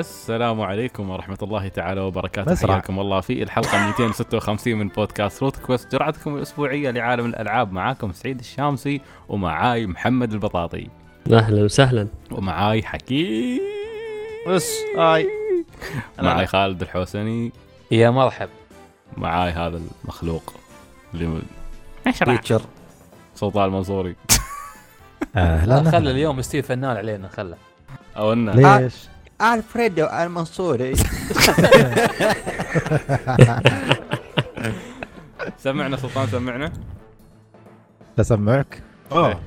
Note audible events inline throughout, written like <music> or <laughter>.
السلام عليكم ورحمة الله تعالى وبركاته. مسرع. حياكم الله في الحلقة 256 من بودكاست Route Quest. جرعتكم الأسبوعية لعالم الألعاب. معاكم سعيد الشامسي ومعاي محمد البطاطي. أهلا وسهلا. ومعاي حكيم. بس هاي. معاي خالد الحوسني. يا مرحب. معاي هذا المخلوق. ال legendary teacher سلطان المنصوري. <laughs> أهلا خلى اليوم ستيف فنان علينا خلى أو إنه. ليش؟ الفريدو المنصوري <laughs> سمعنا سلطان سمعنا. اسمعك؟ إيه.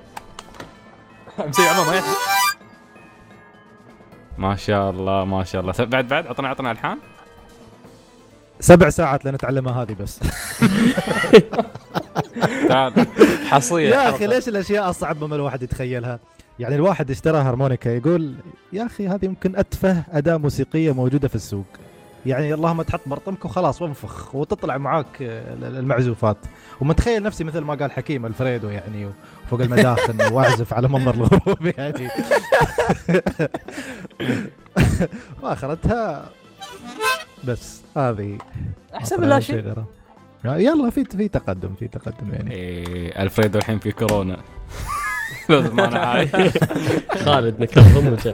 مسوي عمر ما ما شاء الله ما شاء الله. بعد بعد عطنا عطنا ألحان. سبع ساعات لنتعلمها هذه بس. <laughs> تعال. <laughs> حصريه يا أخي ليش الأشياء الصعبه ما الواحد يتخيلها؟ يعني الواحد اشترى هارمونيكا يقول يا أخي هذه يمكن أتفه أداة موسيقية موجودة في السوق. يعني اللهم تحط برطمك وخلاص وانفخ وتطلع معاك آه، المعزوفات. ومتخيل نفسي مثل ما قال حكيم الفريدو يعني فوق المداخن <laughs> وأعزف على منظر الغروب يعني. <laughs> وآخرتها بس هذه. أحسن من لا شيء. يلا في في تقدم في تقدم يعني. إيه ألفريدو الحين في كورونا. لازم ما أنا عايش خالد نكرهم ورجع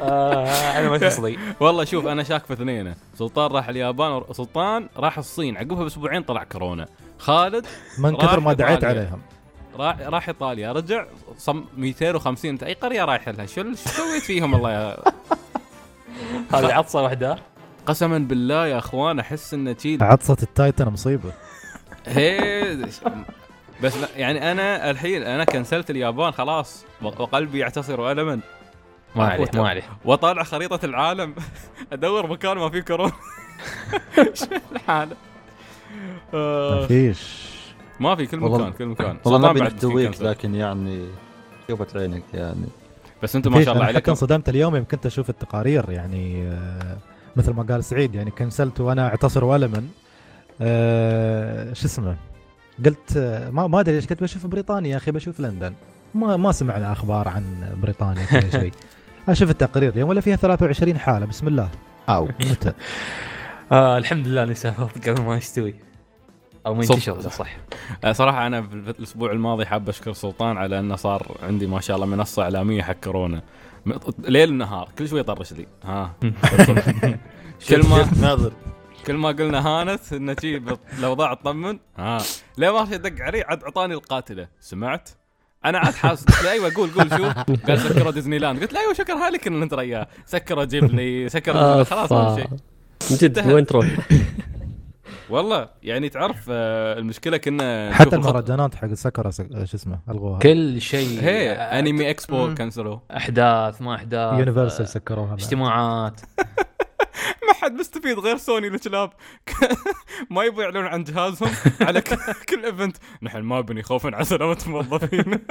آه، أنا ما تصلي <laughs> والله شوف أنا شاك في اثنين سلطان راح اليابان سلطان راح الصين. عقبها بأسبوعين طلع كورونا. خالد من كثر ما دعيت. عليهم. راح راح إيطاليا. رجع صم 250 أنت أي قرية رايح لها؟ شو شو سويت فيهم الله يا <laughs> هذه عطسة واحدة. قسما بالله يا أخوان أحس إنه شيء عطسة التايتن مصيبة. <laughs> هي بس لا يعني أنا الحين أنا كنسلت اليابان خلاص وقلبي يعتصر الما ما عليه ما عليه واطالع خريطة العالم. <laughs> أدور مكان ما فيه كورونا. <laughs> شو الحالة؟ ما آه، فيش ما في كل والله- مكان كل مكان. والله ندويك كنسل. لكن يعني شوفت عينك يعني. بس أنتم ما شاء الله حتى عليكم. انصدمت اليوم يوم كنت أشوف التقارير يعني آه، مثل ما قال سعيد يعني كنسلت وأنا أعتصر والما آه، شو اسمه؟ قلت ما ما أدري ليش كنت بشوف بريطانيا يا أخي بشوف لندن. ما ما سمعنا أخبار عن بريطانيا ولا <laughs> شيء. أشوف التقرير اليوم ولا فيها 23 حالة بسم الله. أو. متى؟ <laughs> آه الحمد لله إني سافرت قبل ما يستوي. أو ما ينتشر صح. آه، صراحة أنا في الأسبوع الماضي حاب أشكر سلطان على إنه صار عندي ما شاء الله منصة إعلامية حق كورونا. ليل نهار كل شوي يطرش لي. ها. <laughs> كل ما ناظر. كل ما قلنا هانت إنه شي الأوضاع تطمن. ها. ليه ما في دق علي عاد أعطاني القاتلة. سمعت؟ أنا عاد حاس. قلت له أيوه قول قول شو؟ قال سكروا ديزني لاند. قلت له أيوه شكرها لك ان انت رياه سكروا جيبلي سكروا خلاص ما في شيء. من جد وين تروح؟ <laughs> والله يعني تعرف آه، المشكلة كنا حتى المهرجانات حق سكرة سك- شو اسمه ألغوها. كل شيء. هي Anime Expo مم. كنسلوا أحداث ما أحداث يونيفرسال آه، سكروها. اجتماعات. <laughs> ما حد مستفيد غير سوني الكلاب <laughs> ما يبغوا يعلنون عن جهازهم على <laughs> كل event نحن ما بني خوفا على سلامة الموظفين. <laughs>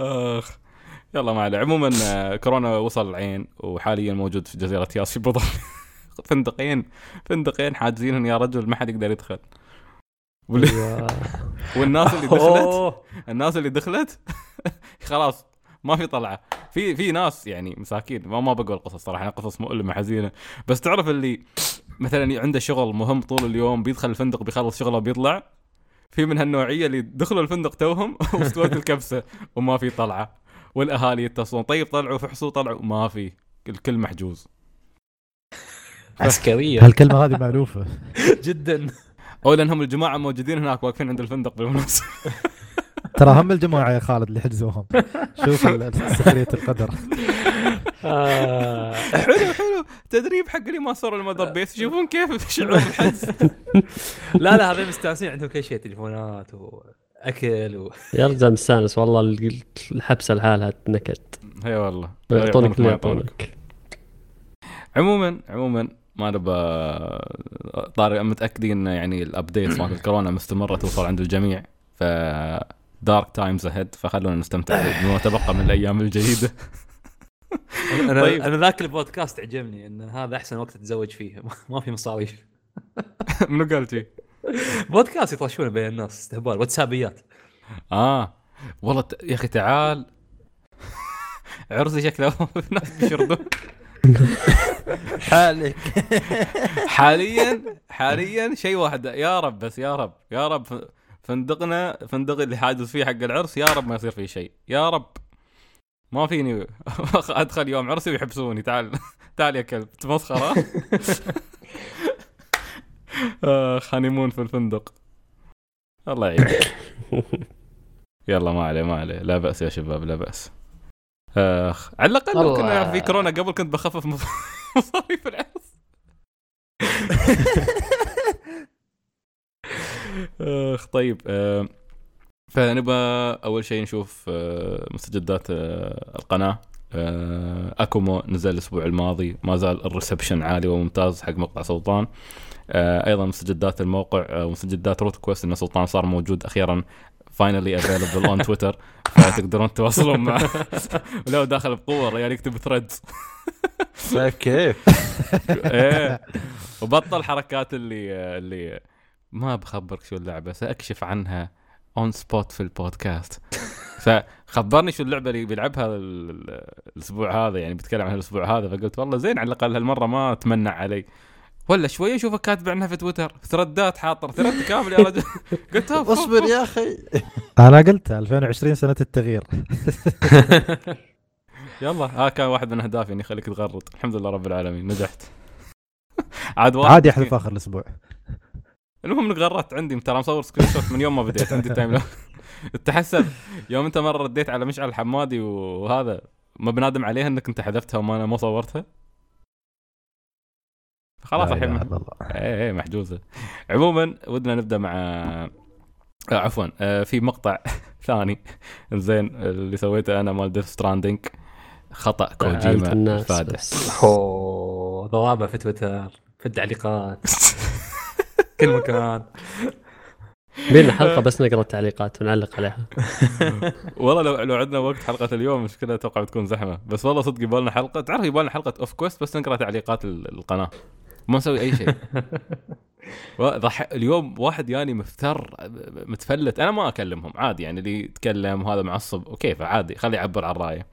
آخ. يلا ما عليه. عموما آه، كورونا وصل العين وحاليا موجود في جزيرة ياس في أبو ظبي. فندقين فندقين حاجزينهم يا رجل ما حد يقدر يدخل. أيوة. والناس اللي دخلت. الناس اللي دخلت؟ خلاص. <laughs> ما في طلعة. في في ناس يعني مساكين. ما ما بقول قصص صراحة أنا قصص مؤلمة حزينة. بس تعرف اللي مثلا عنده شغل مهم طول اليوم بيدخل الفندق بيخلص شغله وبيطلع في من هالنوعية اللي دخلوا الفندق توهم <laughs> واستوت الكبسة وما في طلعة. والأهالي يتصلون طيب طلعوا فحصوا طلعوا. ما في. الكل محجوز. عسكرية. هالكلمة هذه مالوفه <laughs> جدا. أو لأنهم الجماعة موجودين هناك واقفين عند الفندق بالمناسبة. ترى هم الجماعة يا خالد اللي حجزوهم. شوف سخرية القدر. آه. حلو حلو. تدريب حق اللي ما صاروا المدر بيس. يشوفون كيف شعور الحجز. لا لا هذول مستانسين عندهم كل شيء تليفونات وأكل و... يا رجال مستانس. والله ال- الحبسه لحالها نكد اي والله. يعطونك اللي ما يعطونك. عموما عموما ما نبى طارق متأكدين يعني ال update مال الكورونا مستمرة توصل عند الجميع. ف dark times ahead فخلونا نستمتع بما تبقى من الأيام الجيده أنا طيب. أنا ذاك البودكاست عجبني إن هذا أحسن وقت تتزوج فيه. <laughs> ما في مصاريف. <laughs> منو قال شي؟ بودكاست يطرشونه بين الناس استهبال واتسابيات. آه. والله ت... يا أخي تعال. <laughs> عرسي شكله ناس بيشردون. حالك. حاليا حاليا شيء واحد. يا رب بس يا رب. يا رب. فندقنا فندق اللي حاجز فيه حق العرس يا رب ما يصير فيه شيء. يا رب. ما فيني <laughs> أدخل يوم عرسي ويحبسوني. تعال <laughs> تعال يا كلب. تمسخرة. <laughs> اخ honeymoon في الفندق. الله يعين يلا ما عليه ما عليه. لا بأس يا شباب لا بأس. آخ على الأقل. كنا في كورونا قبل كنت بخفف مص- مصاريف العرس. اخ طيب آه، فنبى أول شيء نشوف آه، مستجدات آه، القناة. آه، اكومو نزل الأسبوع الماضي ما زال ال reception عالي وممتاز حق مقطع سلطان. آه، أيضا مستجدات الموقع آه، ومستجدات Route Quest إن سلطان صار موجود أخيرا finally available on Twitter فتقدرون تتواصلون معه. <laughs> ولو داخل بقوة الرجال يكتب threads طيب كيف؟ <laughs> إيه. وبطل حركات اللي اللي ما بخبرك شو اللعبة سأكشف عنها on spot في البودكاست. <laughs> فخبرني شو اللعبة اللي بيلعبها ال- ال- الأسبوع هذا يعني بيتكلم عنها الأسبوع هذا فقلت والله زين على الأقل هالمرة ما تمنع علي. ولا شوي أشوفك كاتب عنها في تويتر thread ات حاط thread كامل يا رجل. <laughs> قلت اصبر. يا أخي. أنا قلت 2020 سنة التغيير. <laughs> يلا ها كان واحد من أهدافي إني أخليك تغرد. الحمد لله رب العالمين نجحت. عاد واحد عادي يحذف اخر الأسبوع. المهم غردت عندي ترى مصور screenshot من يوم ما بديت عندي timeline <laughs> تحسب. يوم انت مرة رديت على مشعل الحمادي وهذا ما بنادم عليها انك انت حذفتها وما أنا ما صورتها؟ خلاص لا الحين مح- الله. إيه إيه محجوزة. عموما ودنا نبدأ مع آه عفوا آه في مقطع <laughs> ثاني. زين اللي سويته أنا مال Death Stranding خطأ كوجيما. أوه ضوابع في تويتر في التعليقات. <laughs> كل مكان. بينا حلقه بس نقرأ التعليقات ونعلق عليها. <laughs> والله لو لو عندنا وقت حلقة اليوم مشكله أتوقع بتكون زحمة. بس والله صدق يبغى لنا حلقة. تعرف يبغى لنا حلقة off quest بس نقرأ تعليقات ال- القناة. ما نسوي أي شيء. <laughs> اليوم واحد يعني مفتر متفلت. أنا ما أكلمهم عادي يعني اللي يتكلم وهذا معصب. وكيف عادي خليه يعبر عن رأيه.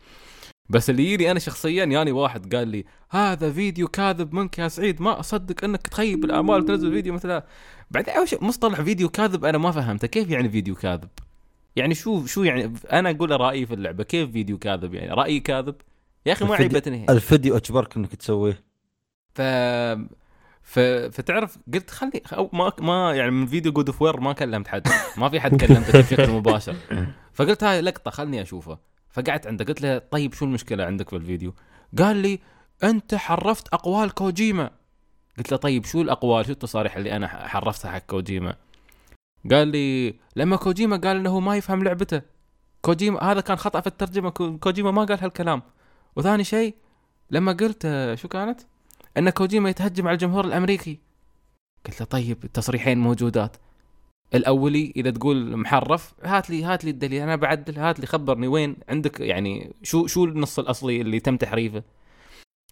بس اللي يجي أنا شخصيا يعني واحد قال لي هذا فيديو كاذب منك يا سعيد ما أصدق إنك تخيب الامال وتنزل فيديو مثل هذا بعدين أول شيء مصطلح فيديو كاذب أنا ما فهمته كيف يعني فيديو كاذب؟ يعني شو شو يعني أنا أقول رأيي في اللعبة كيف فيديو كاذب يعني؟ رأيي كاذب؟ يا أخي ما عيبتني. الفيديو أجبرك إنك تسويه. ف ف... فتعرف قلت خلي أو ما ما يعني من فيديو God of War ما كلمت حد ما في حد كلمته بشكل مباشر. <laughs> فقلت هاي لقطة خلني اشوفه فقعدت عنده قلت له طيب شو المشكلة عندك في الفيديو؟ قال لي أنت حرفت أقوال كوجيما. قلت له طيب شو الأقوال؟ شو التصاريح اللي أنا حرفتها حق كوجيما؟ قال لي لما كوجيما قال إنه ما يفهم لعبته كوجيما هذا كان خطأ في الترجمة كو- كوجيما ما قال هالكلام. وثاني شيء لما قلت آه، شو كانت؟ إن كوجيما يتهجم على الجمهور الأمريكي. قلت له طيب التصريحين موجودات. الأولي إذا تقول محرف هات لي هات لي الدليل أنا بعدل هات لي خبرني وين عندك يعني شو شو النص الأصلي اللي تم تحريفه؟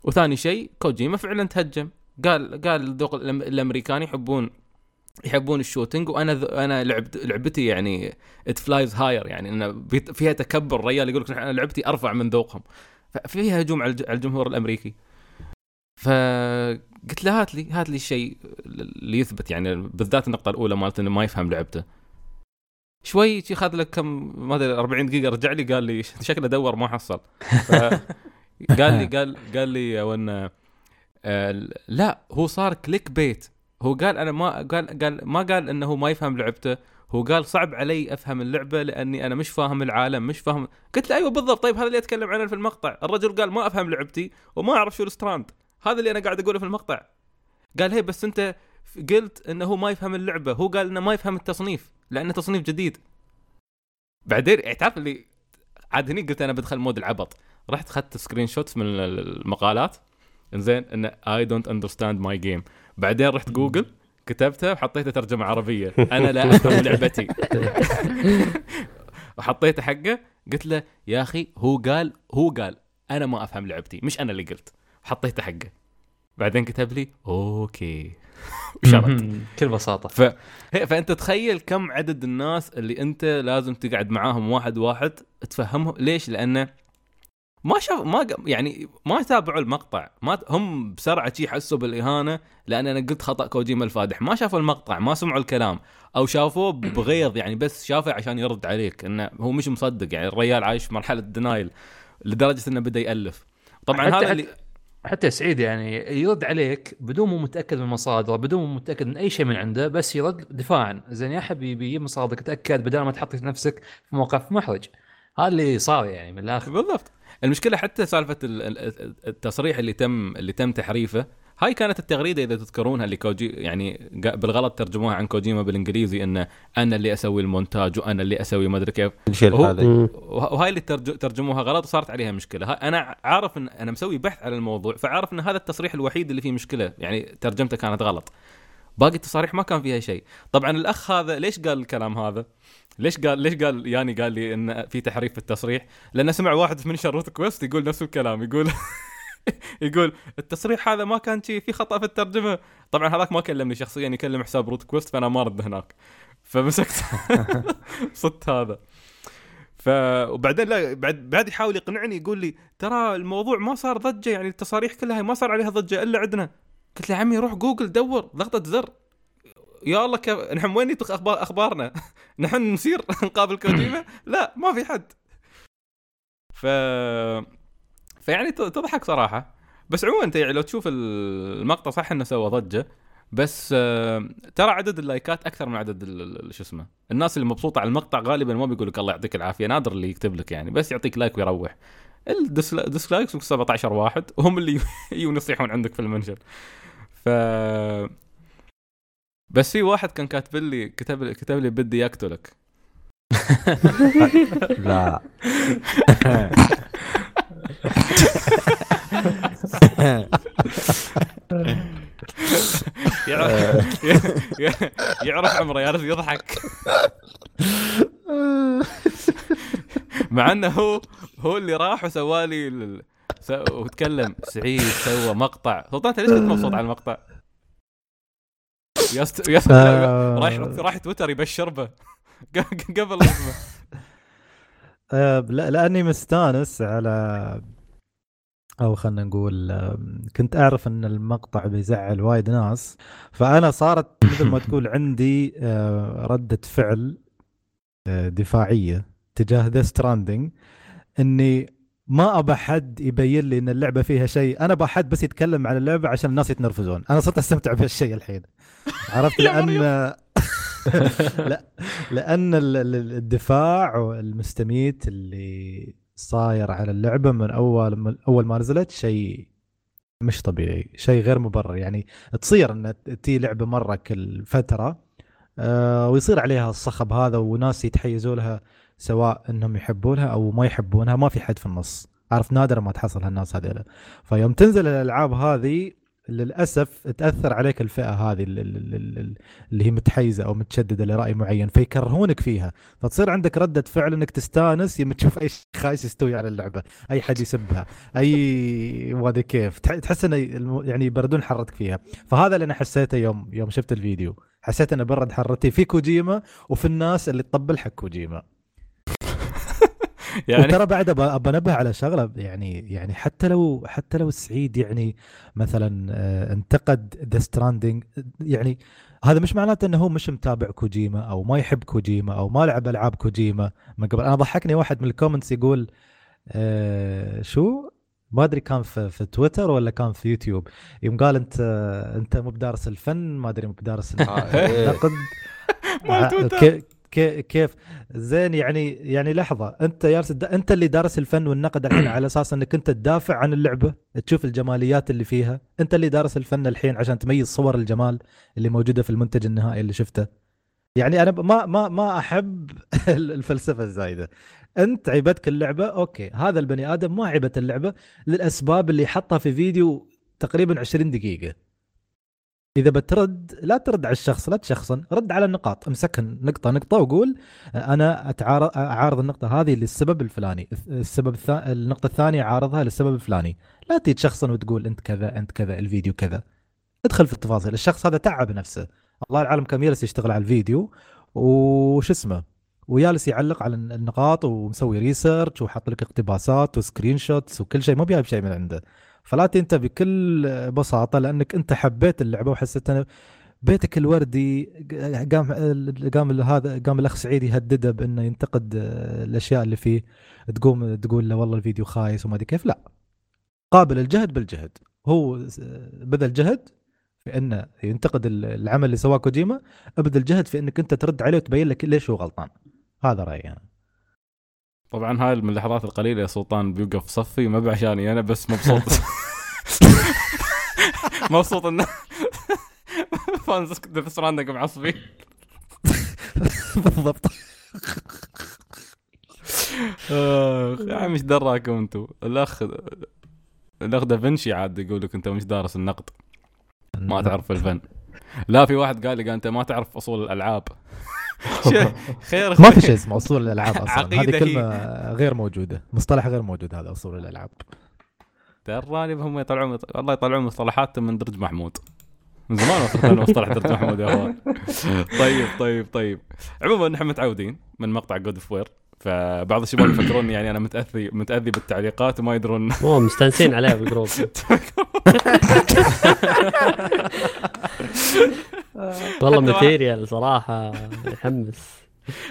وثاني شيء كوجيما فعلا تهجم. قال قال الذوق الأمريكان يحبون يحبون ال shooting وأنا. أنا لعبت لعبتي يعني it flies higher يعني انه فيها تكبر الرجال يقول لك أنا لعبتي أرفع من ذوقهم. ففيها هجوم على الج- على الجمهور الأمريكي. فقلت له هات لي هات لي الشيء اللي يثبت يعني بالذات النقطة الأولى مالت إنه ما يفهم لعبته. شوي خذ لك كم ما أدري 40 دقيقة رجع لي قال لي <laughs> شكله دور ما حصل. <laughs> قال لي قال قال لي وان آه، لا هو صار clickbait. هو قال أنا ما قال قال ما قال إنه ما يفهم لعبته. هو قال صعب علي أفهم اللعبة لأني أنا مش فاهم العالم مش فاهم. قلت له أيوه بالضبط طيب هذا اللي أتكلم عنه في المقطع. الرجل قال ما أفهم لعبتي وما أعرف شو الـ strand. هذا اللي أنا قاعد أقوله في المقطع. قال هي بس أنت قلت إنه هو ما يفهم اللعبة هو قال إنه ما يفهم التصنيف لأنه تصنيف جديد. بعدين يعني تعرف اللي عاد هني قلت أنا بدخل mode العبط. رحت أخذت screenshot من المقالات. إنزين انه I don't understand my game بعدين رحت جوجل كتبتها وحطيتها ترجمة عربية. <laughs> أنا لا أفهم لعبتي. <laughs> وحطيته حقه قلت له يا أخي هو قال هو قال أنا ما أفهم لعبتي مش أنا اللي قلت. حطيته حقه. بعدين كتب لي okay. <laughs> وشرت بكل بساطة. ف... فأنت تخيل كم عدد الناس اللي أنت لازم تقعد معاهم واحد واحد تفهمهم. ليش؟ لأنه ما شاف ما ق- يعني ما تابعوا المقطع. ما هم بسرعة شي حسوا بالإهانة لأن أنا قلت خطأ كوجيما الفادح. ما شافوا المقطع ما سمعوا الكلام. أو شافوه بغيظ يعني بس شافه عشان يرد عليك انه هو مش مصدق. يعني الرجال عايش مرحلة دينايل لدرجة إنه بدأ يألف. طبعا هذا اللي حتى سعيد يعني يرد عليك بدون مو متأكد من المصادر بدون مو متأكد من أي شيء من عنده بس يرد دفاعا. زين يا حبيبي مصادرك تأكد بدل ما تحط نفسك في موقف محرج. هذا اللي صار يعني من الآخر. بالضبط. المشكلة حتى سالفة ال- ال- التصريح اللي تم اللي تم تحريفه هاي كانت التغريدة إذا تذكرونها اللي كوجي يعني بالغلط ترجموها عن كوجيما بالإنجليزي انه أنا اللي أسوي المونتاج وأنا اللي أسوي ما أدري كيف. وهاي اللي ترج- ترجموها غلط وصارت عليها مشكلة. ها- أنا عارف ان أنا مسوي بحث على الموضوع فعارف إن هذا التصريح الوحيد اللي فيه مشكلة. يعني ترجمته كانت غلط. باقي التصاريح ما كان فيها شيء. طبعا الأخ هذا ليش قال الكلام هذا؟ ليش قال ليش قال يعني قال لي إن في تحريف في التصريح؟ لأنه سمع واحد في منشن روت كويست يقول نفس الكلام يقول <laughs> <laughs> يقول التصريح هذا ما كان شيء في خطأ في الترجمة. طبعا هذاك ما كلمني شخصيا يكلم حساب روت كويست فأنا ما أرد هناك. فمسكت. <laughs> صدت هذا. ف وبعدين لا بعد بعد يحاول يقنعني يقول لي ترى الموضوع ما صار ضجة يعني التصاريح كلها ما صار عليها ضجة إلا عندنا. قلت له عمي روح جوجل دور ضغطة زر. يا الله كيف نحن وين يطخ أخبار أخبارنا؟ <laughs> نحن نسير نقابل كوجيما لا ما في حد. ف فيعني تضحك صراحة. بس عموما أنت يعني لو تشوف المقطع صح إنه سوى ضجة بس آه، ترى عدد اللايكات أكثر من عدد شو اسمه الناس اللي مبسوطة على المقطع غالبا ما بيقول لك الله يعطيك العافية نادر اللي يكتب لك يعني بس يعطيك like ويروح. الديسلايكس 17 واحد وهم اللي يجون <laughs> يصيحون عندك في المنشر. ف بس في واحد كان كاتب لي كتب لي كتب لي بدي يقتلك. <laughs> لا. <laughs> يعرف عمره يعرف يضحك. مع إنه هو هو اللي راح وسوالي ال- س- وتكلم. سعيد سوى مقطع. سلطان أنت ليش كنت مبسوط على المقطع؟ آه. راح راح تويتر يبشر به. <laughs> قبل آه، لا لأني مستانس على أو خلينا نقول كنت أعرف إن المقطع بيزعل وايد ناس فأنا صارت <laughs> مثل ما تقول عندي آه، ردة فعل آه، دفاعية تجاه Death Stranding إني ما أبى حد يبين لي إن اللعبة فيها شيء. أنا أبى حد بس يتكلم عن اللعبة عشان الناس يتنرفزون. أنا صرت أستمتع بهالشيء الحين. <laughs> عرفت؟ لأن. <laughs> لا لأن ال- ال- الدفاع والمستميت اللي صاير على اللعبة من أول من أول ما نزلت شيء مش طبيعي شيء غير مبرر. يعني تصير إن تي لعبة مرة كل فترة آه ويصير عليها الصخب هذا وناس يتحيزوا لها سواء إنهم يحبونها أو ما يحبونها ما في حد في النص. عارف نادر ما تحصل هالناس هذيلا. فيوم تنزل الألعاب هذه للأسف تأثر عليك الفئة هذه ال- ال- ال- ال- اللي هي متحيزة أو متشددة لرأي معين فيكرهونك فيها. فتصير عندك ردة فعل إنك تستانس يوم تشوف أي خايس يستوي على اللعبة أي حد يسبها أي أدري كيف. تح- تحس انه يعني يبردون حرتك فيها. فهذا اللي أنا حسيته يوم يوم شفت الفيديو. حسيت انه برد حرتي في كوجيما وفي الناس اللي تطبل حق كوجيما. يعني. وترى بعد أبى انبه على شغلة يعني يعني حتى لو حتى لو السعيد يعني مثلا آه، انتقد Death Stranding يعني هذا مش معناته إنه هو مش متابع كوجيما أو ما يحب كوجيما أو ما لعب ألعاب كوجيما من قبل. أنا ضحكني واحد من الـ comments يقول آه شو؟ ما أدري كان في, في تويتر ولا كان في يوتيوب. يوم قال أنت أنت مو بدارس الفن ما أدري مو بدارس <laughs> النقد. <laughs> مال تويتر. كي- كي- كيف؟ زين يعني يعني لحظة أنت يارس أنت اللي دارس الفن والنقد الحين <clears throat> على أساس إنك أنت تدافع عن اللعبة تشوف الجماليات اللي فيها. أنت اللي دارس الفن الحين عشان تميز صور الجمال اللي موجودة في المنتج النهائي اللي شفته. يعني أنا ما ما ما أحب <laughs> الفلسفة الزايدة. أنت عجبتك اللعبة okay هذا البني آدم ما عجبته اللعبة للأسباب اللي حطها في فيديو تقريبا 20 دقيقة. إذا بترد لا ترد على الشخص لا تشخصن رد على النقاط امسكهن نقطه نقطة وقول أنا أتعارض أعارض النقطة هذه للسبب الفلاني السبب الثاني النقطة الثانية أعارضها للسبب الفلاني. لا تيجي تشخصن وتقول أنت كذا أنت كذا الفيديو كذا. ادخل في التفاصيل الشخص هذا تعب نفسه. الله العالم كم جلس يشتغل على الفيديو وش اسمه؟ وجالس يعلق على النقاط ومسوي research وحاط لك اقتباسات و screenshots وكل شيء ما بيجيب شيء من عنده. فلا انت بكل بساطة لأنك أنت حبيت اللعبة وحسيت أن بيتك الوردي قام قام هذا قام الأخ سعيد يهدده بأنه ينتقد الأشياء اللي فيه. تقوم تقول له والله الفيديو خايس وما أدري كيف. لا. قابل الجهد بالجهد. هو بذل جهد في أنه ينتقد العمل اللي سواه كوجيما. أبذل جهد في أنك أنت ترد عليه وتبين لك ليش هو غلطان. هذا رأيي أنا. طبعا هاي من اللحظات القليلة يا سلطان بيوقف صفي ما بعشاني أنا بس مبسوط. <laughs> مبسوط إنه <laughs> fans Death Stranding معصبين بالضبط. يا عم إيش دراكم أنتم الأخ الأخ دافنشي عاد يقول لك أنت مش دارس النقد. ما تعرف الفن. لا في واحد قال لي قال أنت ما تعرف أصول الألعاب. <laughs> <laughs> خير ما في. شيء اسمه أصول الألعاب أصلا. هذه. كلمة غير موجودة. مصطلح غير موجود هذا أصول الألعاب. تراني هم يطلعون والله يطلعون مصطلحاتهم من درج محمود. من زمان وصلت مصطلح درج محمود يا أخوان. <laughs> طيب طيب طيب. عموما نحن متعودين من مقطع God of War فبعض الشباب يفكرون يعني أنا متأذي متأذي بالتعليقات وما يدرون. <laughs> مو مستانسين عليه بالجروب <laughs> والله material صراحة يحمس.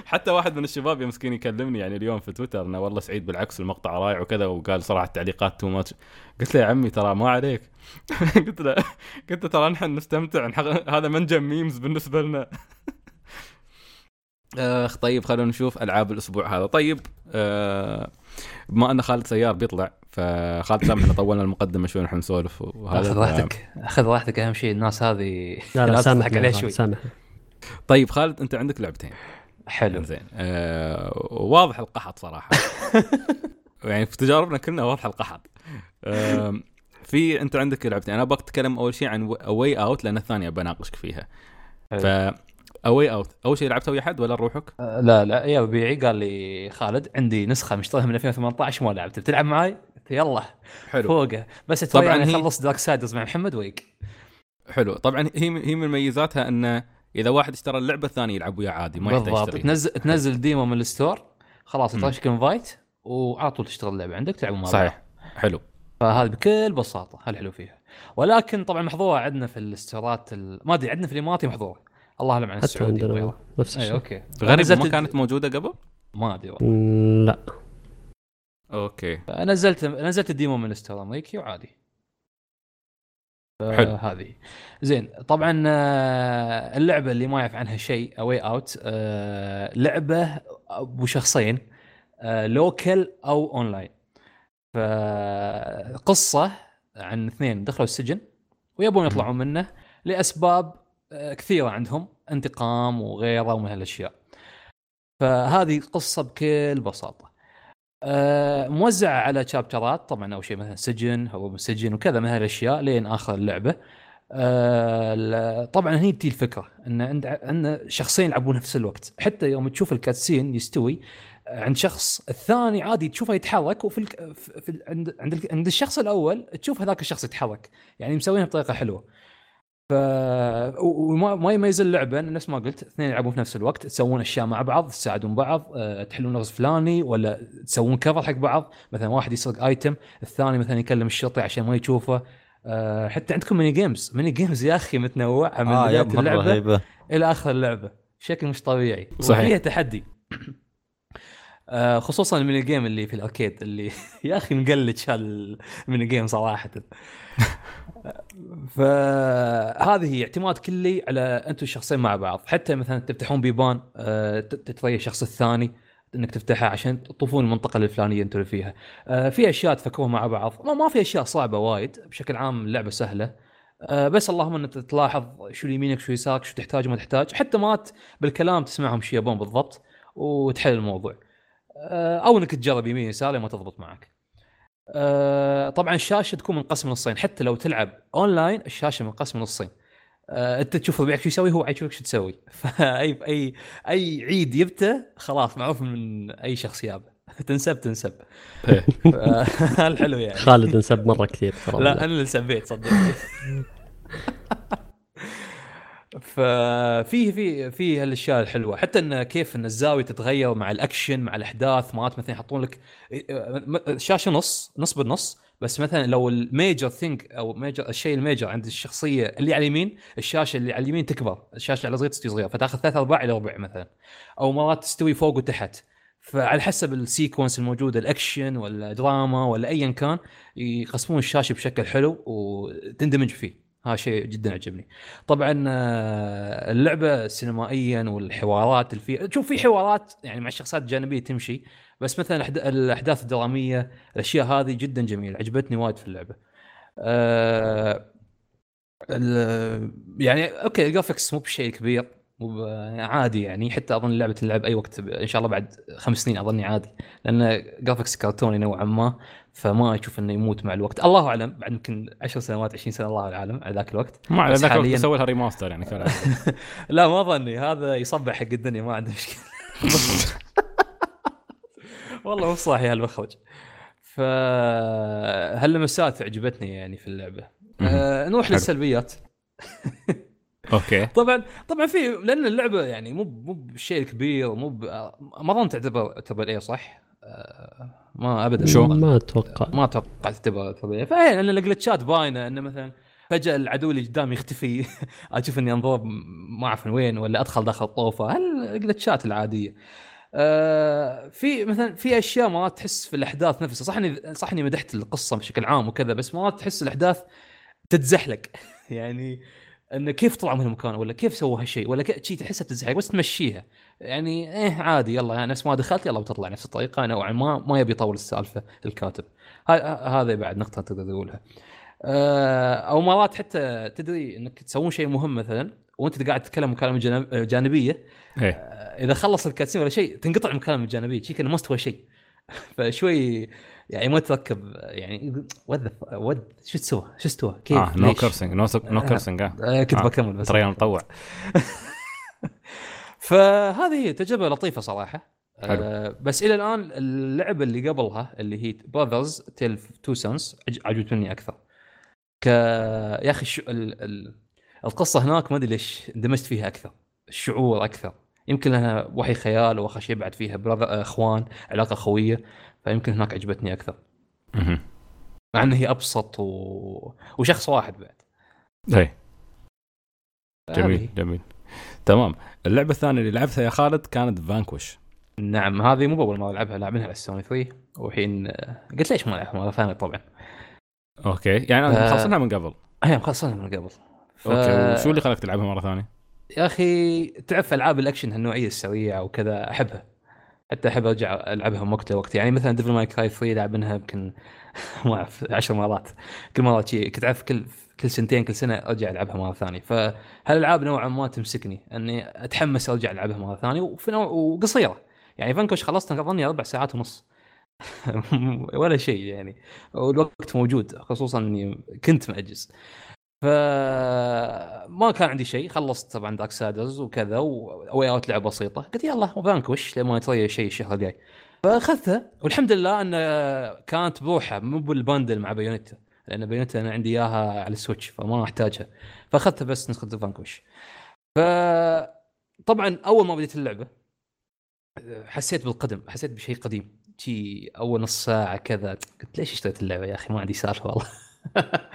حتى واحد من الشباب يا مسكين يكلمني يعني اليوم في تويتر إنه والله سعيد بالعكس المقطع رائع وكذا وقال صراحة التعليقات too much قلت له يا عمي ترى ما عليك. <laughs> قلت له قلت له ترى نحن نستمتع هذا منجم memes بالنسبة لنا. أخ طيب خلونا نشوف ألعاب الأسبوع هذا. طيب آه بما أن خالد سيار بيطلع فخالد سامحنا طولنا المقدمة شوي نحن نسولف وهذا. أخذ راحتك أخذ راحتك أهم شيء الناس هذه لا لا لازم سامح تضحك عليها شوي. سامح طيب خالد أنت عندك لعبتين. حلو. زين آه واضح القحط صراحة. <laughs> يعني في تجاربنا كلنا واضح القحط. آه في أنت عندك لعبتين. أنا أبغاك تتكلم أول شيء عن A Way Out لأن الثانية بناقشك فيها. حلو. ف A Way Out أول شيء لعبتها ويا حد ولا روحك؟ آه، لا لا يا بيعي قال لي خالد عندي نسخة مشتريها من 2018 ما لعبت. بتلعب معي؟ قلت يلا. حلو. فوقه. بس طبعاً هي- اخلص Darksiders مع محمد ويك. حلو. طبعا هي هي من مميزاتها انه إذا واحد اشترى اللعبة الثاني يلعب وياه عادي ما يحتاج بالضبط. تنزل تنزل demo من ال store. خلاص. يطرشك invite وعلى طول تشتغل اللعبة عندك تلعبوا مع صحيح. حلو. فهذا بكل بساطة هذا الحلو فيها. ولكن طبعا محظوره عندنا في الاستورات ال... ما أدري عندنا في الامارات محظوره الله أعلم عن حتى السعوديه عندنا. نفس اي الشيء okay غريب ما كانت موجودة قبل؟ ما أدري والله. لا okay نزلت نزلت ال demo من ال store الامريكي وعادي حلو. هذه زين طبعا آه، اللعبة اللي ما يعرف عنها شيء A Way Out لعبة أبو شخصين local أو اونلاين فقصة عن اثنين دخلوا السجن ويبون يطلعون منه لأسباب آه، كثيرة عندهم انتقام وغيره ومن هالأشياء. فهذه قصة بكل بساطة. آه، موزعة على شابترات طبعا أول شيء مثلا سجن هروب السجن وكذا من هالأشياء لين آخر اللعبة. آه، طبعا هني بتي الفكرة إن عند ان شخصين يلعبون نفس الوقت. حتى يوم تشوف الكاتسين يستوي آه، عند شخص الثاني عادي تشوفه يتحرك وفي. في عند عند الشخص الأول تشوف هذاك الشخص يتحرك. يعني مسوينها بطريقة حلوة. ف وما ما يميز اللعبة نفس ما قلت اثنين يلعبون في نفس الوقت تسوون أشياء مع بعض تساعدون بعض أه، تحلون لغز فلاني ولا تسوون cover حق بعض مثلا واحد يسرق item الثاني مثلا يكلم الشرطي عشان ما يشوفه. أه، حتى عندكم mini games mini games يا أخي متنوعة من مرة اللعبة رهيبة. إلى آخر اللعبة. بشكل مش طبيعي. صحيح. وفيها تحدي. <coughs> آه، خصوصا ال mini game اللي في ال arcade اللي <laughs> يا أخي مقلج ال mini game صراحة. فهذه هي اعتماد كلي على أنتم الشخصين مع بعض. حتى مثلا تفتحون بيبان آه، تتريى الشخص الثاني إنك تفتحها عشان تطوفون المنطقة الفلانية أنتم اللي فيها. آه، في أشياء تفكروها مع بعض. ما, في أشياء صعبة وايد بشكل عام اللعبة سهلة. آه، بس اللهم انك تلاحظ شو يمينك شو يسارك شو تحتاج وما تحتاج. حتى ما بالكلام تسمعهم شو يبون بالضبط وتحل الموضوع. أو إنك تجرب يمين يسار ما تضبط معك. آه، طبعا الشاشة تكون منقسمه نصين حتى لو تلعب أونلاين الشاشة منقسمه نصين آه، أنت تشوف ربعك شو يسوي هو يشوفك شو تسوي. <laughs> فأي أي أي عيد جبته خلاص معروف من أي شخص يابه. <laughs> تنسب تنسب. إيه. <laughs> الحلو يعني. خالد انسب مرة كثير لا أنا اللي سبيت صدقني. ففي في في هالأشياء الحلوة. حتى إن كيف إن الزاوية تتغير مع الأكشن مع الأحداث مرات مثلا يحطون لك شاشة نص نص بالنص بس مثلا لو ال major thing أو major الشيء ال major عند الشخصية اللي على اليمين الشاشة اللي على اليمين تكبر الشاشة اللي صغيره تستوي صغيره فتأخذ ثلاث أرباع إلى ربع مثلا أو مرات تستوي فوق وتحت. فعلى حسب ال sequence الموجود الأكشن ولا دراما ولا ايا كان يقسمون الشاشة بشكل حلو وتندمج فيه. هذا شيء جدا عجبني. طبعا آه، اللعبة سينمائيا والحوارات اللي فيها شوف في حوارات يعني مع الشخصيات الجانبيه تمشي بس مثلا الأحداث الدرامية الأشياء هذه جدا جميلة عجبتني وايد في اللعبة. ال- يعني okay ال graphics مو بشيء كبير مو ب- عادي يعني حتى أظن اللعبه تلعب أي وقت إن شاء الله بعد خمس سنين أظني عادي لأن graphics كرتوني نوعا ما. فما أشوف إنه يموت مع الوقت. الله أعلم بعد يمكن 10 سنوات 20 سنة الله أعلم على ذاك الوقت. ما على ذاك الوقت حالياً- سوي لها remaster يعني كان <laughs> لا ما ظني. هذا يصبح حق الدنيا ما عنده مشكلة. <laughs> والله مو صاحي هالمخرج. ف هاللمسات عجبتني يعني في اللعبة؟ آه نروح. للسلبيات. <laughs> okay. طبعا طبعا في لأن اللعبة يعني مو مو بالشيء الكبير مو. ما أظن تعتبر triple A صح؟ آه ما ابدا. شو؟ ما. ما أتوقع. ما أتوقع تعتبر triple A فهي لأن الجلتشات باينة إنه مثلا فجأة العدو اللي قدامي يختفي <laughs> أشوف إني أنضرب ما أعرف من وين ولا أدخل داخل طوفه هالجلتشات العادية؟ آه في مثلا في أشياء مرات تحس في الأحداث نفسها. صح إني صح إني مدحت القصة بشكل عام وكذا بس مرات تحس الأحداث تتزحلق. <laughs> يعني إنه كيف طلعوا من المكان ولا كيف سووا هالشيء ولا كيف شيء تحسها تزحلق بس تمشيها. يعني إيه عادي يلا يعني نفس ما دخلت يلا بتطلع نفس الطريقة نوعا ما ما يبي يطول السالفة الكاتب هذا بعد نقطة تقدر تقولها آه، أو مرات حتى تدري إنك تسوون شيء مهم مثلا وأنت قاعد تتكلم مكالمه جانب- جانبية إيه آه، إذا خلص ال cutscene ولا شيء تنقطع المكالمه الجانبية شيء كأنه ما استوى شيء <laughs> فشوي يعني ما تركب يعني what what شو تسوى؟ شو استوى؟ كيف؟ آه no؟ cursing no no. cursing كنت آه، بكمل بس ترى مطوع <laughs> فهذه هي تجربة لطيفة صراحة. آه بس إلى الآن اللعبة اللي قبلها اللي هي Brothers Tale Two Sons عجبتني أكثر. ك يا أخي الش... ال... ال... القصة هناك ما أدري ليش اندمجت فيها أكثر الشعور أكثر. يمكن لها وحي خيال واخر شيء بعد فيها براذر أخوان علاقة خوية فيمكن هناك عجبتني أكثر. مع ان هي أبسط و... وشخص واحد بعد. هذه جميل. جميل. تمام. اللعبة الثانية اللي لعبتها يا خالد كانت فانكوش نعم هذه مو اول مره العبها لاعبينها على السوني 3 والحين آه، قلت ليش ما العبها مره ثانية طبعا. okay يعني أنا آه. مخلصنها من قبل؟ هي مخلصنها من قبل. ف... okay وشو اللي خلاك تلعبها مرة ثانية؟ يا أخي تعرف ألعاب الأكشن هالنوعية السريعه وكذا أحبها. حتى أحب أرجع ألعبها من وقت لوقت. يعني مثلا Devil May Cry 3 لعبناها يمكن <laughs> ما أعرف 10 مرات. كل مرة شيء كنت أعرف كل كل سنتين كل سنة أرجع ألعبها مرة ثانية. فهالألعاب نوعا ما تمسكني. إني أتحمس أرجع ألعبها مرة ثانية وفي نوع وقصيرة. يعني Vanquish خلصتها اظني أربع ساعات ونص. <laughs> ولا شيء يعني. والوقت موجود خصوصا إني كنت مأجز. فما كان عندي شيء. خلصت طبعا Darksiders وكذا و A Way Out لعبه بسيطة. قلت يلا Vanquish لما يطري شيء الشهر الجاي. فأخذتها والحمد لله إن كانت بروحها مو بال bundle مع Bayonetta لأن Bayonetta أنا عندي إياها على ال Switch فما أحتاجها. فأخذتها بس نسخه Vanquish ف طبعا أول ما بديت اللعبة حسيت بالقدم حسيت بشيء قديم. شي أول نص ساعة كذا قلت ليش اشتريت اللعبة يا أخي؟ ما عندي سالفة والله. <laughs>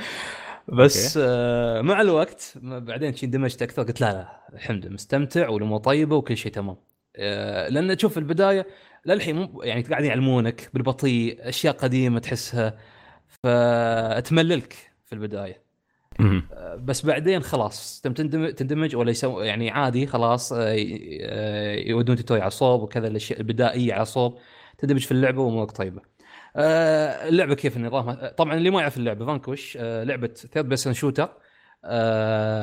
بس آه مع الوقت بعدين شي اندمجت أكثر قلت لا لا الحمد لله مستمتع والأمور طيبة وكل شيء تمام. آه لأن تشوف البداية للحين يعني قاعدين يعلمونك بالبطيء أشياء قديمة تحسها. فتمللك في البداية مهم. بس بعدين خلاص تم تندمج, ولا يسوي يعني عادي خلاص آه، آه، يودون tutorial على صوب وكذا الاشياء البدائية على صوب تندمج في اللعبة وأمورك طيبة. آه، اللعبة كيف نظامها؟ طبعا اللي ما يعرف اللعبة Vanquish آه، لعبة third person shooter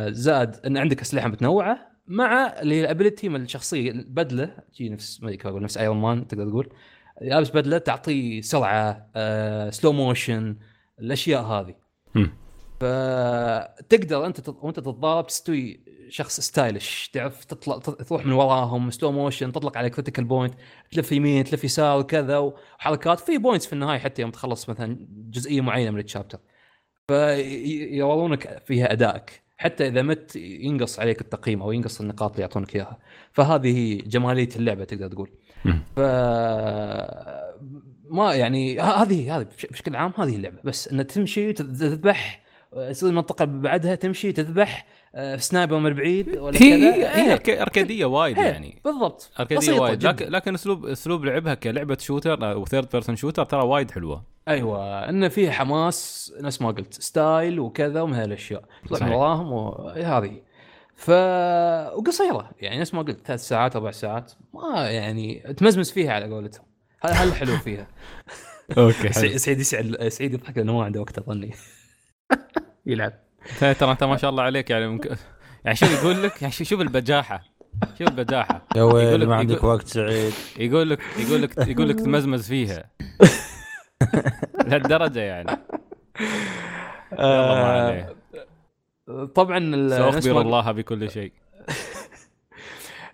زاد إن عندك أسلحة متنوعة مع اللي هي ال ability من الشخصية البدله تجي نفس ما أقول نفس Iron Man تقدر تقول لابس بدلة تعطيه سرعة آه، slow motion الأشياء هذه. فتقدر أنت تط- وأنت تتضارب تستوي شخص stylish. تعرف تطلع تروح من وراهم slow motion تطلق على critical point تلف يمين تلف يسار وكذا وحركات. في points في النهاية حتى يوم تخلص مثلا جزئية معينة من ال chapter فيورونك فيها أدائك. حتى إذا مت ينقص عليك التقييم أو ينقص النقاط اللي يعطونك إياها. فهذه هي جمالية اللعبة تقدر تقول. ف ما يعني هذه هذه بش- بشكل عام هذه اللعبة. بس إن تمشي تذ- تذبح تصير المنطقة بعدها تمشي تذبح آه، sniper من بعيد ولا هي كذا. هي, هي إيه، أرك- اركاديه وايد إيه، يعني. بالضبط. اركاديه وايد. جداً. لكن لكن أسلوب أسلوب لعبها كلعبة shooter أو third person shooter ترى وايد حلوة. أيوه. انه فيها حماس نفس ما قلت style وكذا ومن هالأشياء. وراهم وهذه ف وقصيرة يعني نفس ما قلت ثلاث ساعات أربع ساعات. ما يعني تمزمز فيها على قولتهم. هذا الحلو فيها؟ <laughs> أوكي سعيد سعيد يسعد سعيد يضحك لأنه ما عنده وقت أظني. <laughs> يلعب. ترى أنت ما شاء الله عليك يعني ممكن يعني شوف يقول لك يعني شوف البجاحة. شوف البجاحة. يا يقول ويل لك- ما عندك يقول- وقت سعيد. يقول لك يقول لك يقول لك تمزمز فيها. <laughs> لهالدرجة يعني. يلا ما عليه. طبعا سأخبر الله بكل شيء.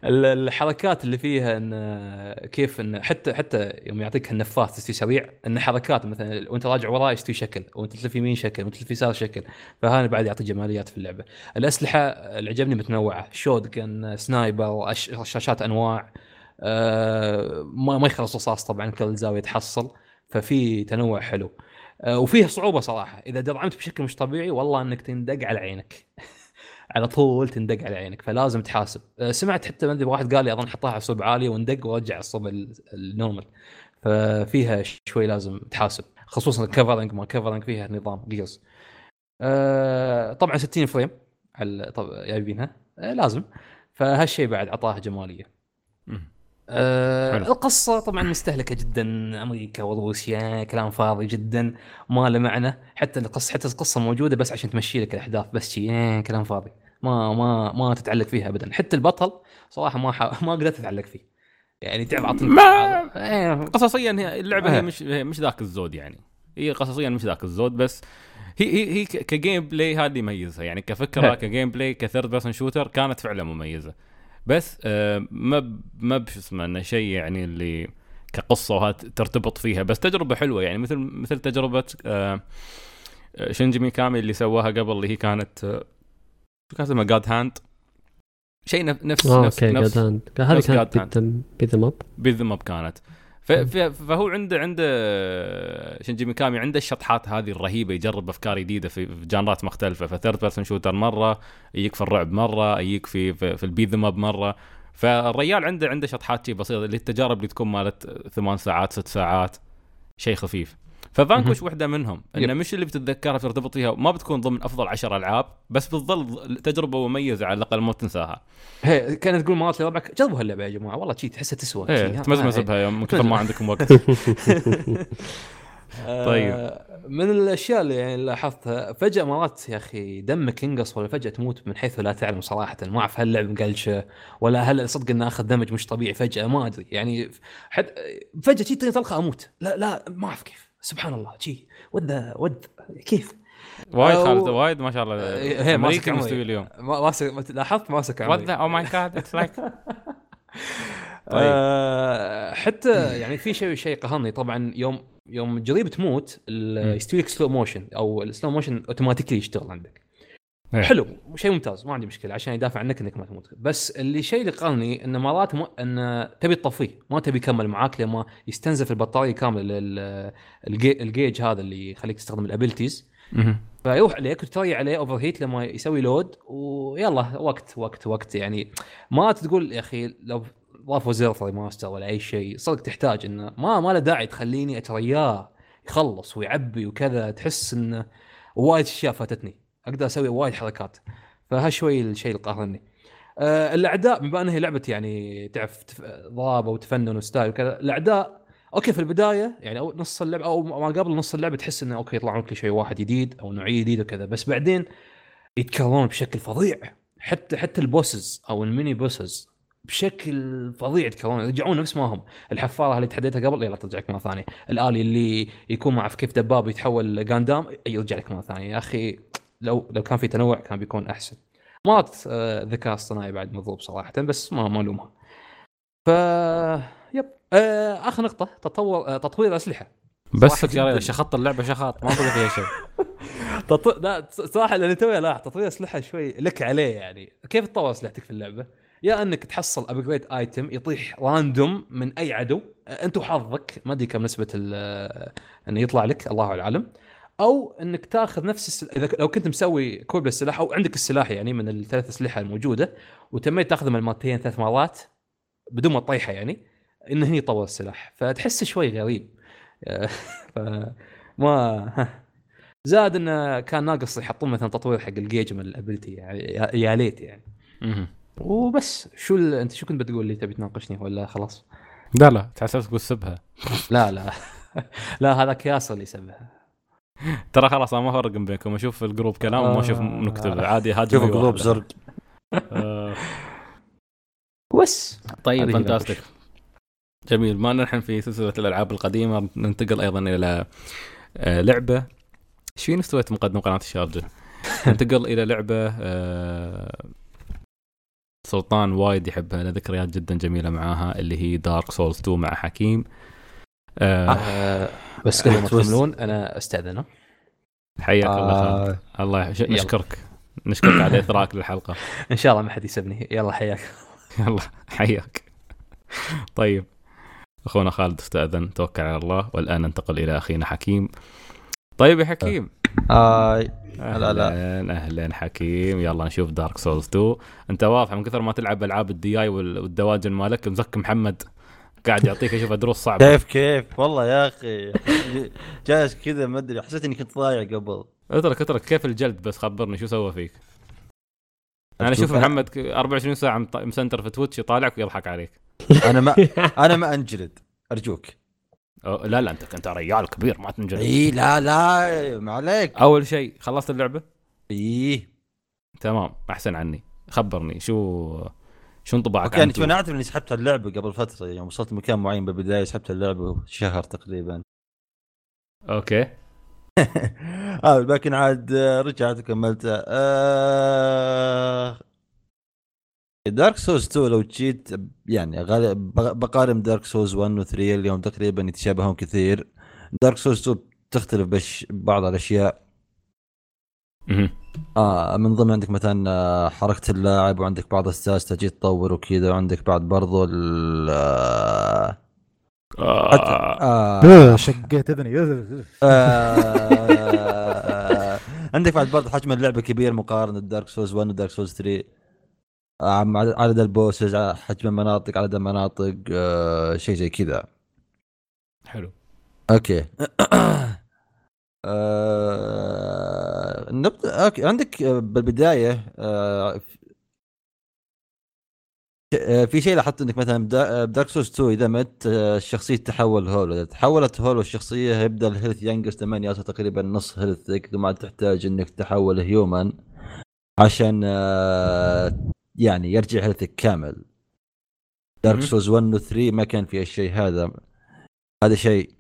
الحركات اللي فيها إن كيف إن حتى حتى يوم يعطيك النفاث تستوي سريع إن حركات مثلا وأنت راجع وراه يستوي شكل وأنت تلف يمين شكل وأنت تلف يسار شكل فهذا بعد يعطي جماليات في اللعبة. الأسلحة اللي عجبني متنوعة شوت جن سنايبر رشاشات أنواع آه، ما ما يخلص رصاص طبعا كل زاوية تحصل ففي تنوع حلو. آه، وفيه صعوبة صراحة إذا درعمت بشكل مش طبيعي والله إنك تندق على عينك. <laughs> على طول تندق على عينك فلازم تحاسب. أه، سمعت حتى ما أدري واحد قال لي أظن حطها على صوب عالي وندق ورجع الصوب ال- ال normal. ففيها شوي لازم تحاسب خصوصا ال covering ما covering فيها نظام Gears أه طبعا 60 frame على طب جايبينها أه لازم. فهالشيء بعد اعطاها جمالية. أه حلو. القصة طبعا مستهلكة جدا أمريكا وروسيا كلام فاضي جدا ما له معنى. حتى القصة حتى القصة موجودة بس عشان تمشي لك الأحداث بس شي إيه كلام فاضي. ما ما ما تتعلق فيها ابدا. حتى البطل صراحة ما ح... ما قدرت أتعلق فيه. يعني تعب عطني ما- إيه، قصصيا هي اللعبة هي آه. مش هي مش ذاك الزود يعني. هي قصصيا مش ذاك الزود بس هي هي هي ك gameplay اللي يميزها يعني كفكرة. ك gameplay ك third person shooter كانت فعلا مميزة. بس آه ما ما بش اسمه إنه شيء يعني اللي كقصة وهذا ترتبط فيها بس تجربة حلوة يعني. مثل مثل تجربة آه آه، شينجي ميكامي اللي سواها قبل اللي هي كانت شو كان اسمها؟ God Hand شيء نف- نفس نفس نفس هذه كانت Hand. beat 'em up كانت. فهو عنده عنده شنجي ميكامي عنده الشطحات هذه الرهيبة يجرب أفكار جديدة في genre ات مختلفة. ف third person shooter مرة يجيك في الرعب مرة يجيك في في, ال beat 'em up مرة. فالريال عنده عنده شطحات بسيطة اللي التجارب اللي تكون مالت ثمان ساعات ست ساعات شيء خفيف. ففانكوش وحدة منهم. إنه مش اللي بتتذكرها بترتبط فيها ما بتكون ضمن أفضل عشر ألعاب بس بتظل تجربة مميزة على الأقل ما تنساها. هي كانت تقول مرات لربعك جربوا هاللعبة يا جماعة والله شي تحسها تسوى تمزمز ها- بها من كثر ما عندكم وقت. <laughs> <laughs> طيب. آه، من الأشياء اللي يعني لاحظتها فجأة مرات يا أخي دمك ينقص ولا فجأة تموت من حيث لا تعلم صراحة. ما أعرف هل اللعب مقلشة ولا هل صدق انه أخذ دمج مش طبيعي فجأة ما أدري. يعني حد فجأة شي طلقه أموت. لا لا ما أعرف كيف. سبحان الله شي ود ود كيف؟ وايد أو- خالد وايد ما شاء الله. امريكي ماسك عمري. مستوي اليوم. ما ماسك لاحظت ماسك ذا أو ماي جاد اتس لايك طيب. آه حتى يعني في شيء شيء قهرني. طبعا يوم يوم جريب تموت. يستوي لك سلو موشن أو السلو موشن اوتوماتيكلي يشتغل عندك. إيه. حلو شيء ممتاز ما عندي مشكلة عشان يدافع عنك إنك ما تموت. بس اللي شيء اللي قهرني إن مرات م... إن تبي تطفيه ما تبي يكمل معاك لما يستنزف البطارية كاملة لل... الجي... الجيج هذا اللي يخليك تستخدم ال abilities فيروح عليك وتريع عليه overheat لما يسوي load ويلا وقت وقت وقت. يعني ما تقول يا أخي لو ضافوا زر remaster ولا أي شيء صدق تحتاج إنه ما ما له داعي تخليني أترياه يخلص ويعبي وكذا تحس انه وايد أشياء فاتتني. أقدر أسوي وايد حركات. فهالشوي الشيء اللي قهرني. آه الأعداء بما إنها لعبة يعني تعرف. ضرابه وتفنن و style وكذا الأعداء okay في البداية يعني أو نص اللعبه أو ما قبل نص اللعبه تحس إنه okay يطلعون كل شيء واحد جديد أو نوعية جديدة وكذا بس بعدين يتكررون بشكل فظيع. حتى حتى ال bosses أو ال mini bosses بشكل فظيع يتكررون يرجعون نفس ما هم. الحفارة اللي تحديتها قبل يلا ترجعك مرة ثانية. الآلي اللي يكون ما اعرف كيف دباب يتحول جاندام يرجع لك مرة ثانية. يا أخي لو لو كان في تنوع كان بيكون أحسن مرات آه، الذكاء الاصطناعي بعد مضروب صراحة بس ما ما ألومها ف يب آه، آخر نقطة تطور آه، تطوير الأسلحة بس يا. شخط اللعبة شخاط ما بقى فيها شيء. <laughs> لا صراحة اللي توي لاحظ تطوير اسلحه شوي لك عليه يعني كيف تطور أسلحتك في اللعبة؟ يا إنك تحصل upgrade item يطيح random من أي عدو أنت وحظك ما أدري كم نسبة إنه يطلع لك الله أعلم أو إنك تاخذ نفس السل... إذا لو كنت مسوي copy للسلاح أو عندك السلاح يعني من الثلاث أسلحة الموجودة وتميت تاخذه من مرتين ثلاث مرات بدون ما تطيحه يعني انه هني يطور السلاح. فتحسه شوي غريب. <laughs> ف ما زاد إنه كان ناقص يحطون مثلا تطوير حق الجيج من ال ability يعني يا- ليت يعني. وبس. شو ال... أنت شو كنت بتقول لي تبي تناقشني ولا خلاص؟ لا لا. تحسبت تقول سبها. لا لا. <laughs> لا هذاك ياسر اللي يسبها. <laughs> ترى خلاص أنا ما فرق بينكم أشوف ال group كلام وما أشوف آه. نكتب عادي هاجم شوف واحد. زرق. <laughs> بس. طيب fantastic. جميل ما نحن في سلسلة الألعاب القديمة ننتقل أيضا إلى آه، لعبة. إيش فيني سويت مقدم قناة الشارجة؟ <laughs> ننتقل إلى لعبة آه، سلطان وايد يحبها له ذكريات جدا جميلة معاها اللي هي Dark Souls 2 مع حكيم. آه، آه بس قبل ما. تكملون أنا استاذن حياك الله خالد. آه، الله يح- يلا. نشكرك. نشكرك على اثراك للحلقة. <laughs> إن شاء الله ما حد يسبني. يلا حياك. <laughs> يلا حياك. طيب. أخونا خالد استأذن. توكل على الله. والآن ننتقل إلى أخينا حكيم. طيب يا حكيم. هاي هلا لا. أهلا أهلا حكيم. يلا نشوف دارك سولز 2 أنت واضح من كثر ما تلعب ألعاب الدي اي والدواجن مالك مزك محمد. قاعد يعطيك أشوف دروس صعبة. كيف كيف؟ والله يا أخي جالس كذا ما أدري حسيت إني كنت ضايع قبل. اترك اترك. كيف الجلد؟ بس خبرني شو سوى فيك؟ أنا أشوف محمد ك- 24 ساعة مسنتر في تويتش يطالعك ويضحك عليك. أنا ما <laughs> أنا ما أنجلد أرجوك. لا لا أنت أنت رجال كبير ما تنجلد. إي لا لا ما عليك. أول شيء خلصت اللعبة؟ إي. تمام أحسن عني. خبرني شو شو انطباعك انت أنا أعرف إني سحبت اللعبة قبل فترة؟ يوم وصلت مكان معين بالبداية سحبت اللعبة شهر تقريبا. أوكي. <laughs> آه لكن عاد آه، رجعت وكملتها. آه... Dark Souls 2 لو جيت يعني بقارن Dark Souls 1 و 3 اليوم تقريبا يتشابهون كثير. Dark Souls 2 تختلف بش بعض الأشياء. آه من ضمن عندك مثلا آه، حركة اللاعب وعندك بعض الساس تجي تطور وكذا وعندك بعد برضو ال آه، آه. آه شقيت إذني. عندك بعد برضه حجم اللعبه كبير مقارنة ب Dark Souls 1 و Dark Souls 3 آه، مع عدد ال bosses حجم المناطق عدد المناطق آه، شيء زي كذا. حلو. أوكي. <clears throat> آه، نبدا أوكي عندك آه، بالبداية آه، ف- آه، في شيء لاحظت إنك مثلا بدا- ب Dark Souls 2 إذا مت آه، الشخصية تتحول hollow. إذا تحولت hollow الشخصية يبدا ال health ينقص إلى يصل تقريبا نص health ك ثم تحتاج إنك تحول human عشان آه، يعني يرجع health ك كامل. Dark. Souls 1 و 3 ما كان في الشيء هذا. هذا شيء آه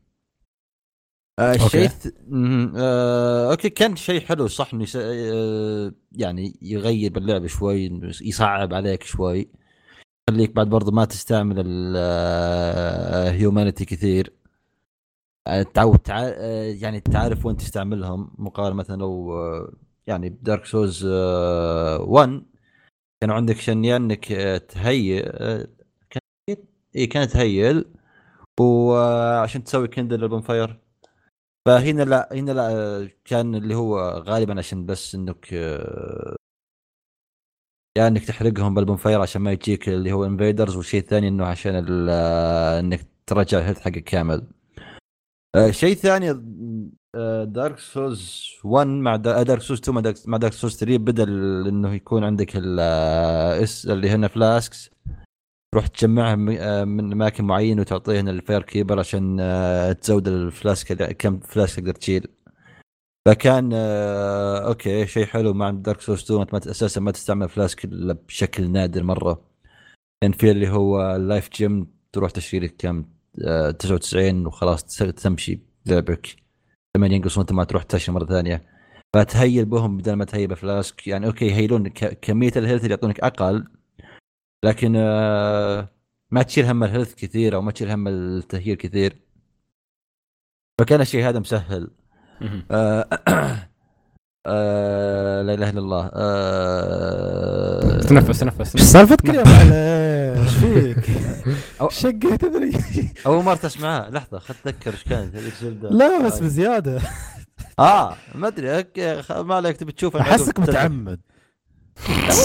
الشيء أوكي. الث- مهم. آه أوكي كان شيء حلو صح إنه يس... آه يعني يغير باللعب شوي يصعب عليك شوي يخليك بعد برضه ما تستعمل ال humanity كثير آه، تعود تع... آه، يعني تعرف وين تستعملهم مقارنة مثلا لو آه، يعني ب Dark Souls 1 كانوا عندك عشان يا إنك آه، تهيئ آه، كان اي كانت ت heal وعشان تسوي kindle لل bonfire فهنا لا هنا لا كان اللي هو غالبا عشان بس إنك يا إنك تحرقهم بال bonfire عشان ما يجيك اللي هو invaders والشيء الثاني إنه عشان إنك ترجع ال health حقك كامل شيء ثاني Dark Souls 1 مع Dark Souls 2 مع Dark- Souls 3 بدل إنه يكون عندك اللي هنا flasks تروح تجمعها آه، من أماكن معينة وتعطيهن ال fire keeper عشان آه، تزود ال flask كم flask تقدر تشيل. فكان آه، أوكي شيء حلو. مع Dark Souls 2 انت ما ت- أساسا ما تستعمل flask إلا بشكل نادر مرة. كان في اللي هو ال life gem تروح تشتري لك كم آه، 99 وخلاص تمشي لعبك لما ينقص وانت ما تروح تشتري مرة ثانية. فت heal بهم بدل ما ت heal ب flask يعني أوكي ي heal ون كمية ال health اللي يعطونك أقل لكن آه، ما تشيل هم ال health كثير أو ما تشيل هم التهييل كثير. فكان الشيء هذا مسهل. آه، آه لا إله إلا الله. آه تنفس تنفس. إيش. سالفتك يا معلم؟ إيش فيك؟ أو- شقة؟ تدري؟ اول مره تسمعها لحظة خل اتذكر إيش كانت لا بس بزيادة. آه ما أدري. أوكي ما عليك تبي تشوفها أحسك متعمد.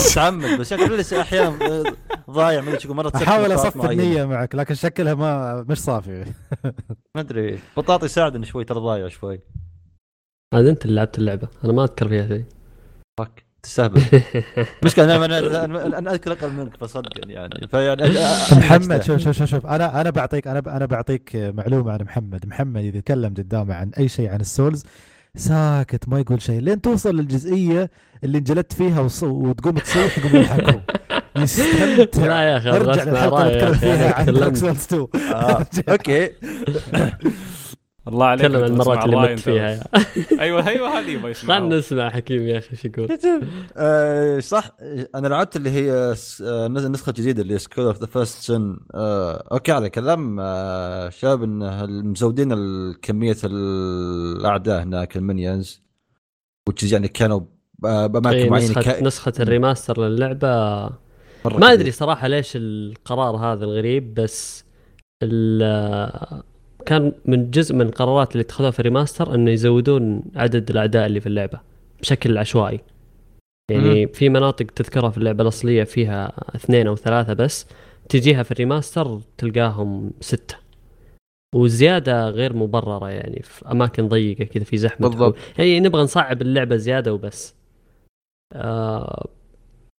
متعمد بس شكله لسه أحيانا ضايع ما أدري مرة أحاول أصفي. النية معك لكن شكلها ما مش صافي. ما أدري بطاطي يساعدني شوي ترى ضايع شوي. هذا أنت اللي لعبت اللعبة أنا ما أذكر فيها شيء. فك تستهبل <laughs> مشكلة أنا أنا أذكر أقل منك فصدقني يعني. فيعني محمد شوف شوف شوف شوف أنا أنا بعطيك أنا أنا بعطيك معلومة عن محمد. محمد إذا يتكلم قدامه عن أي شيء عن السولز ساكت ما يقول شيء لين توصل للجزئية اللي انجلدت فيها وص- وتقوم تصيح يقوم يضحكوا يستمتع لا يا أخي ارجع للحلقة اللي يا فيها. عن دارك تكلمت سولز 2 آه. <laughs> أوكي <laughs> الله عليك تكلم عن المرات اللي مت فيها. <laughs> أيوه أيوه هذه يبغى يسمعها. خلنا نسمع حكيم يا أخي إيش يقول <laughs> آه، صح أنا لعبت اللي هي س- آه، نزل نسخة جديدة اللي Scholar of the First Sin أوكي على كلام آه، شاب إن مزودين كميه الأعداء هناك ال minions وتش يعني كانوا بأماكن إيه، معينة نسخة كا- نسخة ال remaster للعبة مرة ما. أدري صراحة ليش القرار هذا الغريب بس ال- كان من جزء من القرارات اللي اتخذوها في ال remaster إنه يزودون عدد الأعداء اللي في اللعبة بشكل عشوائي. يعني في مناطق تذكرها في اللعبة الأصلية فيها اثنين أو ثلاثة بس تجيها في ال remaster تلقاهم ستة. وزيادة غير مبررة يعني في أماكن ضيقة كذا في زحمة. بالضبط. يعني نبغى نصعب اللعبة زيادة وبس. آه...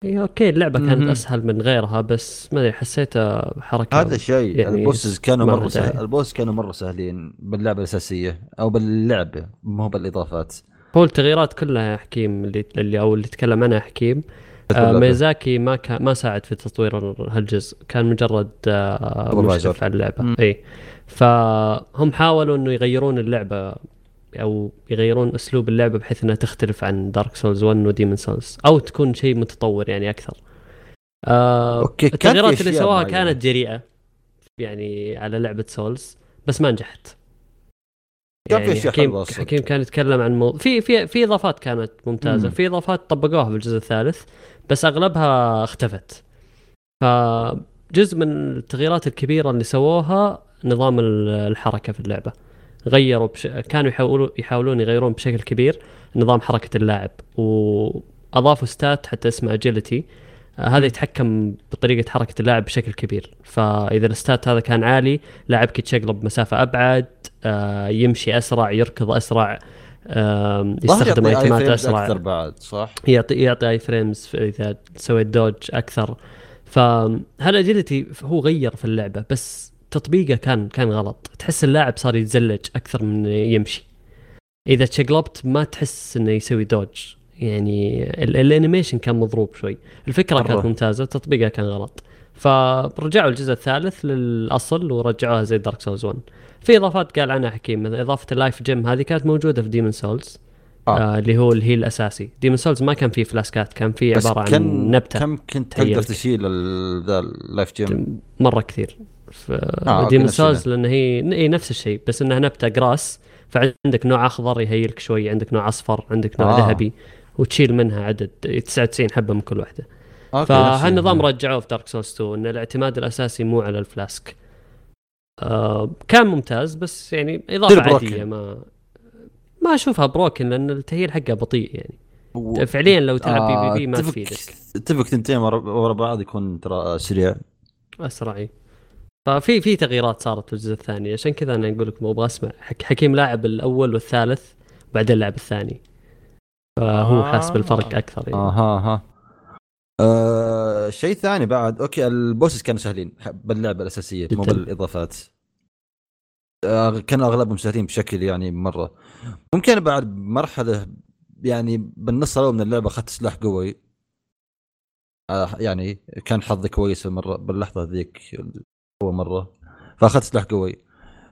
إيه أوكي اللعبة كانت. أسهل من غيرها بس ما أدري حسيتها حركة هذا الشيء يعني ال bosses كانوا مرة سهل. ال boss كانوا مرة سهلين باللعبة الأساسية أو باللعبه مو بالإضافات هو التغييرات كلها يا حكيم اللي اللي أو اللي تكلم عنها حكيم آه. ميزاكي ما كان ما ساعد في تطوير هالجزء كان مجرد آه. مشرف على اللعبة مم. إي فهم حاولوا إنه يغيرون اللعبة أو يغيرون أسلوب اللعبة بحيث إنها تختلف عن Dark Souls 1 و Demon's Souls أو تكون شيء متطور يعني أكثر آه في التغييرات اللي سواها. كانت جريئة يعني على لعبة سولز بس ما نجحت يعني حكيم. حكيم كان يتكلم عن مو... في في في إضافات كانت ممتازة مم. في إضافات طبقوها في الجزء الثالث بس أغلبها اختفت فجزء من التغييرات الكبيرة اللي سووها نظام ال- الحركة في اللعبة غيروا بش... كانوا يحاولوا يحاولون يغيرون بشكل كبير نظام حركة اللاعب واضافوا stat حتى اسمه agility هذا يتحكم بطريقة حركة اللاعب بشكل كبير. فإذا ال stat هذا كان عالي لاعبك يتشقلب مسافة أبعد آه، يمشي أسرع يركض أسرع يستخدم item ات أسرع. أكثر بعد صح؟ يعطي يعطي i-frames إذا سويت dodge أكثر. فهال agility هو غير في اللعبة بس تطبيقه كان كان غلط. تحس اللاعب صار يتزلج أكثر من يمشي. إذا تشقلبت ما تحس إنه يسوي dodge. يعني ال- ال animation كان مضروب شوي. الفكرة. كانت ممتازة تطبيقها كان غلط. فرجعوا الجزء الثالث للأصل ورجعوها زي Dark Souls 1 في إضافات قال عنها حكيم. مثل إضافة ال life gem هذه كانت موجودة في Demon Souls آه. آه. اللي هو ال heal الأساسي. Demon Souls ما كان فيه flask ات كان فيه عبارة عن نبتة. كم كنت تقدر. تشيل ذا ال life gem مرة كثير. okay، آه Demon Souls لأن هي إي نفس الشيء بس إنها نبته grass فعندك نوع أخضر يهيلك شوي عندك نوع أصفر عندك نوع آه. آه. ذهبي وتشيل منها عدد 99 حبة من كل واحدة okay، فهالنظام ال- رجعوه في Dark Souls 2 إن الاعتماد الأساسي مو على ال flask آه كان ممتاز بس يعني إضافة عادية broken. ما ما أشوفها broken لأن التهيل حقه بطيء يعني و- فعليا لو تلعب آه، PvP ما تفيدك اتفق تنتين ورا بعض يكون ترى سريع أسرع. ففي في تغييرات صارت في الجزء الثاني. عشان كذا أنا أقول لكم أبغى أسمع حك حكيم لاعب الأول والثالث وبعدين لعب الثاني. فهو آه. حاس بالفرق أكثر يعني. أها ها آه شيء ثاني بعد. okay ال bosses كانوا سهلين باللعبة الأساسية مو. بالإضافات. آه كانوا أغلبهم سهلين بشكل يعني مرة. ممكن بعد مرحلة يعني بالنص الأول من اللعبة أخذت سلاح قوي. آه يعني كان حظي كويس المرة باللحظة ذيك. أول مرة. فأخذت سلاح قوي.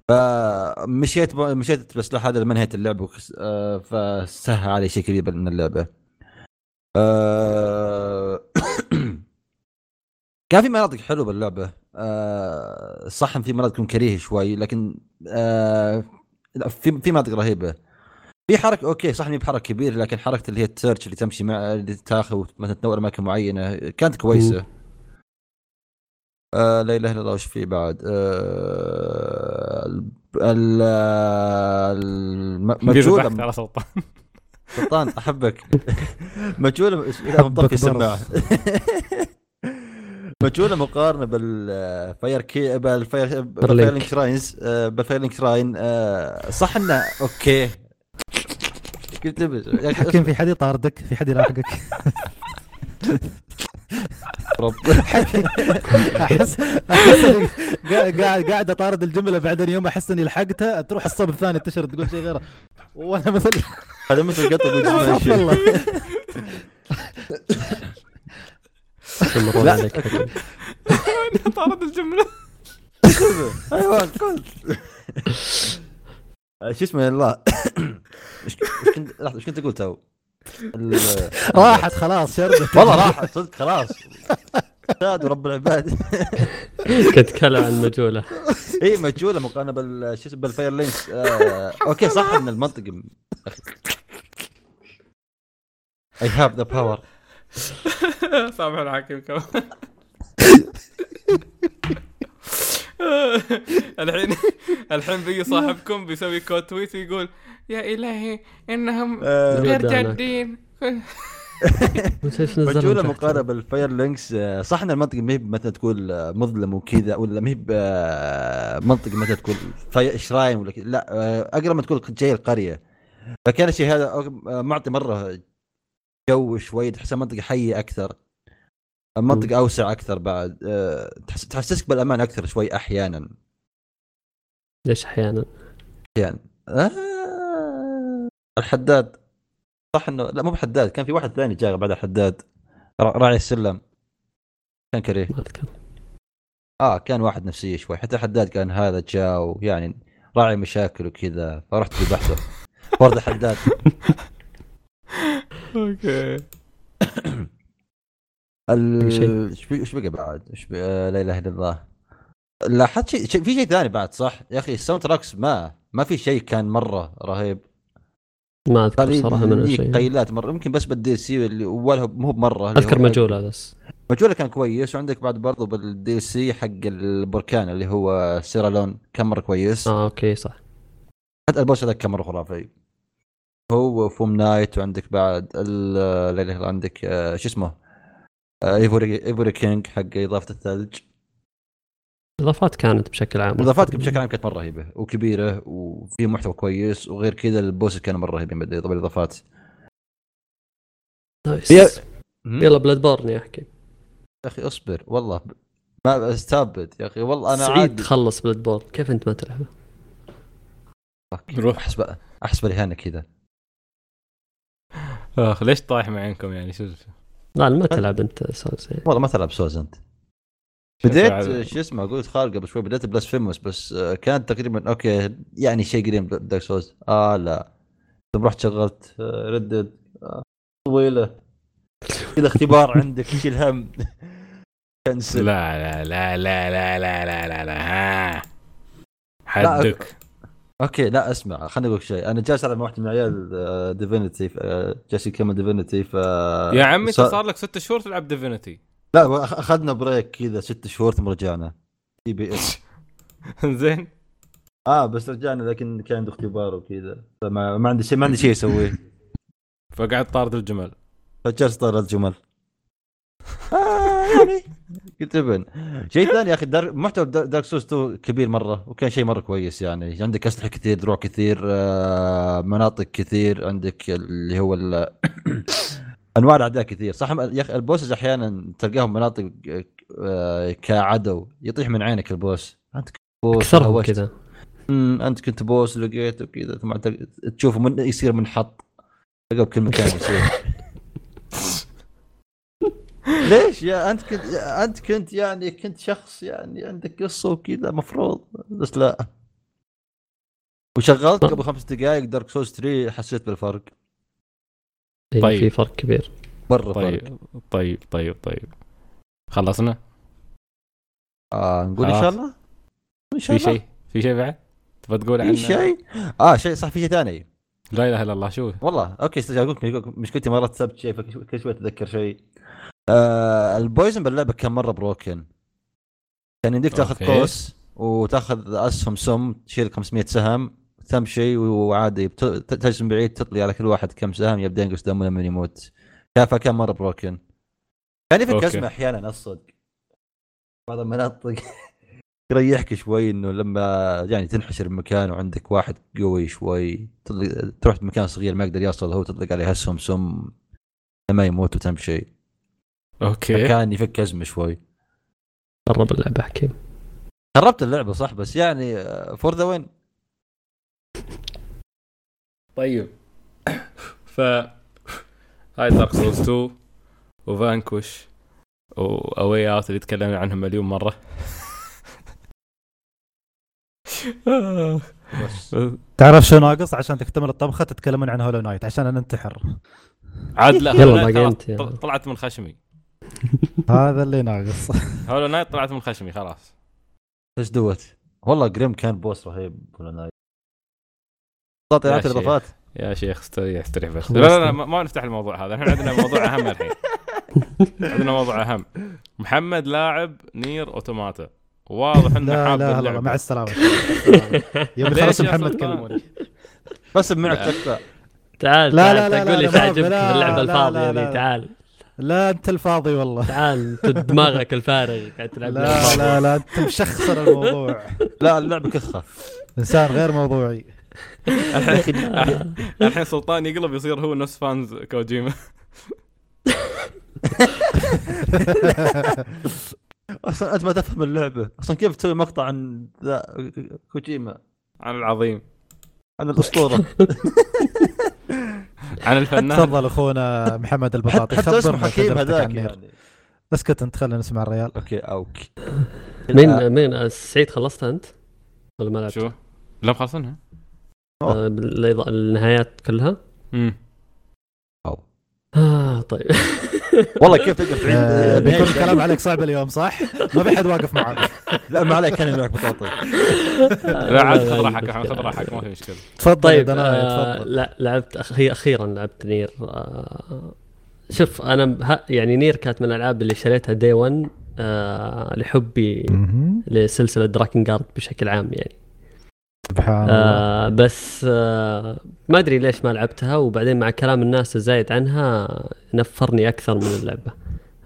فمشيت مشيت بالسلاح هذا لما نهايه اللعبه آه، فسهل علي شيء كبير من اللعبة. آه، <coughs> كان في مناطق حلوة باللعبة. آه، صح في مناطق تكون كريه شوي لكن في في مناطق رهيبة. في حركة okay صح إني بحركة كبيرة لكن حركة اللي هي ال torch اللي تمشي مع اللي تاخذ مثلا تنور أماكن معينة كانت كويسة. آه لا إله إلا الله وش في بعد؟ آه ال ال- بيذبحك مجوله على سلطان. <laughs> سلطان أحبك. مجوله لا مطفي السماعة. <laughs> <laughs> مجوله مقارنة بالفاير كي بالفاير بالفايرلينك شراينز بالفايرلينك شراين صح إنه؟ أوكي. أخي حكيم في حد يطاردك؟ في حد يلاحقك. احس أحس قاعد قاعد أطارد الجملة بعدين يوم أحس إني لحقتها تروح الصوب الثاني تشر تقول شيء غيره. وأنا مثل هذا مثل قطة والله لا. طارد الجملة؟ أيوه شو اسمه الله إيش كنت لحظة إيش كنت أقول تو؟ <laughs> راحت خلاص شردت <laughs> والله راحت صدق خلاص. ساد ورب العباد. <laughs> كنت اتكلم عن Majula إي Majula مقارنه بال شو اسمه بال Firelinks آه، okay صح إن المنطقة I have the power سامح الحكيم كمان. <laughs> الحين الحين بيجي صاحبكم بيسوي quote tweet ويقول يا إلهي إنهم آه، غير جادين. <laughs> Majula مقارنة ال Firelinks إن المنطقة ما هي مثلا تقول آه، مظلم وكذا ولا ما هي آه، منطقة مثلا تقول shrine ولا كذا؟ لا أقرب ما تقول زي القرية. فكان الشيء هذا معطي مرة جو شوي تحسها منطقة حية أكثر. المنطقة أوسع أكثر بعد آه، تحس تحسسك بالأمان أكثر شوي أحيانا. ليش أحيانا؟ أحيانا. آه، الحداد. صح انه لا مو بحداد كان في واحد ثاني جاء بعد الحداد. را- راعي السلم. كان كريه. ما أذكر. آه كان واحد نفسية شوي. حتى الحداد كان هذا جاء ويعني راعي مشاكل وكذا فرحت ذبحته ورد الحداد <laughs> okay. <coughs> إيش إيش بقى بعد؟ إيش آه، لا إله إلا الله. لاحظت شيء شيء- في شيء ثاني بعد صح؟ يا أخي ال soundtracks ما ما في شيء كان مرة رهيب. ما أذكر قليل صراحة من الشيء قيلات مرة. يمكن بس بال DLC اللي ولا مو بمرة أذكر Majula بس. Majula كان كويس. وعندك بعد برضو بال DLC حق البركان اللي هو Sir Alonne كان مرة كويس. آه okay صح. حتى ال boss هذا كان مرة خرافي. هو Fume Knight وعندك بعد ال- عندك آه، شو اسمه؟ Ivory Ivory King حق إضافة الثلج. الاضافات كانت بشكل عام. الاضافات بشكل عام كانت مرة رهيبة وكبيرة وفي محتوى كويس وغير كذا البوس كانوا مرة رهيبين بعد بالاضافات نايس يلا بلاد بورن يا حكيم يا أخي اصبر والله ما استابد يا أخي والله أنا سعيد عادي. تخلص بلاد بورن كيف أنت ما تلعبه؟ روح. احسب احسب الاهانه كذا. اخ ليش طايح معينكم يعني؟ شو؟ لا ما تلعب أنت سولز. والله ما تلعب سوز أنت. بديت شو اسمه قلت خالد قبل شوي بديت بلاس فيموس بس آه، كانت تقريبا أوكي يعني شيء قريب من دارك سوز آه لا. ثم رحت شغلت آه، ردد آه طويلة. كذا اختبار <laughs> عندك شيل هم <laughs> كنسل. لا لا لا لا لا لا لا لا لا ها. حدك. أوكي لا اسمع خليني أقول لك شيء. أنا جالس ألعب مع واحد من عيال آه، ديفينيتي جالس يكمل ديفينيتي ف يا عمي أنت صار- لك ست شهور تلعب Divinity لا أخذنا break كذا ست شهور ثم رجعنا. إي بس زين. آه بس رجعنا لكن كان عنده اختبار وكذا. فما ما عندي شيء ما عندي شيء أسويه. <laughs> فقعد طارد الجمل. فجلس طار الجمل. آه <laughs> يعني. <laughs> قلت ابن. شيء ثاني يا أخي Dar... محتوى Dar- Dark Souls 2 كبير مرة وكان شيء مرة كويس يعني. عندك أسلحة كثير دروع كثير آه مناطق كثير عندك اللي هو ال... <coughs> أنواع الأعداء كثير. صح يا أخي البوسز أحيانا تلقاهم مناطق آه كعدو يطيح من عينك البوس. أنت كنت بوس. كذا. أنت كنت بوس لقيته كذا ثم تشوفه من يصير منحط تلقاه بكل مكان يصير. <laughs> ليش؟ يا أنت كنت يا أنت كنت يعني كنت شخص يعني عندك قصة وكذا مفروض. بس لا. وشغلت قبل خمس دقائق دارك سولز 3 حسيت بالفرق. إيه، طيب. في فرق كبير. مره فرق. طيب طيب طيب. طيب خلصنا؟ آه نقول إن. شاء الله؟ إن شاء في الله. شيء؟ في شيء بعد؟ تبغى تقول عن في شيء؟ آه شيء صح في شيء ثاني. لا إله إلا الله شو؟ والله okay أستاذ أقول لك مشكلتي مرات سبت شيء فكل شوي أتذكر شيء. آه ال poison باللعبة كان مرة broken كان يمديك تاخذ okay. قوس وتاخذ اسهم سم تشيل 500 سهم تمشي وعادي تجزم بعيد تطلي على كل واحد كم سهم يبدأ ينقص دمه لما يموت. كان فكان مرة broken كان يفك okay. ازمه أحيانا الصدق بعض المناطق يريحك شوي إنه لما يعني تنحشر بمكان وعندك واحد قوي شوي تروح مكان صغير ما يقدر يوصل هو تطلق عليه اسهم سم لما يموت وتمشي أوكي. كان يفك أزمة شوي. قرب اللعبه حكيم خربت اللعبة صح؟ بس يعني فور ذا وين طيب. <coughs> ف هاي دارك سولز 2 وفانكوش واواي اوت اللي تكلمنا عنهم مليون مرة. تعرف شو ناقص عشان تكتمل الطبخة تتكلمون عن هولو نايت عشان ننتحر عاد لا يلا طلعت من خشمي. هذا اللي ناقص. هولو نايت طلعت من خشمي خلاص. إيش دوت؟ والله جريم كان بوس رهيب ولا نايت تعطي يا اعطي شيخ. الاضافات يا شيخ استريح استريح بس. لا لا, لا ما نفتح الموضوع هذا. الحين عندنا موضوع أهم الحين. عندنا موضوع أهم. محمد لاعب نير أوتوماتا. واضح إنه لا حاب لا لا اللعبة. مع السلامة. يوم خلص محمد؟ كلموني. بس. تكفى تعال لا، تعال لا، لا، تقول لي تعجبك اللعبة الفاضية ذي. تعال. لا أنت الفاضي والله. تعال انت دماغك الفارغ قاعد تلعب لا. لا لا أنت مشخصر الموضوع. لا اللعبه كخة. إنسان غير موضوعي. <laughs> الحين سلطان يقلب يصير هو نفس فانز كوجيما. <laughs> أصلا أنت ما تفهم اللعبة. أصلا كيف تسوي مقطع عن ذا كوجيما؟ عن العظيم. عن الأسطورة. <laughs> عن الفنان. تفضل أخونا محمد البطاطي. حتى اسمه حكيم هذاك. يعني. اسكت أنت خلينا نسمع الريال. okay okay مين مين؟ سعيد خلصت أنت؟ ولا ما لعبت؟ شو؟ لا مخلصينها. آه، النهايات كلها؟ امم آه طيب والله كيف تقدر تعيد آه، بيكون نهاية الكلام عليك صعب اليوم صح؟ ما في حد واقف معك لا ما عليك كان معك بطاطي لا عاد خذ راحتك خذ. راحتك ما في مشكلة تفضل طيب دنايا آه تفضل لا لعبت. هي أخيرا لعبت نير آه شوف أنا. يعني نير كانت من الألعاب اللي شريتها day 1 آه لحبي. لسلسلة دراكن جارد بشكل عام يعني سبحان الله. آه بس آه ما أدري ليش ما لعبتها وبعدين مع كلام الناس الزايد عنها نفرني أكثر من اللعبة.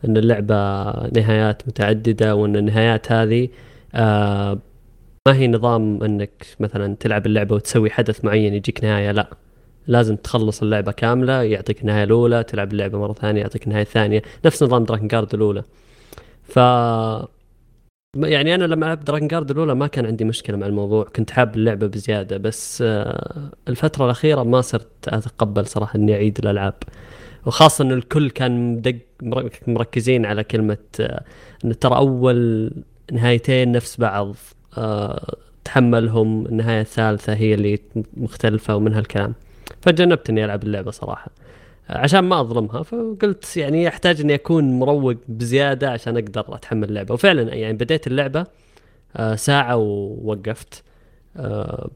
إن اللعبة نهايات متعددة وإن النهايات هذه آه ما هي نظام إنك مثلا تلعب اللعبة وتسوي حدث معين يجيك نهاية لا. لازم تخلص اللعبة كاملة يعطيك النهايه الأولى تلعب اللعبة مرة ثانية يعطيك النهايه الثانية. نفس نظام دراكن جارد الأولى. ف يعني أنا لما لعبت دراجون جارد الأولى ما كان عندي مشكلة مع الموضوع كنت حاب اللعبة بزيادة بس آه، الفترة الأخيرة ما صرت أتقبل صراحة إني أعيد الألعاب. وخاصة إن الكل كان مدق مر- مركزين على كلمة آه، إن ترى أول نهايتين نفس بعض آه، تحملهم النهاية الثالثة هي اللي مختلفة ومن هالكلام فجنبت اني ألعب اللعبة صراحة. عشان ما أظلمها فقلت يعني أحتاج إني أكون مروق بزيادة عشان أقدر أتحمل اللعبة. وفعلا يعني بديت اللعبة آه، ساعة ووقفت. آه،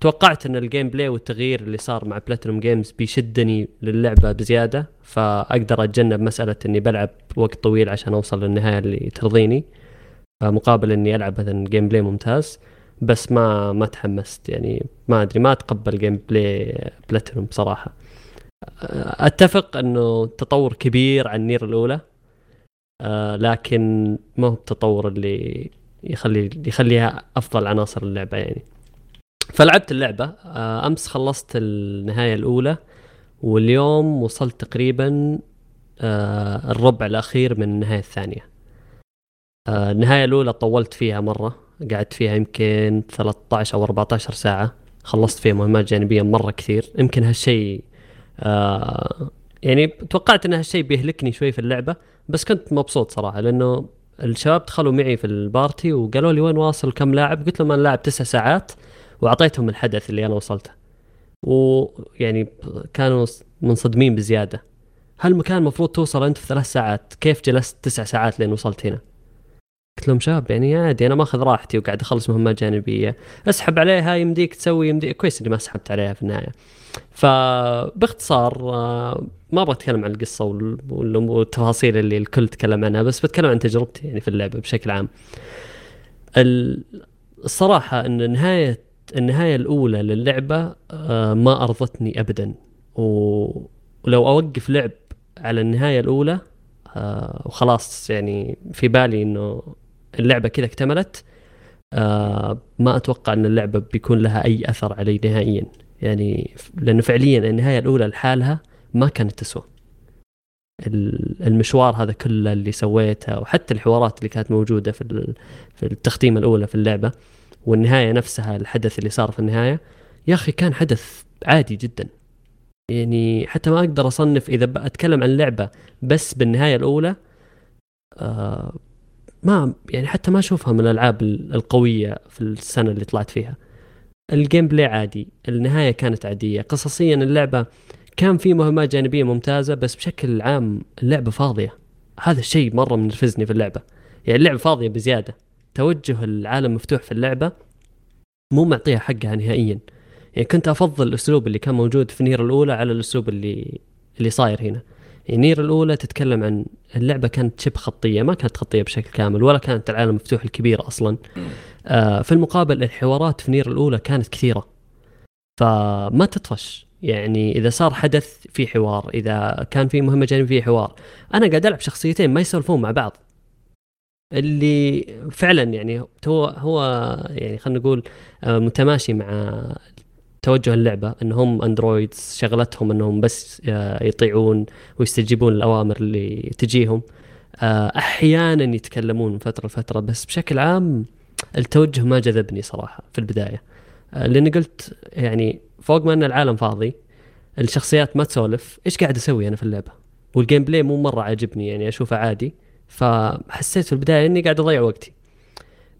توقعت إن ال gameplay والتغيير اللي صار مع بلاتينوم جيمز بيشدني للعبة بزيادة فأقدر أتجنب مسألة إني بلعب وقت طويل عشان أوصل للنهاية اللي ترضيني. مقابل إني ألعب مثلا gameplay ممتاز بس ما ما تحمست. يعني ما أدري ما أتقبل gameplay بلاتينوم بصراحه أتفق إنه تطور كبير عن نير الأولى آه لكن ما هو التطور اللي يخلي يخليها أفضل عناصر اللعبة يعني. فلعبت اللعبة آه أمس خلصت النهاية الأولى واليوم وصلت تقريبا آه الربع الأخير من النهاية الثانية. آه النهاية الأولى طولت فيها مرة قعدت فيها يمكن 13 أو 14 ساعة خلصت فيها مهمات جانبية مرة كثير. يمكن هالشيء آه يعني توقعت إن هالشيء بيهلكني شوي في اللعبة بس كنت مبسوط صراحة لأنه الشباب دخلوا معي في البارتي وقالوا لي وين واصل كم لاعب قلت لهم أنا لاعب تسع ساعات وأعطيتهم الحدث اللي أنا وصلته. ويعني كانوا منصدمين بزيادة. هالمكان المفروض توصل أنت في ثلاث ساعات كيف جلست تسع ساعات لين وصلت هنا؟ قلت لهم شباب يعني عادي أنا ماخذ راحتي وقاعد أخلص مهمات جانبية. أسحب عليها يمديك تسوي يمديك كويس إني ما سحبت عليها في النهاية. فباختصار آه، ما أبغى أتكلم عن القصة وال- وال- والتفاصيل اللي الكل تكلم عنها بس بتكلم عن تجربتي يعني في اللعبة بشكل عام. ال- الصراحة إن نهاية النهاية الأولى للعبة آه، ما أرضتني ابدا. ولو أوقف لعب على النهاية الأولى آه، وخلاص يعني في بالي إنه اللعبة كذا اكتملت آه، ما أتوقع إن اللعبة بيكون لها أي أثر علي نهائيا. يعني لأنه فعليا النهاية الأولى لحالها ما كانت تسوى. ال- المشوار هذا كله اللي سويته وحتى الحوارات اللي كانت موجودة في في التختيمه الأولى في اللعبة والنهاية نفسها الحدث اللي صار في النهاية يا أخي كان حدث عادي جدا. يعني حتى ما أقدر أصنف إذا أتكلم عن لعبه بس بالنهاية الأولى آه ما يعني حتى ما أشوفها من الألعاب ال- القوية في السنة اللي طلعت فيها. ال gameplay عادي النهاية كانت عادية. قصصيا اللعبة كان في مهمات جانبية ممتازة بس بشكل عام اللعبة فاضية. هذا الشيء مرة منرفزني في اللعبة. يعني اللعبة فاضية بزيادة. توجه العالم مفتوح في اللعبة مو معطيها حقها نهائيا. يعني كنت أفضل الأسلوب اللي كان موجود في نير الأولى على الأسلوب اللي اللي صاير هنا. نير الأولى تتكلم عن اللعبة كانت شبه خطية ما كانت خطية بشكل كامل ولا كانت العالم مفتوح الكبير أصلا. آه في المقابل الحوارات في نير الأولى كانت كثيرة. فما تطفش. يعني إذا صار حدث في حوار إذا كان في مهمة جانبية في حوار. أنا قاعد ألعب شخصيتين ما يسولفون مع بعض. اللي فعلا يعني هو هو يعني خلينا نقول آه، متماشي مع توجه اللعبة إنهم اندرويدز شغلتهم إنهم بس آه، يطيعون ويستجيبون الاوامر اللي تجيهم. آه، أحيانا يتكلمون فترة لفترة بس بشكل عام التوجه ما جذبني صراحة في البداية. آه، لأني قلت يعني فوق ما إن العالم فاضي الشخصيات ما تسولف إيش قاعد أسوي أنا في اللعبة؟ وال gameplay مو مرة عاجبني يعني أشوفه عادي. فحسيت في البداية إني قاعد أضيع وقتي.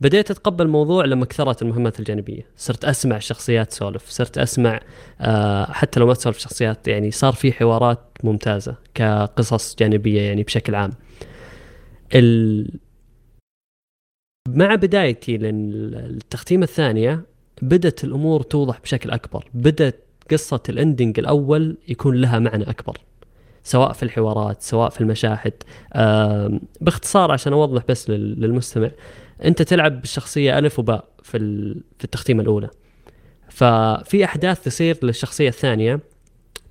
بديت أتقبل الموضوع لما كثرت المهمات الجانبية. صرت أسمع الشخصيات تسولف صرت أسمع آه حتى لو ما تسولف شخصيات يعني صار في حوارات ممتازة كقصص جانبية يعني بشكل عام. ال... مع بدايتي للتختيمه الثانية بدت الأمور توضح بشكل أكبر. بدت قصة الاندنج الأول يكون لها معنى أكبر سواء في الحوارات سواء في المشاهد. باختصار عشان أوضح بس لل- للمستمع انت تلعب بالشخصية ألف وباء في في التختيمه الأولى. ففي أحداث تصير للشخصية الثانية.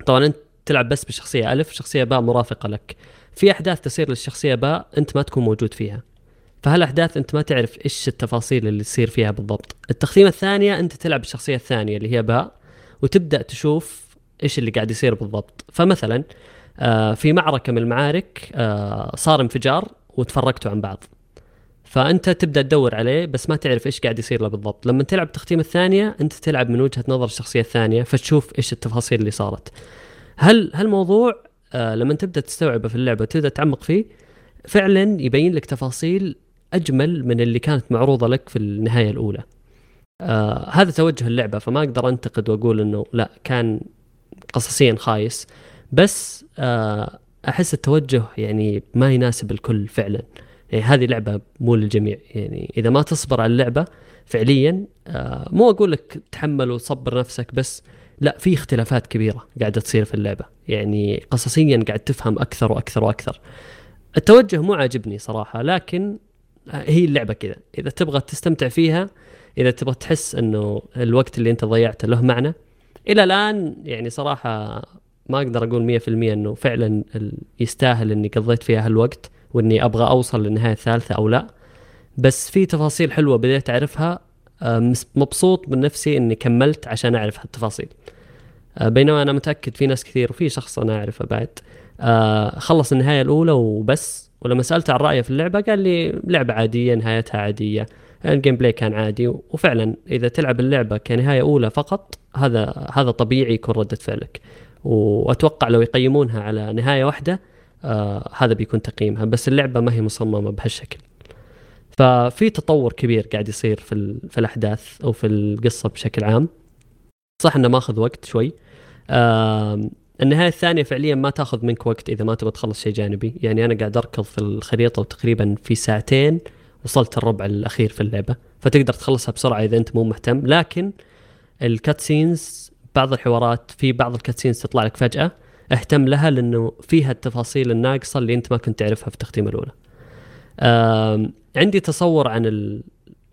طبعا أنت تلعب بس بالشخصية ألف شخصية باء مرافقة لك. في أحداث تصير للشخصية باء أنت ما تكون موجود فيها. فهالأحداث أنت ما تعرف إيش التفاصيل اللي تصير فيها بالضبط. التختيمه الثانية أنت تلعب بالشخصية الثانية اللي هي باء وتبدأ تشوف إيش اللي قاعد يصير بالضبط. فمثلا آه، في معركة من المعارك آه، صار انفجار وتفرقتوا عن بعض. فأنت تبدأ تدور عليه بس ما تعرف إيش قاعد يصير له بالضبط. لما تلعب التختيمه الثانية أنت تلعب من وجهة نظر الشخصية الثانية فتشوف إيش التفاصيل اللي صارت. هل هالموضوع آه لما تبدأ تستوعبه في اللعبة وتبدأ تعمق فيه فعلا يبين لك تفاصيل أجمل من اللي كانت معروضة لك في النهاية الأولى. آه هذا توجه اللعبة فما أقدر أنتقد وأقول إنه لا كان قصصيا خايس. بس آه أحس التوجه يعني ما يناسب الكل فعلا. هذه لعبة مو للجميع. يعني إذا ما تصبر على اللعبة فعليا آه مو أقول لك تحمل وتصبر نفسك بس لا في اختلافات كبيرة قاعدة تصير في اللعبة. يعني قصصيا قاعد تفهم أكثر وأكثر وأكثر. التوجه مو عاجبني صراحة لكن هي اللعبة كذا. إذا تبغى تستمتع فيها إذا تبغى تحس إنه الوقت اللي أنت ضيعته له معنى إلى الآن يعني صراحة ما أقدر أقول 100% إنه فعلا يستاهل إني قضيت فيها هالوقت. وإني أبغى أوصل للنهايه الثالثه أو لا. بس في تفاصيل حلوة بديت أعرفها. مبسوط من نفسي إني كملت عشان أعرف هالتفاصيل. آه، بينما أنا متأكد في ناس كثير وفي شخص أنا أعرفه بعد. آه، خلص النهاية الأولى وبس. ولما سالته عن رأيه في اللعبة قال لي لعبة عادية نهايتها عادية. ال gameplay كان عادي وفعلا إذا تلعب اللعبة كنهاية أولى فقط هذا هذا طبيعي يكون ردة فعلك. وأتوقع لو يقيمونها على نهاية واحدة آه هذا بيكون تقييمها بس اللعبة ما هي مصممة بهالشكل. ففي تطور كبير قاعد يصير في في الأحداث أو في القصة بشكل عام. صح إنه ماخذ وقت شوي. آم، النهاية الثانية فعليا ما تاخذ منك وقت إذا ما تبغى تخلص شيء جانبي. يعني أنا قاعد أركض في الخريطة وتقريبا في ساعتين وصلت الربع الأخير في اللعبة. فتقدر تخلصها بسرعة إذا أنت مو مهتم. لكن ال cut scenes بعض الحوارات في بعض ال cut scenes تطلع لك فجأة. أهتم لها لأنه فيها التفاصيل الناقصة اللي أنت ما كنت تعرفها في التختيمه الأولى. عندي تصور عن ال-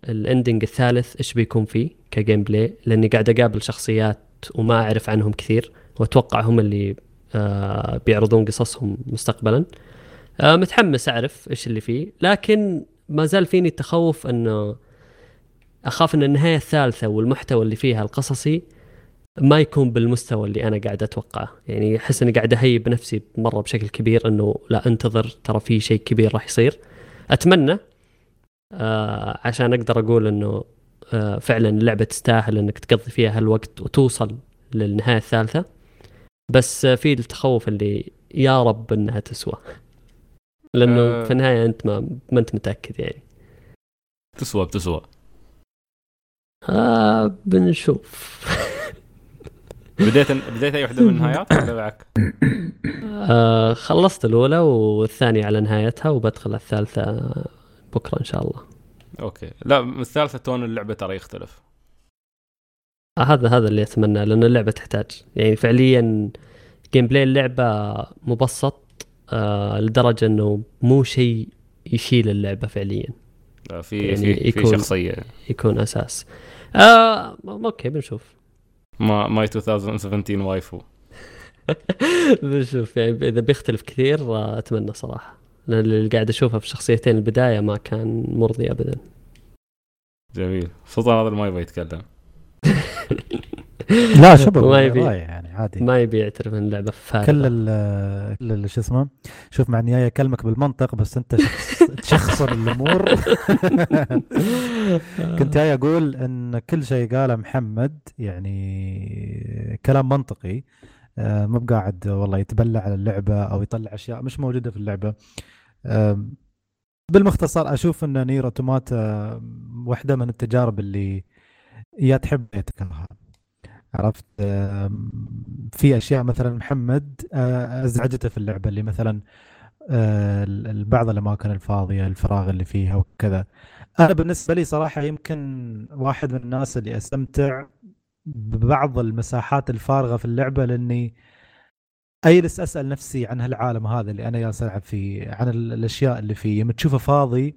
ال ending الثالث إيش بيكون فيه ك gameplay لأني قاعد أقابل شخصيات وما أعرف عنهم كثير وأتوقع هم اللي آه بيعرضون قصصهم مستقبلا. آه متحمس أعرف إيش اللي فيه لكن ما زال فيني التخوف إنه أخاف إن النهاية الثالثة والمحتوى اللي فيها القصصي ما يكون بالمستوى اللي أنا قاعد أتوقعه. يعني أحس إني قاعد أ hype نفسي مرة بشكل كبير إنه لا أنتظر ترى في شيء كبير راح يصير. أتمنى آه عشان أقدر أقول إنه آه فعلا اللعبة تستاهل إنك تقضي فيها هالوقت وتوصل للنهاية الثالثة. بس آه في التخوف اللي يا رب إنها تسوى. لأنه آه. في النهاية أنت ما ما أنت متأكد يعني. تسوى بتسوى. آه بنشوف. <laughs> بديت بديت أي واحدة من النهايات ولا معك؟ آه خلصت الأولى والثانية على نهايتها وبدخل الثالثة بكرة إن شاء الله. Okay. لا الثالثة tone اللعبة ترى يختلف. آه هذا هذا اللي أتمناه لأن اللعبة تحتاج. يعني فعليا gameplay اللعبة مبسط آه لدرجة إنه مو شيء يشيل اللعبة فعليا. في يعني في في شخصية. يكون أساس. آه okay بنشوف. My 2017 waifu. <laughs> بنشوف يعني إذا بيختلف كثير آه أتمنى صراحة. لأن اللي قاعد أشوفه في شخصيتين البداية ما كان مرضي أبدا. جميل. سلطان هذا ما يبغى يتكلم. <laughs> لا <laughs> شباب ما يبي. راي يعني عادي. ما يبي يعترف إن اللعبة فارغة. كل ال كل شو اسمه شوف مع اني جاي اكلمك بالمنطق بس أنت شخص <laughs> تشخصن الأمور. <laughs> كنت جاي أقول إن كل شيء قاله محمد يعني كلام منطقي. آه، مو بقاعد والله يتبلع على اللعبة أو يطلع أشياء مش موجودة في اللعبة. بالمختصر أشوف إن نير أوتوماتا واحدة من التجارب اللي يا تحب يا تكرهها. عرفت؟ في أشياء مثلا محمد أزعجته في اللعبة اللي مثلا بعض الأماكن الفاضية الفراغ اللي فيها وكذا. أنا بالنسبة لي صراحة يمكن واحد من الناس اللي أستمتع ببعض المساحات الفارغة في اللعبة لأني أجلس أسأل نفسي عن هالعالم هذا اللي أنا جالس ألعب فيه عن ال- الأشياء اللي فيه. لما تشوفه فاضي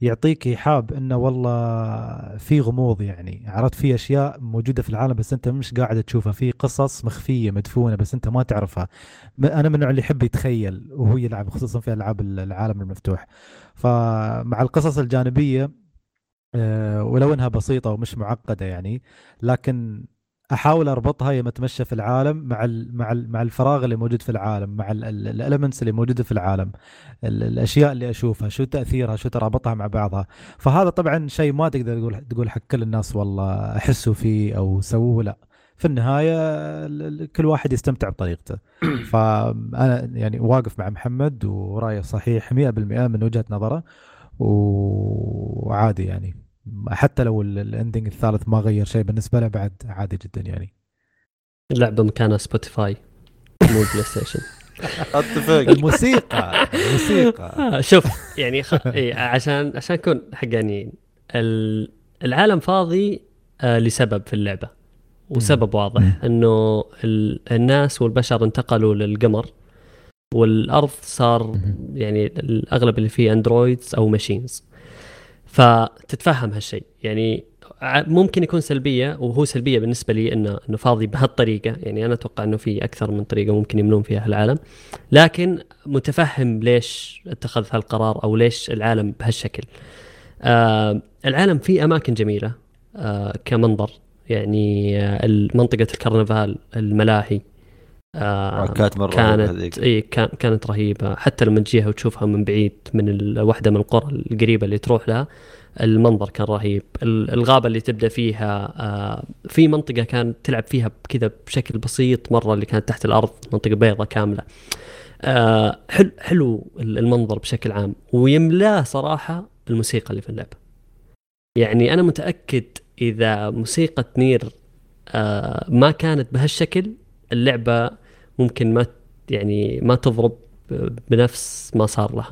يعطيك ايحاء إنه والله في غموض يعني. عرفت؟ في أشياء موجودة في العالم بس أنت مش قاعد تشوفها. في قصص مخفية مدفونة بس أنت ما تعرفها. أنا من النوع اللي يحب يتخيل وهو يلعب خصوصا في ألعاب ال- العالم المفتوح. فمع القصص الجانبية آه، ولو إنها بسيطة ومش معقدة يعني لكن أحاول أربطها يوم أتمشى في العالم مع ال مع ال مع الفراغ اللي موجود في العالم مع الالمنتس اللي موجودة في العالم ال- الأشياء اللي أشوفها شو تأثيرها شو ترابطها مع بعضها. فهذا طبعا شيء ما تقدر تقول تقول حق كل الناس والله أحسوا فيه أو سووه لا. في النهاية ال- ال- كل واحد يستمتع بطريقته. <clears throat> فأنا يعني واقف مع محمد ورأيه صحيح 100% من وجهة نظره وعادي يعني. حتى لو ال- ال ending الثالث ما غير شيء بالنسبة له بعد عادي جدا يعني. اللعبة مكانها Spotify مو PlayStation <laughs> أتفق. الموسيقى الموسيقى. <laughs> آه شوف يعني خ... إيه عشان عشان نكون حقانيين ال- العالم فاضي آه لسبب في اللعبة. وسبب واضح إنه ال... الناس والبشر انتقلوا للقمر والأرض صار يعني الاغلب اللي فيه androids أو machines فتتفهم هالشيء. يعني ممكن يكون سلبية وهو سلبية بالنسبة لي إنه إنه فاضي بهالطريقة. يعني أنا أتوقع إنه في أكثر من طريقة ممكن يملون فيها العالم لكن متفهم ليش اتخذ هالقرار أو ليش العالم بهالشكل. آه العالم فيه أماكن جميلة آه كمنظر. يعني آه منطقه الكرنفال الملاهي آه حركات مرة كانت. إي كان كانت رهيبة. حتى لما تجيها وتشوفها من بعيد من واحدة من القرى القريبة اللي تروح لها المنظر كان رهيب. ال- الغابة اللي تبدأ فيها آه في منطقة كانت تلعب فيها كذا بشكل بسيط مرة اللي كانت تحت الأرض منطقة بيضاء كاملة. آه حلو حلو ال- المنظر بشكل عام. ويملاه صراحة الموسيقى اللي في اللعبة. يعني أنا متأكد إذا موسيقى NieR آه ما كانت بهالشكل اللعبة ممكن ما يعني ما تضرب بنفس ما صار لها.